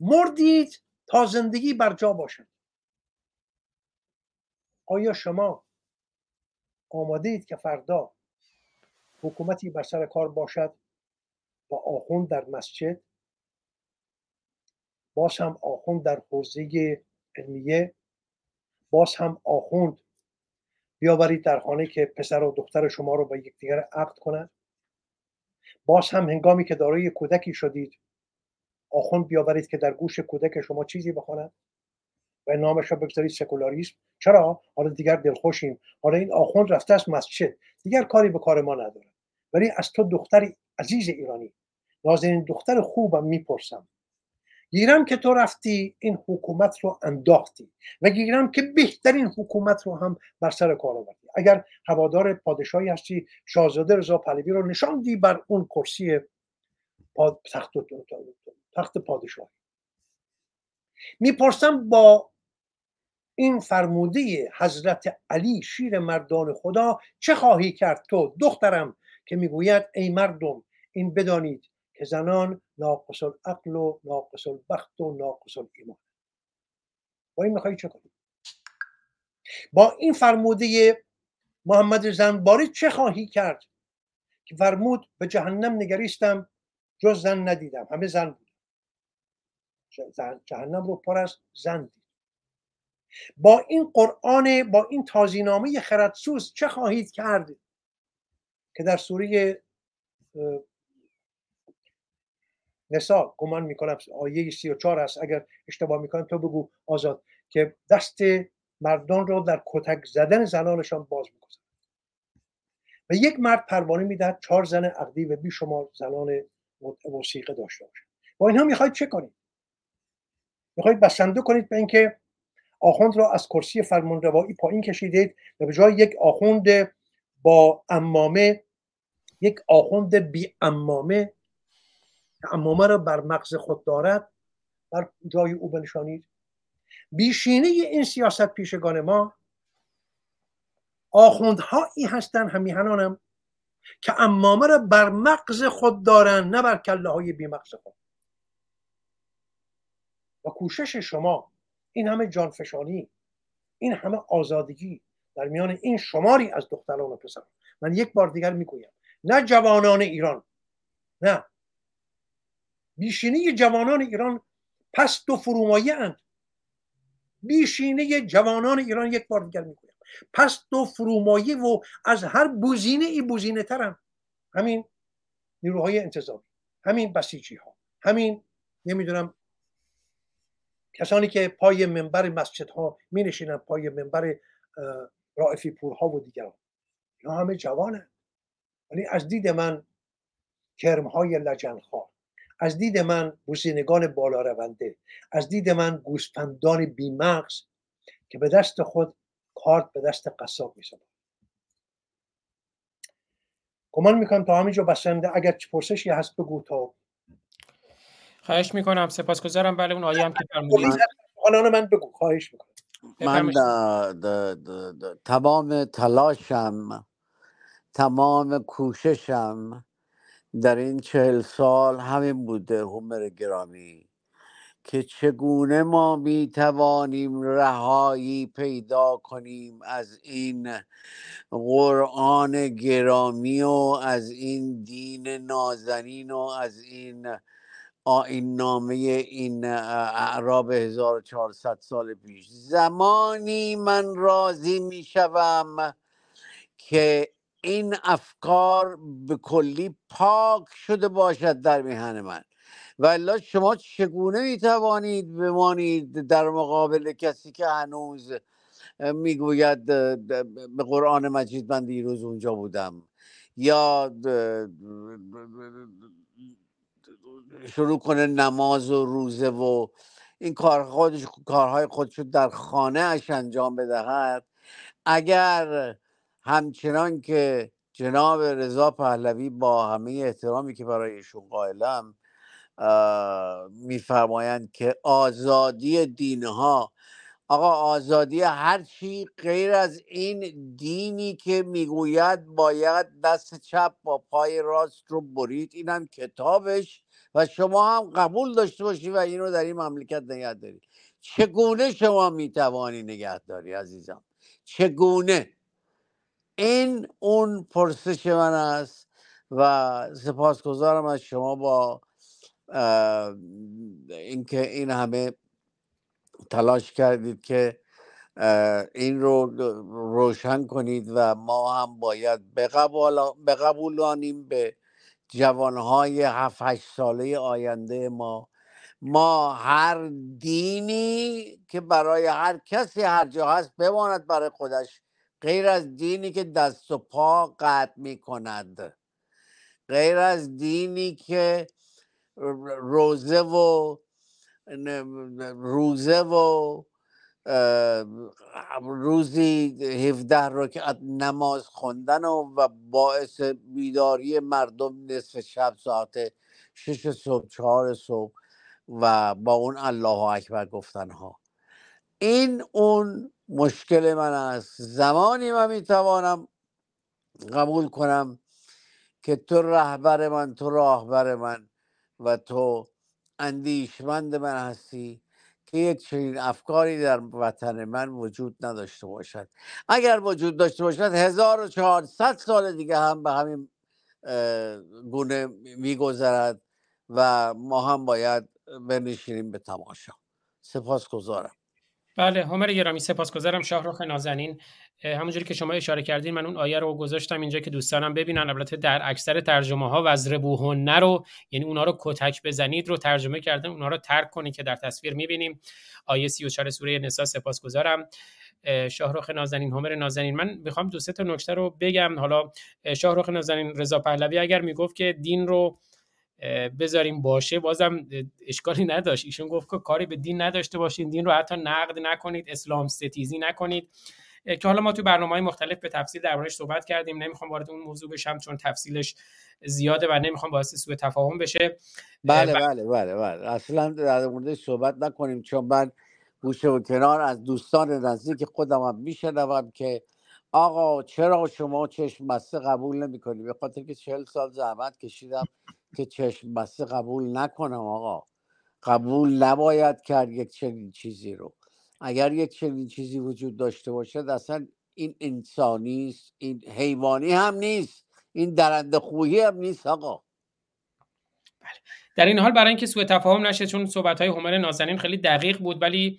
مردید تا زندگی بر جا باشد. آیا شما آماده که فردا حکومتی بر سر کار باشد؟ با آخوند در مسجد. باز هم آخوند در حوزه علمیه. باز هم آخوند بیاورید در خانه که پسر و دختر شما رو با یکدیگر عقد کنند باز هم هنگامی که دارای کودکی شدید آخوند بیاورید که در گوش کودک شما چیزی بخواند و نامش را بگذارید سکولاریسم. چرا؟ حالا دیگر دلخوشیم. حالا این آخوند رفته است مسجد. دیگر کاری به کار ما نداره ولی از تو دختر عزیز ایرانی نازنین دختر خوبم می‌پرسم. گیرم که تو رفتی این حکومت رو انداختی و گیرم که بهترین حکومت رو هم بر سر کار آوردی. اگر هوادار پادشاهی هستی شاهزاده رضا پهلوی رو نشاندی بر اون کرسی تخت تخت پادشاهی. می‌پرسم با این فرموده حضرت علی شیر مردان خدا چه خواهی کرد تو دخترم که می‌گوید ای مردم این بدانید که زنان ناقص العقل و ناقص البخت و ناقص ایمان با این میخوایی چه کنی با این فرموده محمد زنباری چه خواهی کرد که فرمود به جهنم نگریستم جز زن ندیدم. همه زن بود جهنم رو پر از زن دید. با این قرآن با این تازینامه خردسوز چه خواهید کرد؟ که در سوره نسا گمان می‌کنم آیه سی و چار هست اگر اشتباه می‌کنم تو بگو آزاد که دست مردان را در کتک زدن زنانشان باز می‌گذارد و یک مرد پروانه می‌دهد چهار زن عقدی و بیشمار زنان موسیقه داشته باشه با اینها می‌خواید چه کنید؟ می‌خواید بسنده کنید به اینکه آخوند را از کرسی فرمانروایی پایین کشیدید و به جای یک آخوند با امامه یک آخوند بی امامه که امامه را بر مغز خود دارد بر جای او بنشانید. بیشینه این سیاست پیشگان ما آخوندهایی هستند همیهنانم که امامه را بر مغز خود دارند نه بر کله های بی مغز خود. و کوشش شما این همه جانفشانی این همه آزادگی در میان این شماری از دختران و پسران. من یک بار دیگر می‌گویم نه جوانان ایران نه بیشینه جوانان ایران پست و فرومایه اند. بیشینه جوانان ایران یک بار دیگر می‌گویم. پست و فرومایه و از هر بوزینه ای بوزینه ترن همین نیروهای انتظامی همین بسیجی ها همین نمی‌دونم کسانی که پای منبر مسجد ها می نشینن پای منبر رائفی پورها و دیگران. اینا همه جوانه ولی از دید من کرم های لجنخوار از دید من بوسینگان بالا رونده از دید من گوسفندان بیمغز که به دست خود کارت به دست قصاب می گمان می‌کنم تا همینجا بسنده. اگر پرسشی هست بگو تا. خواهش می‌کنم. سپاسگزارم. بله اون آیه هم که فرمودید. حالا من بگو. خواهش می‌کنم. من تمام تلاشم تمام کوششم در این چهل سال همین بوده همر گرامی که چگونه ما می توانیم رهایی پیدا کنیم از این قرآن گرامی و از این دین نازنین و از این آین نامه این اعراب 1400 سال پیش. زمانی من راضی می شوم که این افکار به کلی پاک شده باشد در میهن من. و شما چگونه می توانید بمانید در مقابل کسی که هنوز می‌گوید به قرآن مجید من دیروز اونجا بودم یا شروع کنه نماز و روزه و این کار خودش کارهای خودش در خانه اش انجام بدهد. اگر همچنان که جناب رضا پهلوی با همه احترامی که برای ایشون قائلم میفرمایند که آزادی دینها آقا آزادی هر چی غیر از این دینی که می‌گوید باید دست چپ با پای راست رو برید. اینم کتابش و شما هم قبول داشته باشی و اینو در این مملکت نگه داری چگونه شما می‌توانی نگه داری عزیزم؟ چگونه؟ این اون پرسش من است و سپاسگزارم از شما با اینکه این همه تلاش کردید که این رو روشن کنید و ما هم باید بقبولانیم به جوانهای هفت هشت ساله آینده ما. ما هر دینی که برای هر کسی هر جا هست بماند برای خودش. غیر از دینی که دست و پا قطع می کند غیر از دینی که روزه و روزه و روزی 17 رکعت نماز خوندن و باعث بیداری مردم نصف شب ساعت شش صبح چهار صبح و با اون الله اکبر گفتن ها این اون مشکل من است. زمانی من می‌توانم قبول کنم که تو رهبر من تو راهبر من و تو اندیشمند من هستی که یک چنین افکاری در وطن من وجود نداشته باشد. اگر وجود داشته باشد 1400 سال دیگه هم به همین گونه میگذرد و ما هم باید بنشینیم به تماشا. سپاس گذارم بله همر گرامی سپاسگزارم. شاهرخ نازنین همونجوری که شما اشاره کردین من اون آیه رو گذاشتم اینجا که دوستانم ببینن. البته در اکثر ترجمه ها وزربوهن رو یعنی اونا رو کتک بزنید رو ترجمه کردن اونا رو ترک کنید که در تصویر می‌بینیم. آیه 34 سوره نساء سپاسگزارم. شاهرخ نازنین همر نازنین من می‌خوام دو سه تا نکته رو بگم. حالا شاهرخ نازنین رضا پهلوی اگر می‌گفت که دین رو بذاریم باشه. بازم اشکالی نداشت. ایشون گفت که کاری به دین نداشته باشین. دین رو حتی نقد نکنید اسلام ستیزی نکنید. که حالا ما تو برنامه های مختلف به تفصیل دربارش صحبت کردیم. نمی‌خوام وارد اون موضوع بشم چون تفصیلش زیاده و نمی‌خوام باعث سوء تفاهم بشه. بله بله بله بله. اصلا در موردش صحبت نکنیم چون من گوشه و کنار از دوستان نزدیک خودم هم میشنوم که آقا چرا شما چشم بسته قبول نمی‌کنی؟ به خاطر که چهل سال زحمت کشیدم که چشم بسته قبول نکنم آقا. قبول نباید کرد یک چنین چیزی رو. اگر یک چنین چیزی وجود داشته باشد اصلا این انسانی است این حیوانی هم نیست این درنده خویی هم نیست آقا. بله. در این حال برای اینکه سوء تفاهم نشه چون صحبت های همر نازنین خیلی دقیق بود ولی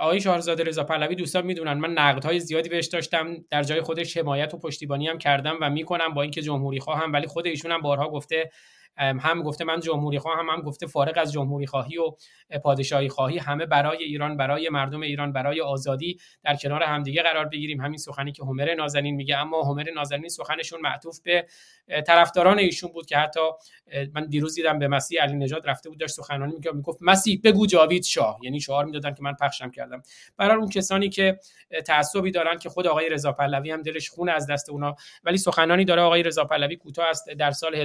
آقای شاهرزاده رضا پهلوی دوستان می‌دونن من نقد های زیادی بهش داشتم در جای خودش حمایت و پشتیبانی هم کردم و می‌کنم با اینکه جمهوری خواهم ولی خود ایشون هم بارها گفته هم گفته من جمهوری خواهم هم گفته فارغ از جمهوری خواهی و پادشاهی خواهی. همه برای ایران برای مردم ایران برای آزادی در کنار همدیگه قرار بگیریم. همین سخنی که همر نازنین میگه. اما همر نازنین سخنشون معطوف به طرفداران ایشون بود که حتی من دیروز دیدم به مسیح علی نجات رفته بود داشت سخنرانی میگه می‌گفت مسیح بگو جاوید شاه. یعنی شعار می‌دادن که من پخشم کردم. برای اون کسانی که تعصبی دارن که خود آقای رضا پهلوی هم دلش خون از دست اونا. ولی سخنانی داره آقای رضا پهلوی کوتاه است در سال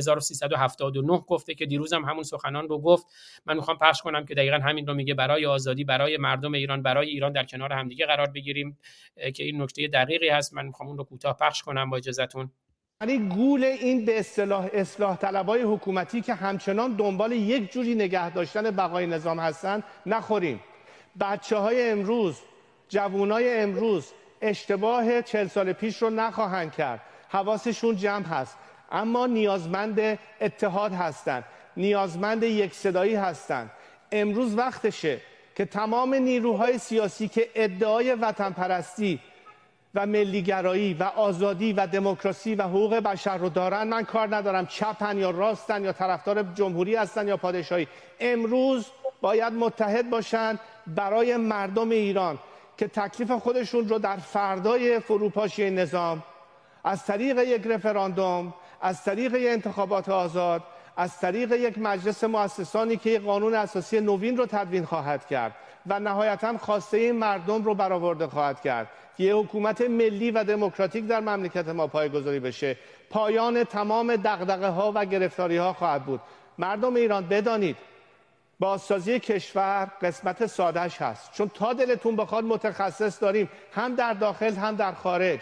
1379 گفته که دیروز هم همون سخنان رو گفت. من می‌خوام پخش کنم که دقیقا همین رو میگه برای آزادی برای مردم ایران برای ایران در کنار همدیگه قرار بگیریم که این نکته دقیقی هست. من می‌خوام اون رو کوتاه پخش کنم با اجازهتون. یعنی گول این به اصطلاح اصلاح طلبای حکومتی که همچنان دنبال یک جوری نگه داشتن بقای نظام هستن نخوریم. بچه های امروز جوانای امروز اشتباه چل سال پیش رو نخواهند کرد. حواسشون جمع هست. اما نیازمند اتحاد هستند نیازمند یک صدایی هستند امروز وقتشه که تمام نیروهای سیاسی که ادعای وطن پرستی و ملیگرایی و آزادی و دموکراسی و حقوق بشر رو دارن من کار ندارم. چپن یا راستن یا طرفدار جمهوری هستن یا پادشاهی. امروز باید متحد باشند برای مردم ایران که تکلیف خودشون رو در فردای فروپاشی نظام از طریق یک رفراندوم از طریق یک انتخابات آزاد از طریق یک مجلس مؤسسانی که یک قانون اساسی نوین رو تدوین خواهد کرد و نهایتا خواسته مردم رو برآورده خواهد کرد یه حکومت ملی و دموکراتیک در مملکت ما پایگذاری بشه. پایان تمام دغدغه ها و گرفتاری ها خواهد بود. مردم ایران بدانید بازسازی کشور قسمت سادش هست. چون تا دلتون بخواد متخصص داریم هم در داخل هم در خارج.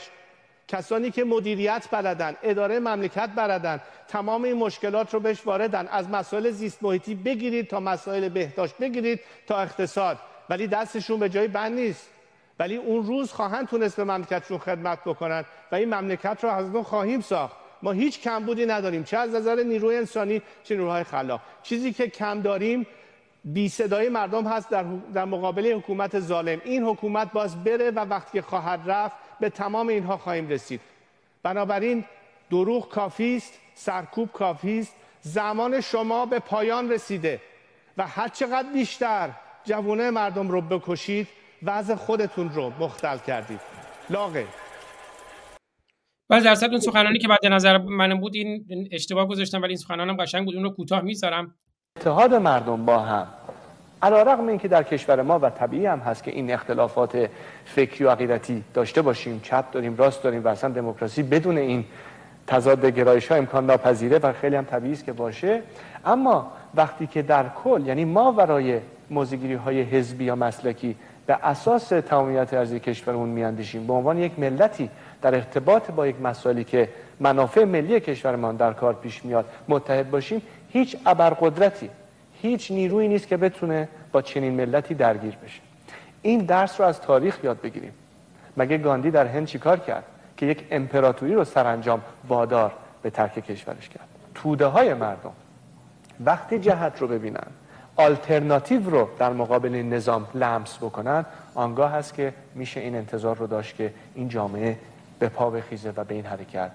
کسانی که مدیریت بلدن اداره مملکت بلدن تمام این مشکلات رو بهش واردن. از مسائل زیست محیطی بگیرید تا مسائل بهداشت بگیرید تا اقتصاد. ولی دستشون به جای بند نیست. ولی اون روز خواهند تونست به مملکتشون خدمت بکنن و این مملکت رو از اون خواهیم ساخت. ما هیچ کمبودی نداریم. چه از نظر نیروی انسانی چه نیروهای خلاق. چیزی که کم داریم بی صدای مردم هست در, در مقابل حکومت ظالم. این حکومت باز بره و وقتی خواهد رفت به تمام اینها خواهیم رسید. بنابراین دروغ کافی است سرکوب کافی است. زمان شما به پایان رسیده و هر چقدر بیشتر جوانه مردم رو بکشید وضع خودتون رو مختل کردید. لاغه بعد درصد اون سخنانی که بعد نظر من بود این اشتباه گذاشتم ولی این سخنانم قشنگ بود. اون رو کوتاه می‌ذارم. اتحاد مردم با هم. علا رقم این که در کشور ما و طبیعی هم هست که این اختلافات فکری و عقیدتی داشته باشیم چپ داریم راست داریم و اصلا دموکراسی بدون این تضاد گرایش ها امکان ناپذیره و خیلی هم طبیعی است که باشه. اما وقتی که در کل یعنی ما ورای موزگیری های حزبی یا مسلکی به اساس تمامیت ارضی کشورمون میاندیشیم به عنوان یک ملتی در ارتباط با یک مسائلی که منافع ملی کشورمان در کار پیش میاد متحد باشیم هیچ ابرقدرتی هیچ نیرویی نیست که بتونه با چنین ملتی درگیر بشه. این درس رو از تاریخ یاد بگیریم. مگه گاندی در هند چیکار کرد؟ که یک امپراتوری رو سرانجام وادار به ترک کشورش کرد. توده های مردم وقتی جهت رو ببینن آلترناتیو رو در مقابل نظام لمس بکنن آنگاه هست که میشه این انتظار رو داشت که این جامعه به پا بخیزه و به این حرکت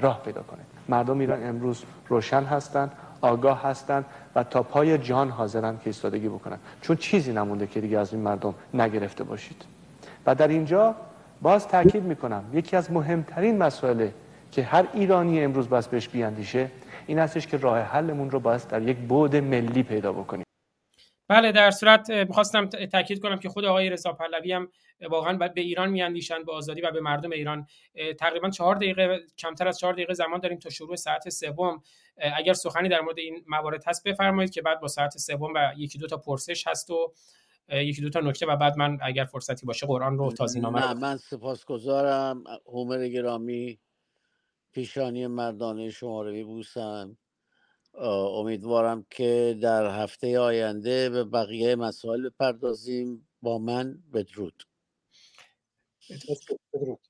راه پیدا کنه. مردم ایران امروز روشن هستند آگاه هستند و تا پای جان حاضرن که ایستادگی بکنن چون چیزی نمونده که دیگه از این مردم نگرفته باشید. و در اینجا باز تاکید می‌کنم یکی از مهمترین مسائل که هر ایرانی امروز باید بهش بیاندیشه این هستش که راه حلمون رو باید در یک بود ملی پیدا بکنیم. بله در صورت می‌خواستم تاکید کنم که خود آقای رضا پهلوی هم واقعا به ایران میاندیشند به آزادی و به مردم ایران. تقریبا چهار دقیقه کمتر از چهار دقیقه زمان داریم تا شروع ساعت سوم. اگر سخنی در مورد این موارد هست بفرمایید که بعد با ساعت سوم و یکی دو تا پرسش هست و یکی دو تا نکته و بعد من اگر فرصتی باشه قرآن رو تازینامه من سپاسگزارم. هومر گرامی پیشانی مردانه شما رو ببوسم امیدوارم که در هفته آینده به بقیه مسائل بپردازیم. با من بدرود. بدرود.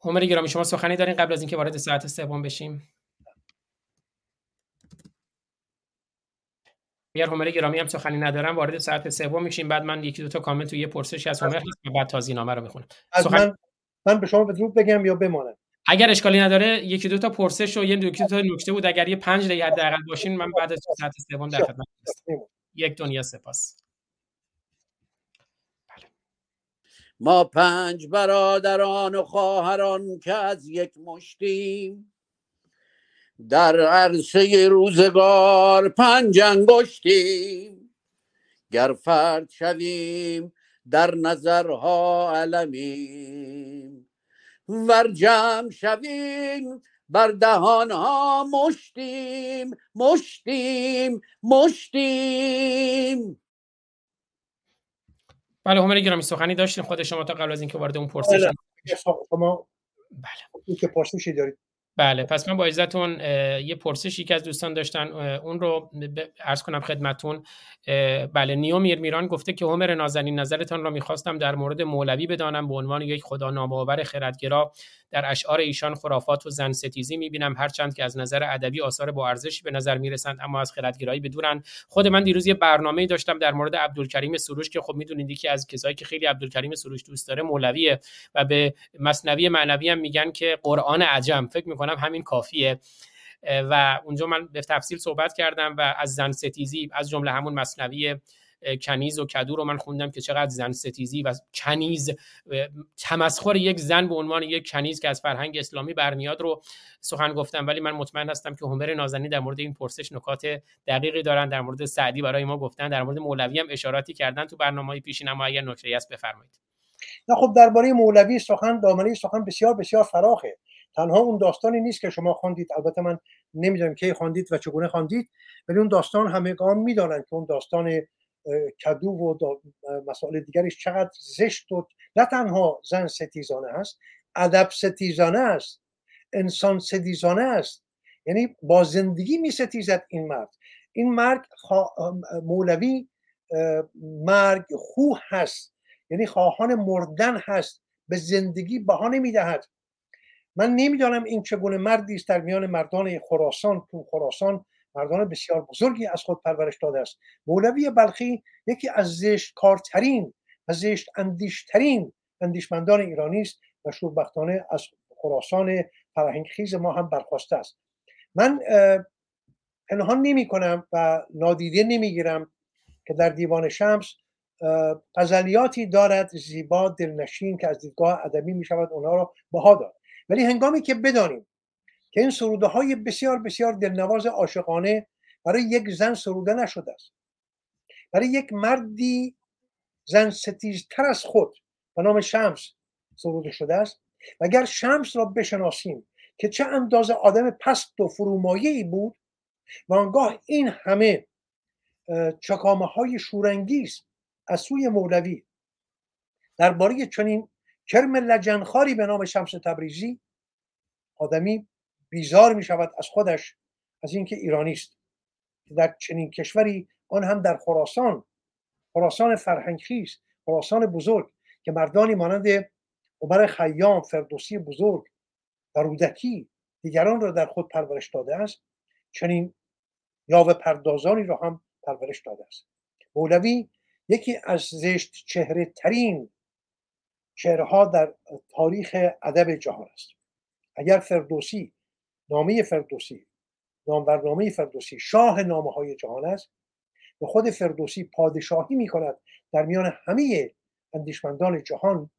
عمر گرامی شما سخنی دارین قبل از اینکه وارد ساعت سوم بشیم؟ اگر همر گرامی هم سخنی ندارم وارد ساعت سوم میشیم بعد من یکی دو تا کامنت و یه پرسشی از همر هست و بعد تازینامه رو می‌خونم. سخن... من من به شما بدرود بگم یا بمانم؟ اگر اشکالی نداره یکی دو تا پرسش و یه دو تا نکته بود. اگر یه پنج دقیقه حداقل باشین من بعد از ساعت سوم در خدمت هستم. یک دنیا سپاس. بله. ما پنج برادران و خواهران که از یک مشتیم در عرصه روزگار پنج انگشتیم. گر فرد شویم در نظرها علمیم. ور جمع شویم بر دهان ها مشتیم. مشتیم مشتیم. بله همه گرامی سخنی داشتیم خود شما تا قبل از اینکه وارد اون پرسش بله. شما بله. که پرسشی دارید. بله پس من با عزتون یه پرسشی که از دوستان داشتن اون رو عرض کنم خدمتون. بله نیو میران گفته که عمر نازنین نظرتان را می‌خواستم در مورد مولوی بدانم به عنوان یک خدا ناباور خردگرا. در اشعار ایشان خرافات و زن ستیزی می‌بینم. هرچند که از نظر ادبی آثار با ارزشی به نظر می‌رسند اما از خردگرایی بدورن خود من دیروز یه برنامه داشتم در مورد عبدالکریم سروش که خب می‌دونید که از کسایی که خیلی عبدالکریم سروش دوست داره مولویه و به مصنوی معنوی هم میگن که قرآن عجم. فکر می‌کنم همین کافیه. و اونجا من به تفصیل صحبت کردم و از زن ستیزی از جمله همون مصنوی کنیز و کدو رو من خوندم که چقدر زن ستیزی و کنیز تمسخر یک زن به عنوان یک کنیز که از فرهنگ اسلامی برمیاد رو سخن گفتم. ولی من مطمئن هستم که همر نازنی در مورد این پرسش نکات دقیقی دارن در مورد سعدی برای ما گفتن در مورد مولوی هم اشاراتی کردن تو برنامه پیشین اما اگر نکته است بفرمایید. نه خب درباره مولوی سخن دامنه سخن بسیار بسیار فراخه. تنها اون داستانی نیست که شما خواندید. البته من نمی‌دونم کی خواندید و چگونه خواندید ولی اون داستان همگان می‌دانند که اون داستان کدو و مسائل دیگرش چقدر زشت و نه تنها زن ستیزانه است ادب ستیزانه است انسان ستیزانه است. یعنی با زندگی می ستیزد این مرد. این مرگ مولوی مرگ خو هست. یعنی خواهان مردن هست. به زندگی بها نمی‌دهد من نمی‌دانم این چگونه مردی است در میان مردان خراسان تو خراسان مردان بسیار بزرگی از خود پرورش داده است. مولوی بلخی یکی از زشت کارترین و زشت اندیشترین اندیشمندان ایرانی است و شوربختانه از خراسان فرهنگ خیز ما هم برخواسته است. من پنهان نمی کنم و نادیده نمی‌گیرم که در دیوان شمس غزلیاتی دارد زیبا دلنشین که از دیدگاه ادبی می شود اونها را بها داد ولی هنگامی که بدانیم که این سروده های بسیار بسیار دلنواز عاشقانه برای یک زن سروده نشده است. برای یک مردی زن ستیزتر از خود به نام شمس سروده شده است. و اگر شمس را بشناسیم که چه اندازه آدم پست و ای بود و آنگاه این همه چکامه های شورانگیز از سوی مولوی درباره چنین کرم لجنخاری به نام شمس تبریزی آدمی بیزار می شود از خودش از اینکه ایرانی است. در چنین کشوری آن هم در خراسان خراسان فرهنگخیز خراسان بزرگ که مردانی مانند عمر خیام فردوسی بزرگ و رودکی دیگران را در خود پرورش داده است چنین یاوه پردازانی را هم پرورش داده است. مولوی یکی از زشت چهره ترین شعرها در تاریخ ادب جهان است. اگر فردوسی نامه فردوسی. نامورنامه فردوسی شاه نامه های جهان است. به خود فردوسی پادشاهی می کند در میان همه اندیشمندان جهان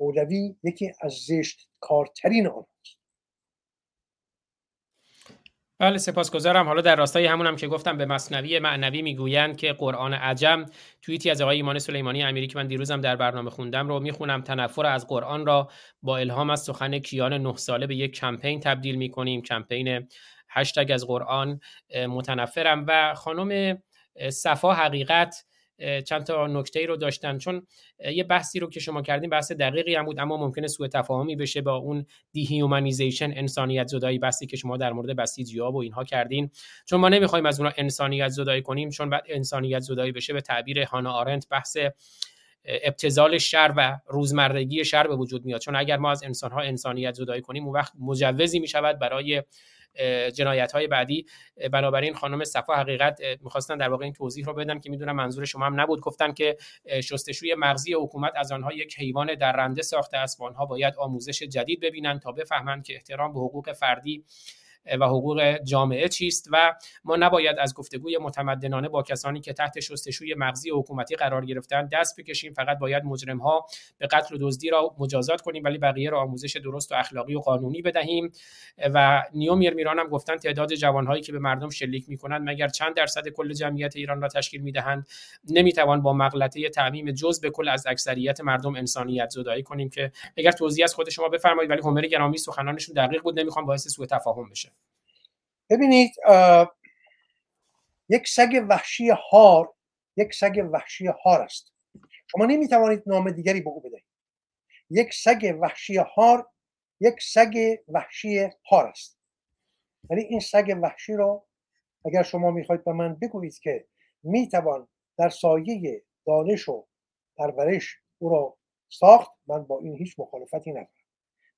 مولوی یکی از زشت کارترین آنهاست. بله سپاسگزارم. حالا در راستای همونم که گفتم به مصنوی معنوی می‌گویند که قرآن عجم توییتی از آقای ایمان سلیمانی امیری که من دیروزم در برنامه خوندم رو می‌خونم. تنفر از قرآن را با الهام از سخن کیان نه ساله به یک کمپین تبدیل می‌کنیم. کمپین هشتگ از قرآن متنفرم. و خانم صفا حقیقت چند تا نکته ای رو داشتن. چون یه بحثی رو که شما کردیم بحث دقیقی هم بود اما ممکنه سوء تفاهمی بشه با اون دیهیومانیزیشن انسانیت زدایی بحثی که شما در مورد بسیجیا و اینها کردین. چون ما نمی‌خوایم از اونها انسانیت زدایی کنیم چون بعد انسانیت زدایی بشه به تعبیر هانا آرنت بحث ابتزال شر و روزمرگی شر به وجود میاد. چون اگر ما از انسانها انسانیت زدایی کنیم اون وقت مجوزی می‌شود برای جنایت های بعدی. بنابراین خانم صفا حقیقت می‌خواستن در واقع این توضیح رو بدن که می‌دونم منظور شما هم نبود. گفتن که شستشوی مغزی حکومت از آنها یک حیوان درنده ساخته است و آنها باید آموزش جدید ببینن تا بفهمند که احترام به حقوق فردی و حقوق جامعه چیست و ما نباید از گفتگوی متمدنانه با کسانی که تحت شستشوی مغزی حکومتی قرار گرفتن دست بکشیم. فقط باید مجرم ها به قتل و دزدی را مجازات کنیم ولی بقیه را آموزش درست و اخلاقی و قانونی بدهیم. و نیومیر میران هم گفتن تعداد جوانهایی که به مردم شلیک می‌کنند مگر چند درصد کل جمعیت ایران را تشکیل می‌دهند؟ نمی‌توان با مغلطه تعمیم جز به کل از اکثریت مردم انسانیت زدایی کنیم که اگر توضیح از خود شما بفرمایید ولی همر گرامی سخنانشون دقیق بود. نمی‌خوام باعث سوء تفاهم بشه. ببینید یک سگ وحشی هار یک سگ وحشی هار است. شما نمی‌توانید نام دیگری به او بدهید. یک سگ وحشی هار یک سگ وحشی هار است. ولی این سگ وحشی رو اگر شما می‌خواید به من بگویید که می‌توان در سایه دانش و پرورش او را ساخت من با این هیچ مخالفتی ندارم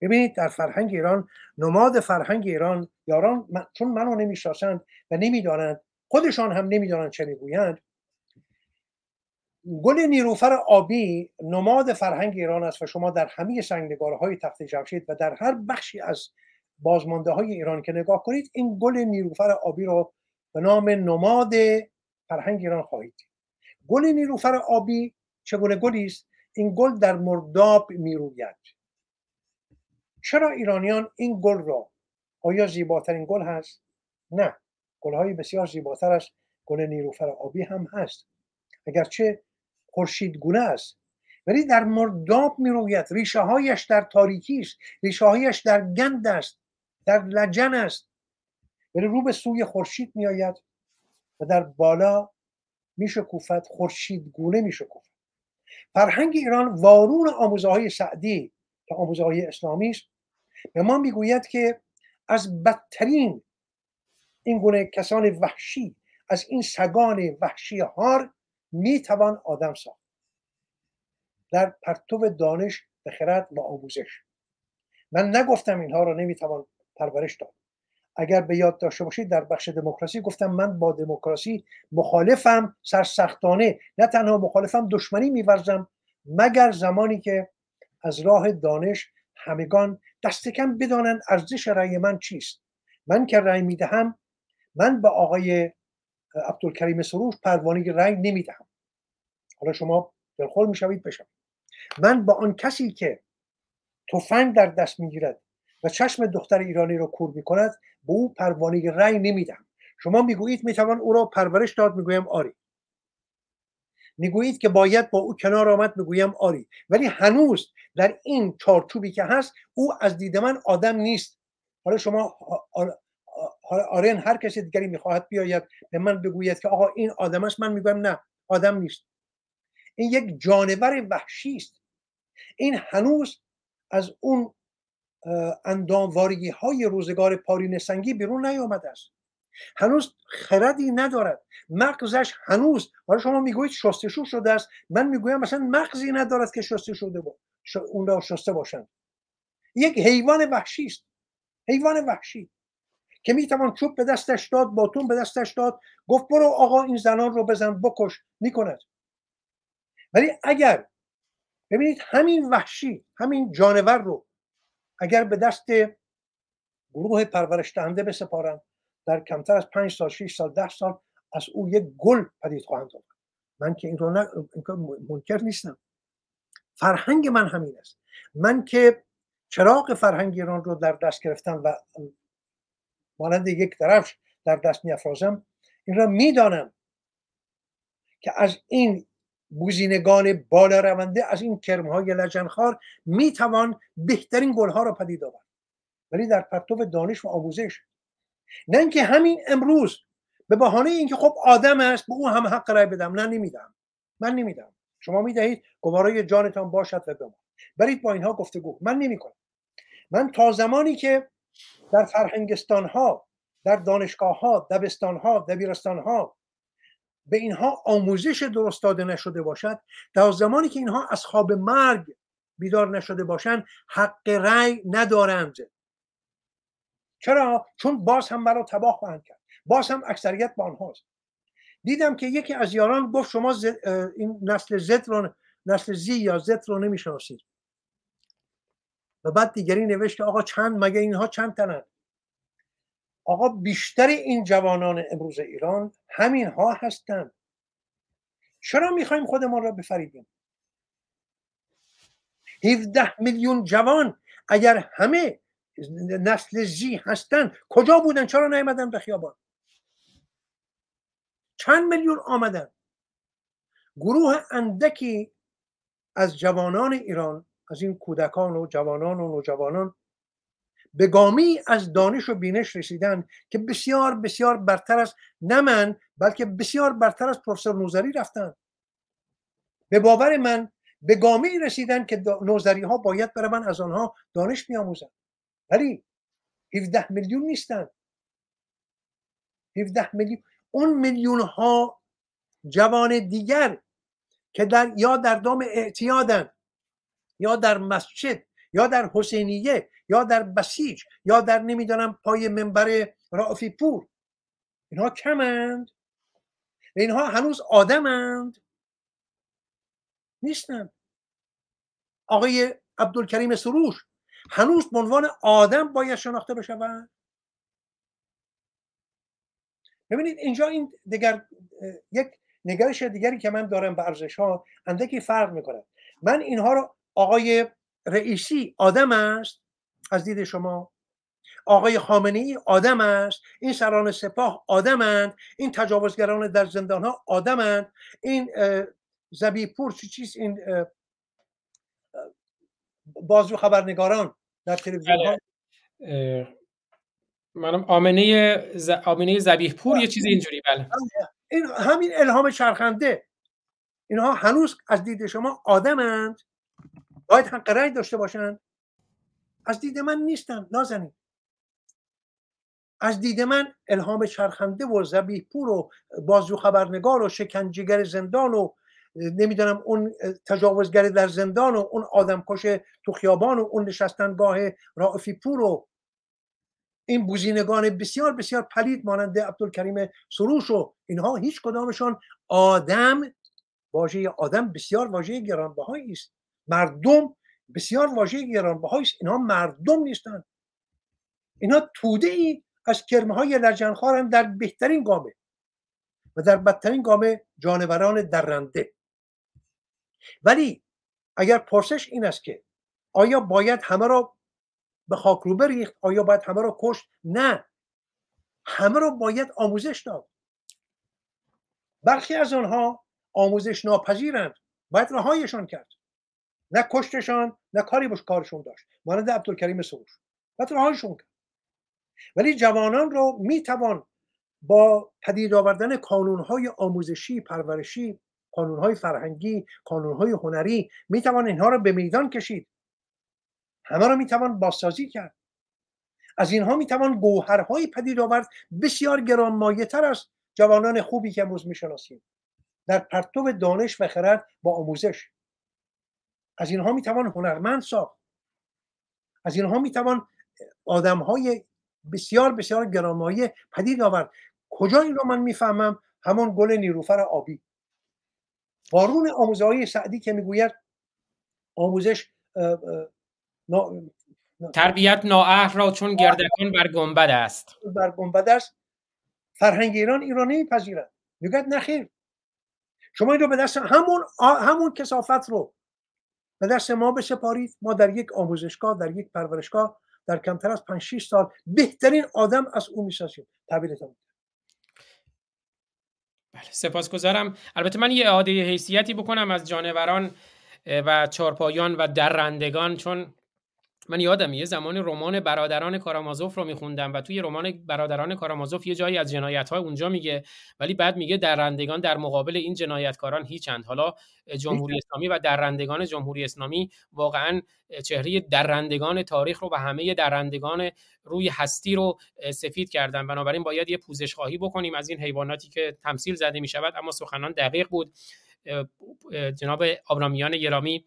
ببینید در فرهنگ ایران نماد فرهنگ ایران یاران چون منو نمی‌شناسند و نمی‌دانند خودشان هم نمی‌دانند چه می‌گویند. گل نیروفر آبی نماد فرهنگ ایران است و شما در همه سنگنگاره های تخت جمشید و در هر بخشی از بازمانده های ایران که نگاه کنید این گل نیروفر آبی رو به نام نماد فرهنگ ایران خواهید گل نیروفر آبی چگونه گلی است؟ این گل در مرداب می‌روید. چرا ایرانیان این گل را آیا زیباترین گل هست؟ نه گلهای بسیار زیباتر از گل نیروفر آبی هم هست. اگرچه خورشیدگونه است ولی در مرداب می روید ریشه هایش در تاریکی است. ریشه هایش در گند است. در لجن است. ولی رو به سوی خورشید می آید و در بالا می شکوفد خورشیدگونه می شکوفد فرهنگ ایران وارون آموزه های سعدی که آموزه های اسلامی است. به ما می‌گوید که از بدترین این گونه کسان وحشی از این سگان وحشی هار می‌توان آدم ساخت. در پرتو دانش و خرد و آموزش. من نگفتم اینها را نمی‌توان پرورش داد. اگر به یاد داشته باشید در بخش دموکراسی گفتم من با دموکراسی مخالفم سرسختانه. نه تنها مخالفم دشمنی میورزم مگر زمانی که از راه دانش همگان دست کم بدانند ارزش رأی من چیست. من که رأی می‌دهم من به آقای عبدالکریم سروش پروانه رنگ نمی‌دهم. حالا شما دلخور می‌شوید بشم من با آن کسی که تفنگ در دست می‌گیرد و چشم دختر ایرانی را کور می‌کند به او پروانه رنگ نمی‌دهم. شما می‌گویید می‌توان او را پرورش داد می‌گویم آری. می‌گویید که باید با او کنار آمد می‌گویم آری. ولی هنوز در این چارچوبی که هست او از دید من آدم نیست. حالا شما آرن هر کسی دیگری می‌خواهد بیاید به من بگوید که آقا این آدم است من می‌گویم نه آدم نیست. این یک جانور وحشی است. این هنوز از اون انداموارگی های روزگار پارین سنگی بیرون نیامده است. هنوز خردی ندارد. مغزش هنوز. حالا شما می‌گویید شستشو شده است. من می‌گویم مثلا مغزی ندارد که شسته شده با. اون را شسته باشند. یک حیوان وحشی است. حیوان وحشی که می‌توان چوب به دستش داد باتون به دستش داد گفت برو آقا این زنان رو بزن بکش. می‌کند. ولی اگر ببینید همین وحشی همین جانور رو اگر به دست گروه پرورش دهنده بسپارند در کمتر از پنج سال 6 سال ده سال از او یک گل پدید خواهند آورد. من که این رو نه منکر نیستم. فرهنگ من همین است. من که چراغ فرهنگ ایران رو در دست گرفتم و مانند یک درفش در دست میافرازم این را می‌دانم که از این بوزینگان بالا رونده از این کرمهای لجنخار می‌توان بهترین گلها را پدید آورد. ولی در پرتو دانش و آموزش نه اینکه همین امروز به بهانه اینکه خب آدم است به او هم حق رای بدم نه نمیدم. من نمیدم. شما می‌دهید گوارای جانتان باشد و بمان برید با اینها گفتگو من نمی‌کنم. من تا زمانی که در فرهنگستان ها در دانشگاه ها دبستان ها دبیرستان ها به اینها آموزش درست داده نشده باشد تا زمانی که اینها از خواب مرگ بیدار نشده باشند حق رأی ندارند. چرا؟ چون باز هم مرا تباه خواهند کرد. باز هم اکثریت با آنهاست. دیدم که یکی از یاران گفت شما این نسل زد رو نسل زی یا زد رو نمی‌شناسید. و بعد دیگری نوشت که آقا چند؟ مگه اینها چند تنند آقا بیشتر این جوانان امروز ایران همین ها هستند چرا می‌خوایم خودمان را بفریبیم؟ 17 میلیون جوان اگر همه نسل زی هستن. کجا بودن؟ چرا نیومدن به خیابان؟ چند میلیون آمدن. گروه اندکی از جوانان ایران از این کودکان و جوانان و نوجوانان به گامی از دانش و بینش رسیدن که بسیار بسیار برتر است نه من بلکه بسیار برتر از پروفسور نوزری رفتن. به باور من به گامی رسیدن که نوزری ها باید بروند از آنها دانش بیاموزند. ولی 17 میلیون نیستن. 17 میلیون. اون میلیون ها جوان دیگر که در یا در دام اعتیادن یا در مسجد یا در حسینیه یا در بسیج یا در نمی‌دانم پای منبر رافی پور. اینها کمند و اینها هنوز آدمند نیستند آقای عبدالکریم سروش هنوز به عنوان آدم باید شناخته بشوند ببینید اینجا این دیگر یک نگرش دیگری که من دارم به ارزش ها اندکی فرق می‌کنه من اینها رو آقای رئیسی آدم است؟ از دید شما. آقای خامنه ای آدم است؟ این سران سپاه آدمند این تجاوزگران در زندان ها آدمند این زبیپور چی چیز این بازو خبرنگاران در تلویزیون ها؟ بله. منم آمنه ز... آمنه زبیح پور یه چیز اینجوری بله. این همین الهام چرخنده. اینها هنوز از دید شما آدمند. باید حق رأی داشته باشند. از دید من نیستن نازنین. از دید من الهام چرخنده و زبیح پور و بازو خبرنگار و شکنجیگر زندان و نمی‌دونم اون تجاوزگر در زندان و اون آدم کش تو خیابان و اون نشستنگاه رائفی پور و این بوزینگان بسیار بسیار پلید مانند عبدالکریم سروش و اینها هیچ کدامشان آدم واژه آدم بسیار واژه گرانبهایی است. مردم بسیار واژه گرانبهایی است. اینها مردم نیستند. اینها توده ای از کرمه های لجنخوارن در بهترین گامه و در بدترین گام جانوران درنده. ولی اگر پرسش این است که آیا باید همه را به خاک رو بریخت؟ آیا باید همه را کشت؟ نه. همه را باید آموزش داد. برخی از آنها آموزش ناپذیرند. باید رهایشان کرد. نه کشتشان نه کاری باش کارشون داشت. مانند عبدالکریم سروش. باید رهایشون کرد. ولی جوانان رو می‌توان با پدید آوردن کانونهای آموزشی پرورشی کانونهای فرهنگی کانونهای هنری می‌توان اینها رو به میدان کشید. همه را می‌توان بازسازی کرد. از اینها می‌توان گوهرهایی پدید آورد بسیار گرانمایه تر از جوانان خوبی که امروز می‌شناسیم. در پرتو دانش و خرد با آموزش. از اینها می‌توان هنرمند ساخت. از اینها می‌توان آدمهای بسیار بسیار گرانمایه پدید آورد کجا این رو من می‌فهمم؟ همون گل نیروفر آبی. بارون آموزه های سعدی که می‌گوید آموزش تربیت نااهل را چون گردکان بر گنبد است. بر گنبد است. فرهنگ ایران ایران نمیپذیرد می‌گوید نخیر شما این رو به دست همون همون کسافت رو به دست ما بسپارید. ما در یک آموزشگاه در یک پرورشگاه در کمتر از 5 6 سال بهترین آدم از او می‌سازیم تبریکتون بله سپاسگزارم. البته من یه اعاده حیثیتی بکنم از جانوران و چارپایان و درندگان چون من یادم یه زمانی رمان برادران کارامازوف رو میخوندم و توی رمان برادران کارامازوف یه جایی از جنایت های اونجا میگه ولی بعد میگه درندگان در مقابل این جنایتکاران هیچند حالا جمهوری اسلامی و درندگان جمهوری اسلامی واقعا چهره درندگان تاریخ رو و همه درندگان روی هستی رو سفید کردن. بنابراین باید یه پوزش خواهی بکنیم از این حیواناتی که تمثیل زده می شود اما سخنان دقیق بود. جناب آبرامیان گرامی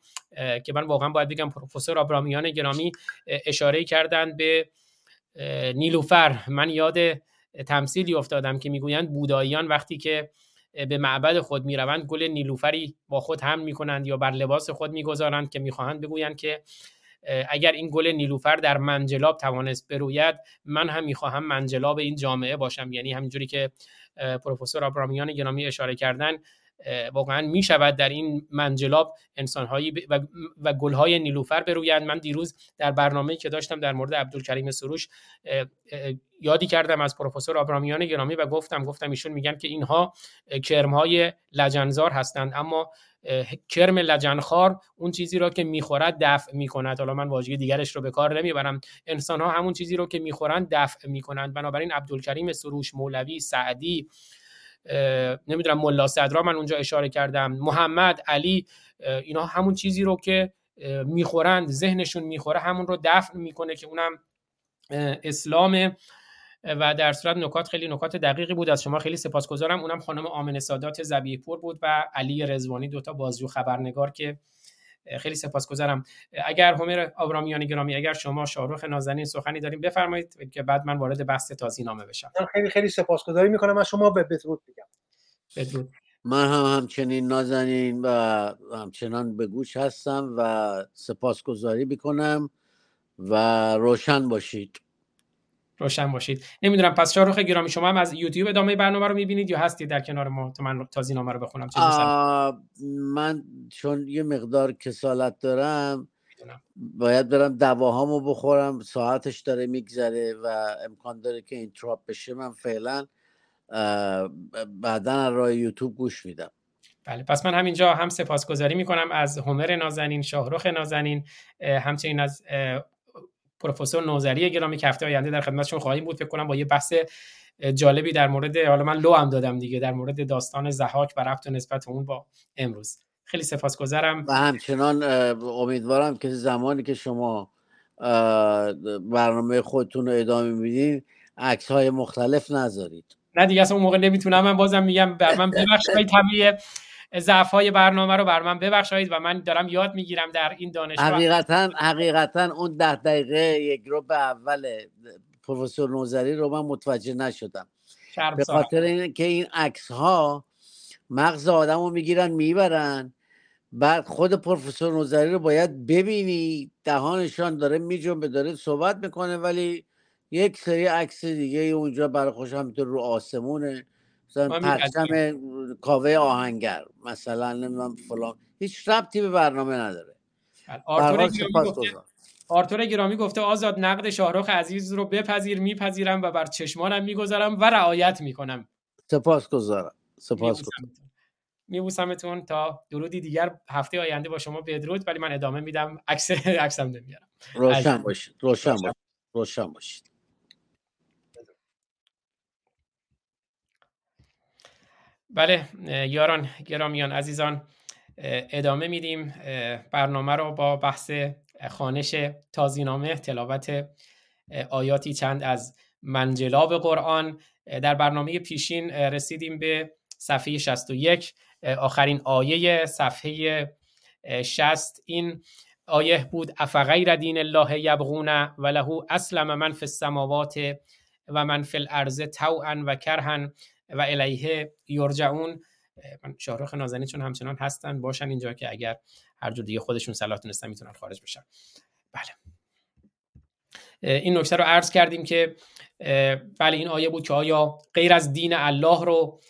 که من واقعا باید بگم پروفسور آبرامیان گرامی اشاره کردن به نیلوفر. من یاد تمثیلی افتادم که می‌گویند بوداییان وقتی که به معبد خود می‌روند گل نیلوفری با خود هم می‌کنند یا بر لباس خود می‌گذارند که می‌خواهند بگویند که اگر این گل نیلوفر در منجلاب توانست بروید من هم می‌خواهم منجلاب این جامعه باشم. یعنی همینجوری که پروفسور آبرامیان گرامی اشاره کردن واقعا می شود در این منجلاب انسانهایی و, و گلهای نیلوفر برویند. من دیروز در برنامه که داشتم در مورد عبدالکریم سروش یادی کردم از پروفسور آبرامیان گرامی و گفتم گفتم ایشون میگن که اینها کرمهای لجنزار هستند. اما کرم لجنخار اون چیزی رو که می‌خورد دفع می‌کند. حالا من واژه دیگرش رو به کار نمی‌برم. انسان ها همون چیزی رو که می‌خورند دفع می‌کنند. بنابراین عبدالکریم سروش مولوی سعدی نمی‌دونم ملا صدرا من اونجا اشاره کردم. محمد علی اینا همون چیزی رو که می‌خورند ذهنشون می‌خوره همون رو دفن می‌کنه که اونم اسلام. و در صورت نکات خیلی نکات دقیقی بود. از شما خیلی سپاسگزارم. اونم خانم آمن سادات زبیه پور بود و علی رزوانی دوتا بازجو خبرنگار که خیلی سپاسگزارم. اگر همر آبرامیان گرامی اگر شما شاهرخ نازنین سخنی داریم بفرمایید که بعد من وارد بحث تازی نامه بشم. من خیلی خیلی سپاسگزاری می‌کنم. از شما به بدرود میگم. بدرود. من هم همچنین نازنین و همچنان به گوش هستم و سپاسگزاری می‌کنم و روشن باشید. روشن باشید. نمی‌دونم پس شاروخ گرامی شما هم از یوتیوب ادامه برنامه رو می‌بینید یا هستید در کنار ما؟ تو من تازی نامه رو بخونم من چون یه مقدار کسالت دارم باید برم دواهامو بخورم ساعتش داره میگذره و امکان داره که این تراپ بشه من فعلا بعدا راه یوتیوب گوش میدم. بله پس من همینجا هم سپاسگزاری می‌کنم از همر نازنین شاهرخ نازنین همچنین از پروفسور نوزری گرامی که هفته آینده در خدمتشون خواهیم بود فکر کنم با یه بحث جالبی در مورد حالا من لو هم دادم دیگه در مورد داستان زحاک و رفت و نسبت اون با امروز. خیلی سپاسگزارم. و همچنان امیدوارم که زمانی که شما برنامه خودتون رو ادامه میدین عکس های مختلف نذارید. نه دیگه اصلا اون موقع نمی‌تونم من بازم میگم بر من ببخشید طبیعه ضعف های برنامه رو بر من ببخشید و من دارم یاد می‌گیرم در این دانشگاه. حقیقتا حقیقتا اون ده دقیقه یک رو به اول پروفسور نوزری رو من متوجه نشدم. به خاطر اینکه این عکس ها مغز آدم رو می‌گیرن می‌برن. بعد خود پروفسور نوزری رو باید ببینی. دهانشان داره میجنبه داره صحبت می‌کنه ولی یک سری عکس دیگه اونجا برای خوش همینطور رو آسمونه. مثلا پرچم کاوه آهنگر مثلا نمی‌دونم فلان هیچ ربطی به برنامه نداره. بله، آرتور گرامی, گفته آرتور گرامی گفته آزاد نقد شاهرخ عزیز رو بپذیر میپذیرم و بر چشمانم می‌گذارم و رعایت می‌کنم. سپاس گذارم سپاس میبوسمتون تا درودی دیگر هفته آینده با شما بدرود ولی من ادامه میدم. عکس عکسم نمیارم. روشن باشید روشن. باشید روشن باشید. بله یاران گرامیان عزیزان ادامه میدیم برنامه رو با بحث خانش تازینامه تلاوت آیاتی چند از منجلاب قرآن. در برنامه پیشین رسیدیم به صفحه 61 آخرین آیه صفحه 60 این آیه بود افغیر دین الله یبغون و له اسلم من فی السماوات و من فی الارض طوعا و کرها. و الیه یرجعون من شاهرخ نازنین چون همچنان هستن باشن اینجا که اگر هر جور دیگه خودشون صلاح تونستن می‌تونن خارج بشن. بله. این نکته رو عرض کردیم که بله این آیه بود که آیا غیر از دین الله رو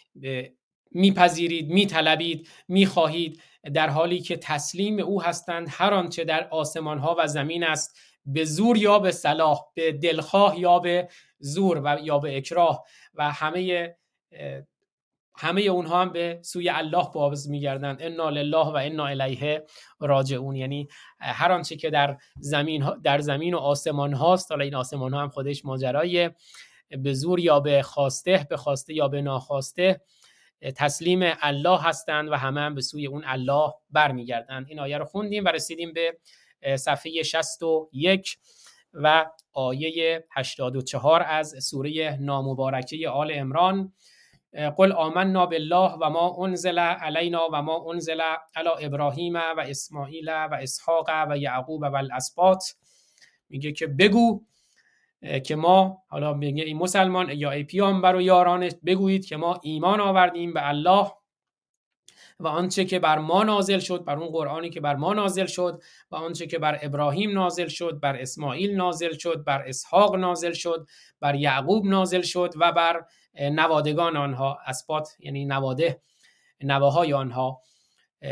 میپذیرید میطلبید می‌خواهید در حالی که تسلیم او هستند هر آنچه در آسمان ها و زمین است به زور یا به صلاح به دلخواه یا به زور و یا به اکراه و همه همه اونها هم به سوی الله باز میگردند. انا لله و انا الیه راجعون. یعنی هر آنچه که در زمین در زمین و آسمان هاست حالا این آسمان ها هم خودش ماجرای به زور یا به خواسته به خواسته یا به ناخواسته تسلیم الله هستند و همه هم به سوی اون الله برمیگردند. این آیه رو خوندیم و رسیدیم به صفحه 61 و آیه 84 از سوره نامبارکه آل امران قل آمنا بالله و ما انزل علینا و ما انزل علی ابراهیم و اسماعیل و اسحاق و یعقوب و الاسباط. میگه که بگو که ما حالا میگه این مسلمان یا ای پیامبر و یارانش بگویید که ما ایمان آوردیم به الله و آنچه که بر ما نازل شد بر اون قرآنی که بر ما نازل شد و آنچه که بر ابراهیم نازل شد بر اسماعیل نازل شد بر اسحاق نازل شد بر یعقوب نازل شد و بر نوادگان آنها اسبات یعنی نواده نواهای آنها.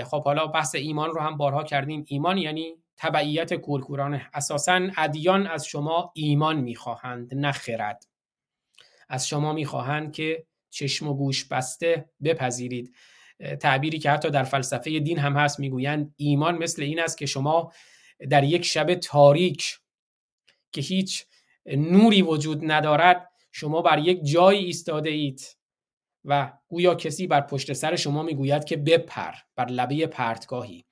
خب حالا بحث ایمان رو هم بارها کردیم. ایمان یعنی تبعیت کورکورانه. اساسا ادیان از شما ایمان می‌خواهند نه خرد. از شما می‌خواهند که چشم و گوش بسته بپذیرید. تعبیری که حتی در فلسفه دین هم هست می‌گویند ایمان مثل این است که شما در یک شب تاریک که هیچ نوری وجود ندارد شما بر یک جایی ایستاده اید و گویا کسی بر پشت سر شما می‌گوید که بپر بر لبه پرتگاهی.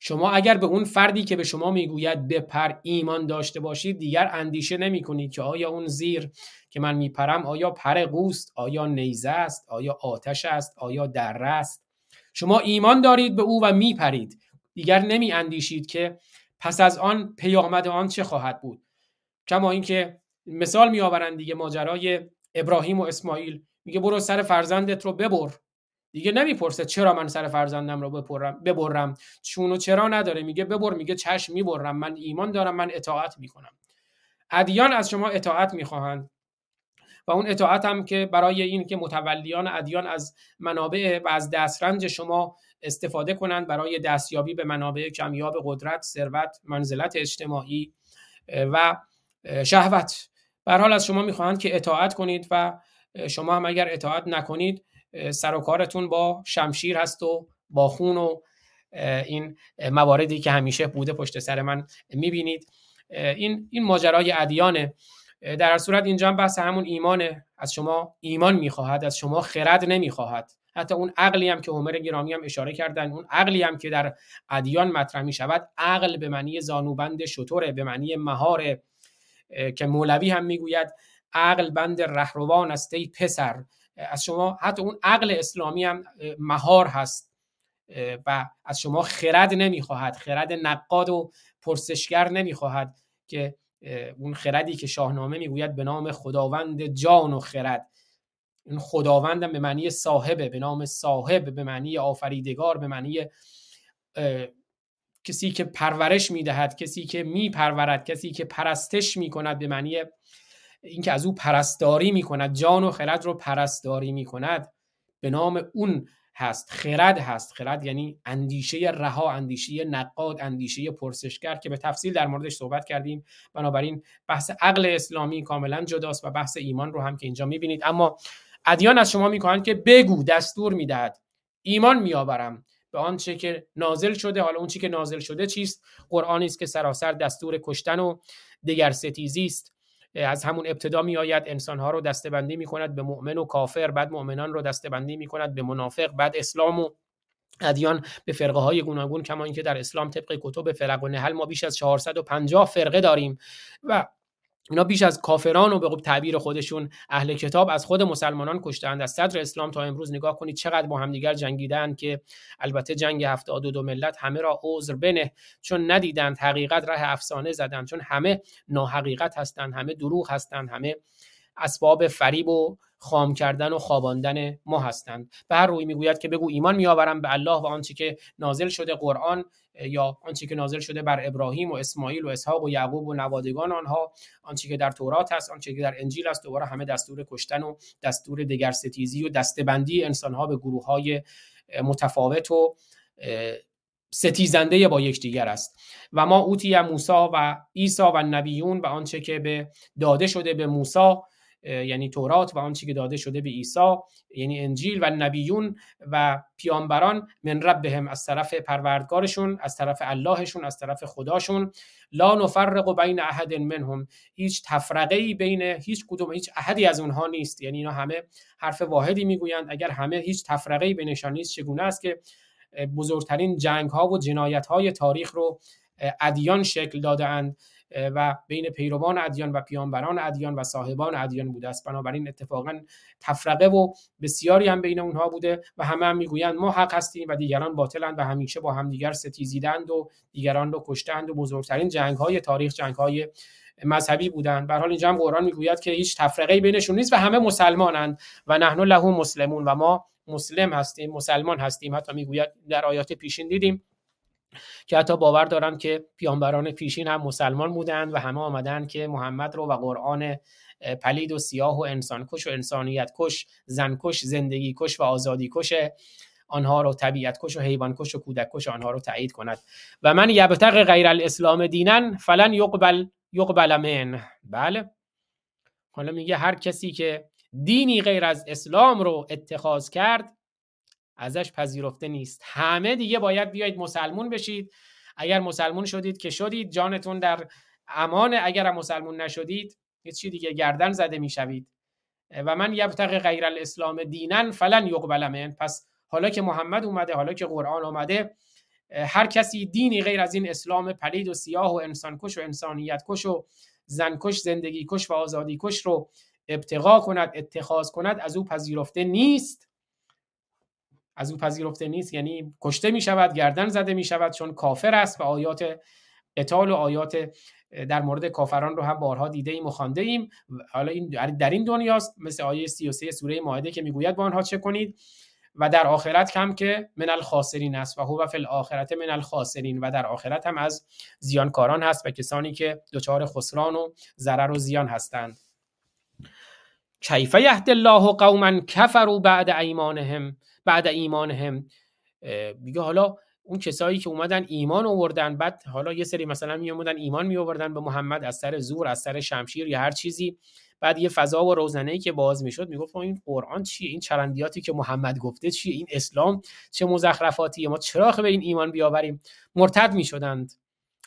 شما اگر به اون فردی که به شما می‌گوید بپر ایمان داشته باشید دیگر اندیشه نمی کنید که آیا اون زیر که من میپرم آیا پر قوست آیا نیزه است آیا آتش است آیا دره است. شما ایمان دارید به او و میپرید. دیگر نمی اندیشید که پس از آن پیامد آن چه خواهد بود. کما اینکه مثال می آورند دیگه ماجرای ابراهیم و اسماعیل. میگه برو سر فرزندت رو ببر. دیگه نمی‌پرسه چرا من سر فرزندم رو بپرم ببرم. چون و چرا نداره. میگه ببر میگه چشم می‌برم. من ایمان دارم من اطاعت می‌کنم. ادیان از شما اطاعت می‌خواهند. و اون اطاعت هم که برای این که متولیان ادیان از منابع و از دسترنج شما استفاده کنند برای دستیابی به منابع کمیاب قدرت، ثروت، منزلت اجتماعی و شهوت. حال از شما می‌خواهند که اطاعت کنید و شما هم اگر اطاعت نکنید سر و کارتون با شمشیر هست و با خون و این مواردی که همیشه بوده پشت سر من می‌بینید. این این ماجرای ادیانه. در هر صورت اینجا هم بحث همون ایمانه. از شما ایمان می‌خواهد از شما خرد نمی‌خواهد. حتی اون عقلی هم که عمر گرامی هم اشاره کردن اون عقلی هم که در ادیان مطرح می شود عقل به معنی زانوبند شطوره به معنی مهار که مولوی هم می‌گوید عقل بند رهروان است ای پسر. از شما حتی اون عقل اسلامی هم مهار هست. و از شما خرد نمی‌خواهد خرد نقاد و پرسشگر نمی‌خواهد که اون خردی که شاهنامه می‌گوید به نام خداوند جان و خرد. این خداوندم به معنی صاحبه به نام صاحب به معنی آفریدگار به معنی کسی که پرورش می‌دهد کسی که میپرورد کسی که پرستش می‌کند به معنی اینکه از او پرستاری می‌کند جان و خرد رو پرستاری می‌کند به نام اون هست. خرد هست. خرد یعنی اندیشه رها اندیشه نقاد اندیشه پرسشگر که به تفصیل در موردش صحبت کردیم. بنابراین بحث عقل اسلامی کاملا جداست و بحث ایمان رو هم که اینجا می‌بینید. اما ادیان از شما می‌کنند که بگو دستور می‌دهد. ایمان میآورم. به آنچه که نازل شده حالا اون چی که نازل شده چیست؟ قرآنی است که سراسر دستور کشتن و دگر ستیزی است. از همون ابتدا می آید انسان ها رو دستبندی می کند به مؤمن و کافر بعد مؤمنان رو دستبندی می کند به منافق بعد اسلام و ادیان به فرقه های گوناگون کما اینکه در اسلام طبق کتب فرق و نهل ما بیش از 450 فرقه داریم. و اینا بیش از کافران و به تعبیر خودشون اهل کتاب از خود مسلمانان کشتند از صدر اسلام تا امروز نگاه کنید چقدر با همدیگر جنگیدن که البته جنگ هفتاد دو, دو ملت همه را عذر بنه. چون ندیدند حقیقت ره افسانه زدند. چون همه ناحقیقت هستند همه دروغ هستند همه اسباب فریب و خام کردن و خواباندن ما هستند. به هر روی می‌گوید که بگو ایمان میآورم به الله و آنچه که نازل شده قرآن یا آنچه که نازل شده بر ابراهیم و اسماعیل و اسحاق و یعقوب و نوادگان آنها آنچه که در تورات هست آنچه که در انجیل است دوباره همه دستور کشتن و دستور دگر ستیزی و دستبندی انسانها به گروه های متفاوت و ستیزنده با یکدیگر است. و ما اوتی موسی و عیسی و نبیون و آنچه که به داده شده به موسی یعنی تورات و آنچه که داده شده به عیسی یعنی انجیل و نبیون و پیامبران من ربهم از طرف پروردگارشون از طرف اللهشون از طرف خداشون. لا نفرق بین احد منهم. هیچ تفرقه ای بین هیچ کدوم هیچ احدی از اونها نیست. یعنی اینا همه حرف واحدی می‌گویند. اگر همه هیچ تفرقه ای بینشان نیست چگونه است که بزرگترین جنگ ها و جنایت های تاریخ رو ادیان شکل دادهاند؟ و بین پیروان ادیان و پیامبران ادیان و صاحبان ادیان بوده است. بنابراین اتفاقا تفرقه و بسیاری هم بین اونها بوده و همه هم می‌گویند ما حق هستیم و دیگران باطلند و همیشه با همدیگر ستیزیدند و دیگران رو کشتند و بزرگترین جنگ های تاریخ جنگ های مذهبی بودند. به حال اینجا هم قرآن می‌گوید که هیچ تفرقه بینشون نیست و همه مسلمانند و نحن له مسلمون و ما مسلم هستیم مسلمان هستیم. حتی می‌گوید در آیات پیشین دیدیم که حتی باور دارن که پیامبران پیشین هم مسلمان بودند و همه آمدن که محمد رو و قرآن پلید و سیاه و انسان کش و انسانیت کش زن کش زندگی کش و آزادی کش آنها رو طبیعت کش و حیوان کش و کودک کش آنها رو تایید کند. و من یبتغ غیر الاسلام دینن فلن یقبل یقبل من. بله. حالا میگه هر کسی که دینی غیر از اسلام رو اتخاذ کرد ازش پذیرفته نیست. همه دیگه باید بیاید مسلمون بشید. اگر مسلمون شدید که شدید جانتون در امان. اگر مسلمون نشدید هیچ دیگه گردن زده می‌شوید. و من یبتغ غیر الاسلام دینن فلن یقبل من پس حالا که محمد اومده حالا که قرآن اومده هر کسی دینی غیر از این اسلام پلید و سیاه و انسان کش و انسانیت کش و زن کش زندگی کش و آزادی کش رو ابتغا کند اتخاذ کند از او پذیرفته نیست. از او پذیرفته نیست. یعنی کشته می شود گردن زده می شود چون کافر است و آیات قتال و آیات در مورد کافران رو هم بارها دیده ایم و خوانده ایم حالا این در این دنیاست مثل آیه 33 سوره مائده که می‌گوید با آنها چه کنید؟ و در آخرت هم که من الخاسرین است و هو فی الاخرت من الخاسرین و در آخرت هم از زیانکاران هست و کسانی که دچار خسران و ضرر و زیان هستند. کیف یهد الله قوما کفروا بعد ایمانهم؟ بعد ایمانهم میگه حالا اون کسایی که اومدن ایمان آوردن بعد حالا یه سری مثلا می اومدن ایمان می آوردن به محمد از سر زور از سر شمشیر یا هر چیزی. بعد یه فضا و روزنه که باز می‌شد می‌گفت این قرآن چیه؟ این چرندیاتی که محمد گفته چیه؟ این اسلام چه مزخرفاتیه؟ ما چرا به این ایمان بیاوریم؟ مرتد می‌شدند.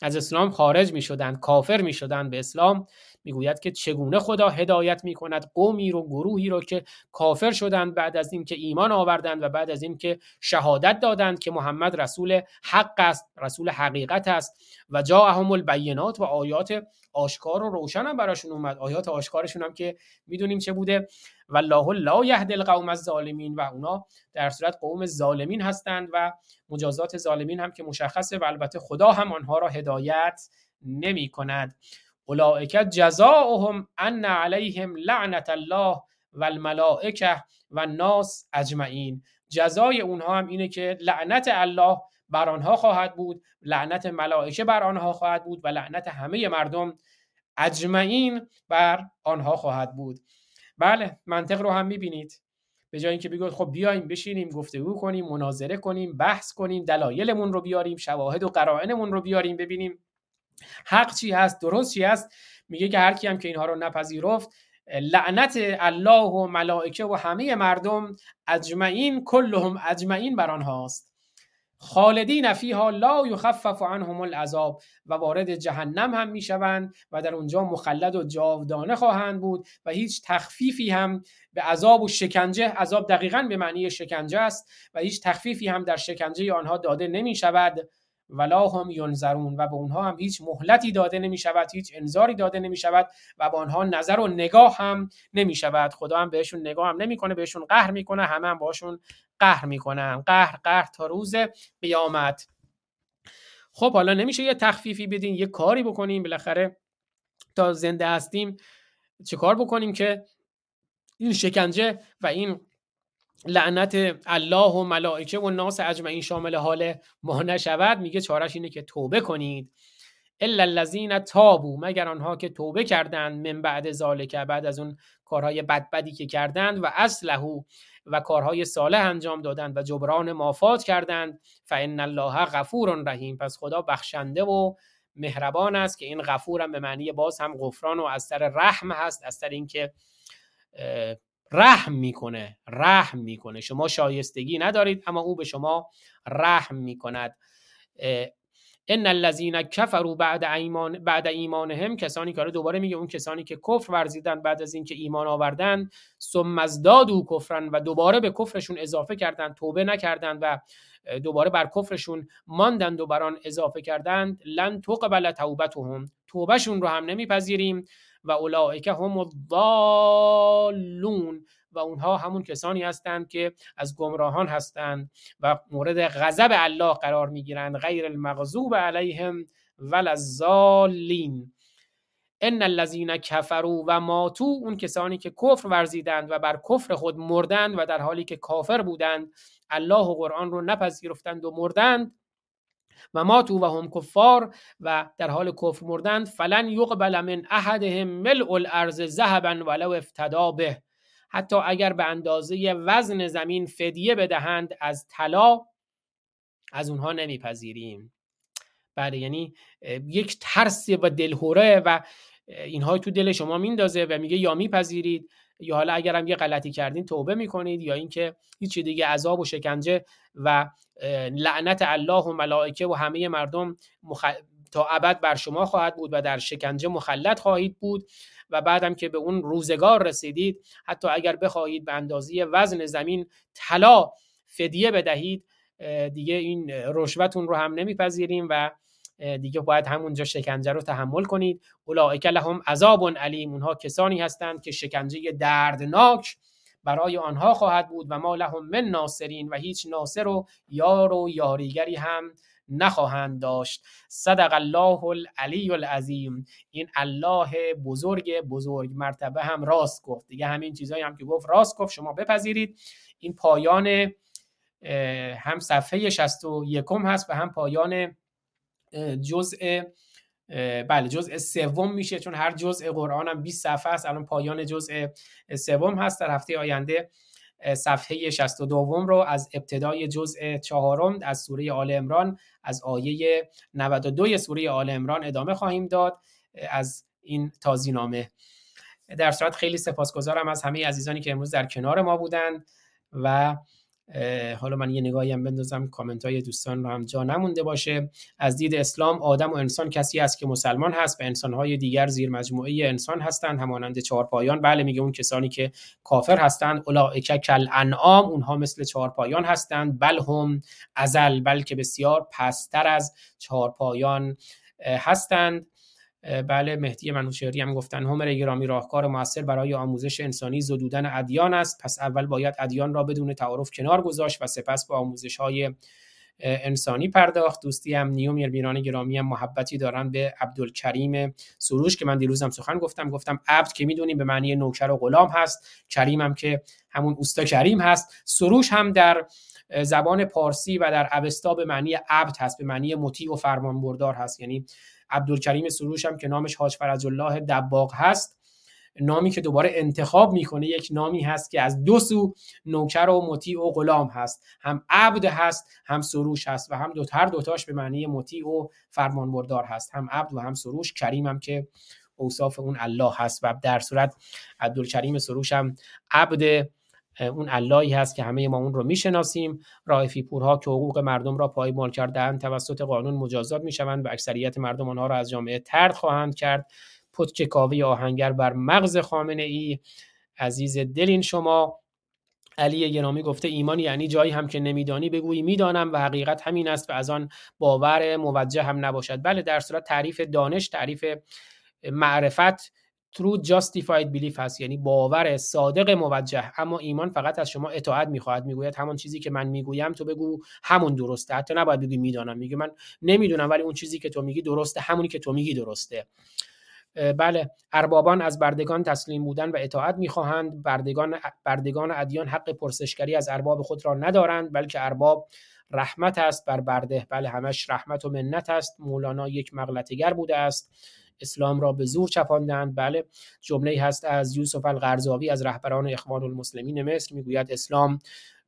از اسلام خارج می‌شدند کافر می‌شدند به اسلام. می‌گوید که چگونه خدا هدایت می‌کند قومی رو گروهی رو که کافر شدند بعد از اینکه ایمان آوردند و بعد از اینکه شهادت دادند که محمد رسول حق است رسول حقیقت است. و جاءهم البینات و آیات آشکار و روشن هم براشون اومد. آیات آشکارشون هم که می‌دونیم چه بوده. والله لا یهد القوم الظالمین. و اونا در صورت قوم ظالمین هستند و مجازات ظالمین هم که مشخصه و البته خدا هم آنها را هدایت نمی کند اولئک جزاؤهم ان علیهم لعنت الله و الملائکه و الناس اجمعین. جزای اونها هم اینه که لعنت الله بر آنها خواهد بود لعنت ملائکه بر آنها خواهد بود و لعنت همه مردم اجمعین بر آنها خواهد بود. بله منطق رو هم می‌بینید. به جای اینکه بگید خب بیایم بشینیم گفتگو کنیم مناظره کنیم بحث کنیم دلایلمون رو بیاریم شواهد و قرائنمون رو بیاریم ببینیم. حق چی هست؟ درست چی هست؟ میگه که هر کی هم که اینها رو نپذیرفت لعنت الله و ملائکه و همه مردم اجمعین کلهم اجمعین بر آنهاست. خالدین فیها لا یخفف عنهم العذاب و وارد جهنم هم می‌شوند و در اونجا مخلد و جاودانه خواهند بود و هیچ تخفیفی هم به عذاب و شکنجه عذاب دقیقا به معنی شکنجه است و هیچ تخفیفی هم در شکنجه آنها داده نمی شود ولا هم ینظرون و به اونها هم هیچ مهلتی داده نمی شود هیچ انذاری داده نمی شود و به آنها نظر و نگاه هم نمی شود خدا هم بهشون نگاه هم نمی‌کنه بهشون قهر می‌کنه همه هم باشون قهر می‌کنن. قهر قهر تا روز قیامت. خب حالا نمیشه یه تخفیفی بدین یه کاری بکنیم. بالاخره تا زنده هستیم چه کار بکنیم که این شکنجه و این لعنت الله و ملائکه و ناس اجمعین شامل حال ما نشود. میگه چارش اینه که توبه کنید. الا الذین تابو مگر آنها که توبه کردند من بعد ذالک بعد از اون کارهای بدبدی که کردند و اصلحو و کارهای صالح انجام دادند و جبران مافات کردند. فان الله غفور رحیم. پس خدا بخشنده و مهربان است که این غفورم به معنی باز هم غفران و از سر رحم هست از سر اینکه رحم می‌کنه رحم می‌کنه. شما شایستگی ندارید اما او به شما رحم می‌کند. ان الذين كفروا بعد ایمان بعد ایمانهم کسانی که دوباره میگه اون کسانی که کفر ورزیدن بعد از اینکه ایمان آوردن ثم ازدادوا کفرن و دوباره به کفرشون اضافه کردند توبه نکردند و دوباره بر کفرشون ماندند و بران اضافه کردند لن تقبل توبتهم. توبهشون رو هم نمیپذیریم. و اولئک هم الضالون و اونها همون کسانی هستند که از گمراهان هستند و مورد غضب الله قرار می‌گیرند غیر المغضوب علیهم ولا الضالین. ان الذين كفروا و ماتو اون کسانی که کفر ورزیدند و بر کفر خود مردند و در حالی که کافر بودند الله و قرآن رو نپذیرفتند و مردند. و ماتو و هم کفار و در حال کفر مردند فلن یقبل من احدهم ملء الارض ذهبا ولو افتدا به. حتی اگر به اندازه وزن زمین فدیه بدهند از طلا از اونها نمیپذیریم. بله یعنی یک ترس و دلهوره و اینها تو دل شما میندازه و میگه یا میپذیرید یا حالا اگر هم یه غلطی کردین توبه می‌کنید یا اینکه هیچ دیگه عذاب و شکنجه و لعنت الله و ملائکه و همه مردم تا ابد بر شما خواهد بود و در شکنجه مخلط خواهید بود و بعدم که به اون روزگار رسیدید حتی اگر بخواهید به اندازه وزن زمین طلا فدیه بدهید دیگه این رشوتون رو هم نمیپذیریم و دیگه باید همونجا شکنجه رو تحمل کنید. اولئک لهم عذاب علیم. اونها کسانی هستند که شکنجه دردناک برای آنها خواهد بود و ما لهم من ناصرین و هیچ ناصر و یار و یاریگری هم نخواهند داشت. صدق الله العلی العظیم. این الله بزرگ بزرگ مرتبه هم راست گفت. دیگه همین چیزایی هم که گفت راست گفت. شما بپذیرید. این پایان هم صفحه 61 هست و هم پایان جزء بله جزء سوم میشه چون هر جزء قرآن هم 20 صفحه است. الان پایان جزء سوم هست. در هفته آینده صفحه 62 رو از ابتدای جزء چهارم از سوره آل امران از آیه 92 سوره آل امران ادامه خواهیم داد از این تازینامه. در صورت خیلی سپاسگزارم از همه عزیزانی که امروز در کنار ما بودند و حالا من یه نگاهی هم بندازم کامنت های دوستان رو هم جا نمونده باشه. از دید اسلام آدم و انسان کسی است که مسلمان هست و انسان های دیگر زیر مجموعه انسان هستند همانند چهارپایان. بله میگه اون کسانی که کافر هستند اولئک کل انعام اونها مثل چهارپایان هستند. بل هم ازل بلکه بسیار پستر از چهارپایان هستند. بله مهدی منوشهری هم گفتن همر گرامی راهکار موثر برای آموزش انسانی زدودن ادیان است. پس اول باید ادیان را بدون تعارف کنار گذاشت و سپس با آموزش های انسانی پرداخت. دوستی هم نیومیر بیران گرامی هم محبتی دارن به عبدالکریم سروش که من دیروزم سخن گفتم. گفتم عبد که می‌دونیم به معنی نوکر و غلام هست کریم هم که همون اوستا کریم هست. سروش هم در زبان پارسی و در اوستا به معنی عبد هست به معنی مطیع و فرمانبردار هست. یعنی عبدالکریم سروش هم که نامش حاج فرج الله دباغ هست نامی که دوباره انتخاب می‌کنه یک نامی هست که از دو سو نوکر و مطیع و غلام هست. هم عبد هست هم سروش هست و هم دو هر دوتاش به معنی مطیع و فرمانبردار هست. هم عبد و هم سروش کریم هم که اوصاف اون الله هست. و در صورت عبدالکریم سروش هم عبد اون اللهی هست که همه ما اون رو می‌شناسیم. رائفی پورها که حقوق مردم را پایمال کردن توسط قانون مجازات می‌شوند و اکثریت مردم آنها را از جامعه ترد خواهند کرد. پتک کاوی آهنگر بر مغز خامنه ای عزیز دلین شما. علی گرامی گفته ایمان یعنی جایی هم که نمیدانی بگویی می‌دانم و حقیقت همین است و از آن باور موجه هم نباشد. بله در صورت تعریف دانش تعریف معرفت true justified belief هست یعنی باور صادق موجه. اما ایمان فقط از شما اطاعت می‌خواهد. می‌گوید همون چیزی که من می‌گویم تو بگو همون درسته. حتی نباید بگی می‌دانم. میگه من نمی‌دونم ولی اون چیزی که تو میگی درسته. همونی که تو میگی درسته. بله. اربابان از بردگان تسلیم بودن و اطاعت می‌خواهند. بردگان بردگان ادیان حق پرسشگری از ارباب خود را ندارند بلکه ارباب رحمت است بر برده. بله همش رحمت و منت است. مولانا یک مغلطگر بوده است. اسلام را به زور چپاندند بله جمله هست از یوسف القرضاوی از رهبران اخوان المسلمین مصر می‌گوید اسلام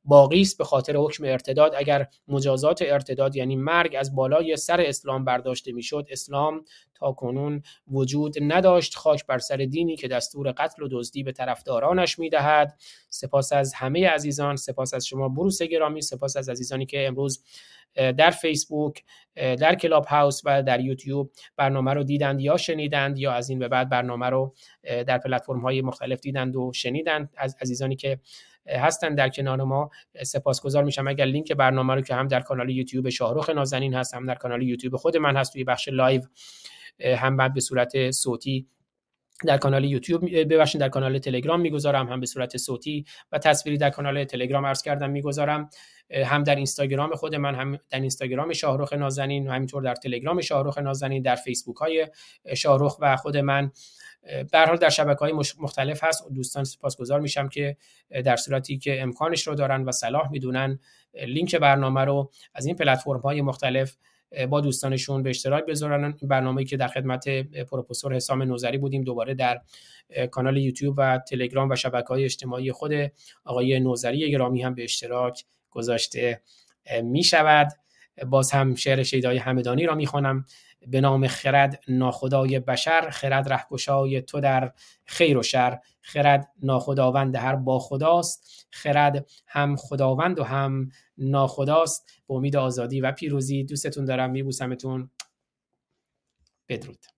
باقی است به خاطر حکم ارتداد. اگر مجازات ارتداد یعنی مرگ از بالای سر اسلام برداشته می‌شد اسلام تا کنون وجود نداشت. خاک بر سر دینی که دستور قتل و دزدی به طرفدارانش می‌دهد. سپاس از همه عزیزان سپاس از شما بروس گرامی سپاس از عزیزانی که امروز در فیسبوک در کلاب هاوس و در یوتیوب برنامه رو دیدند یا شنیدند یا از این به بعد برنامه رو در پلتفرم های مختلف دیدند و شنیدند. از عزیزانی که هستن در کنار ما. سپاسگزار میشم. اگر لینک برنامه رو که هم در کانال یوتیوب شاهرخ نازنین هست هم در کانال یوتیوب خود من هست توی بخش live هم بعد به صورت صوتی در کانال یوتیوب ببخشید در کانال تلگرام می‌گذارم هم به صورت صوتی و تصویری در کانال تلگرام عرض کردم می‌گذارم هم در اینستاگرام خود من هم در اینستاگرام شاهرخ نازنین و همینطور در تلگرام شاهرخ نازنین در فیسبوک های شاهرخ و خود من. در حال در شبکه های مختلف هست. دوستان سپاسگزار میشم که در صورتی که امکانش رو دارن و صلاح می‌دونن لینک برنامه رو از این پلتفرم های مختلف با دوستانشون به اشتراک بذارن. برنامه‌ای که در خدمت پروفسور حسام نوزری بودیم دوباره در کانال یوتیوب و تلگرام و شبکه های اجتماعی خود آقای نوزری گرامی هم به اشتراک گذاشته می شود باز هم شعر شیدای همدانی را می‌خوانم. به نام خرد ناخدای بشر خرد رهگشای تو در خیر و شر. خرد ناخداوند هر با خداست خرد هم خداوند و هم ناخداست. به امید آزادی و پیروزی دوستتون دارم میبوسمتون. بدرود.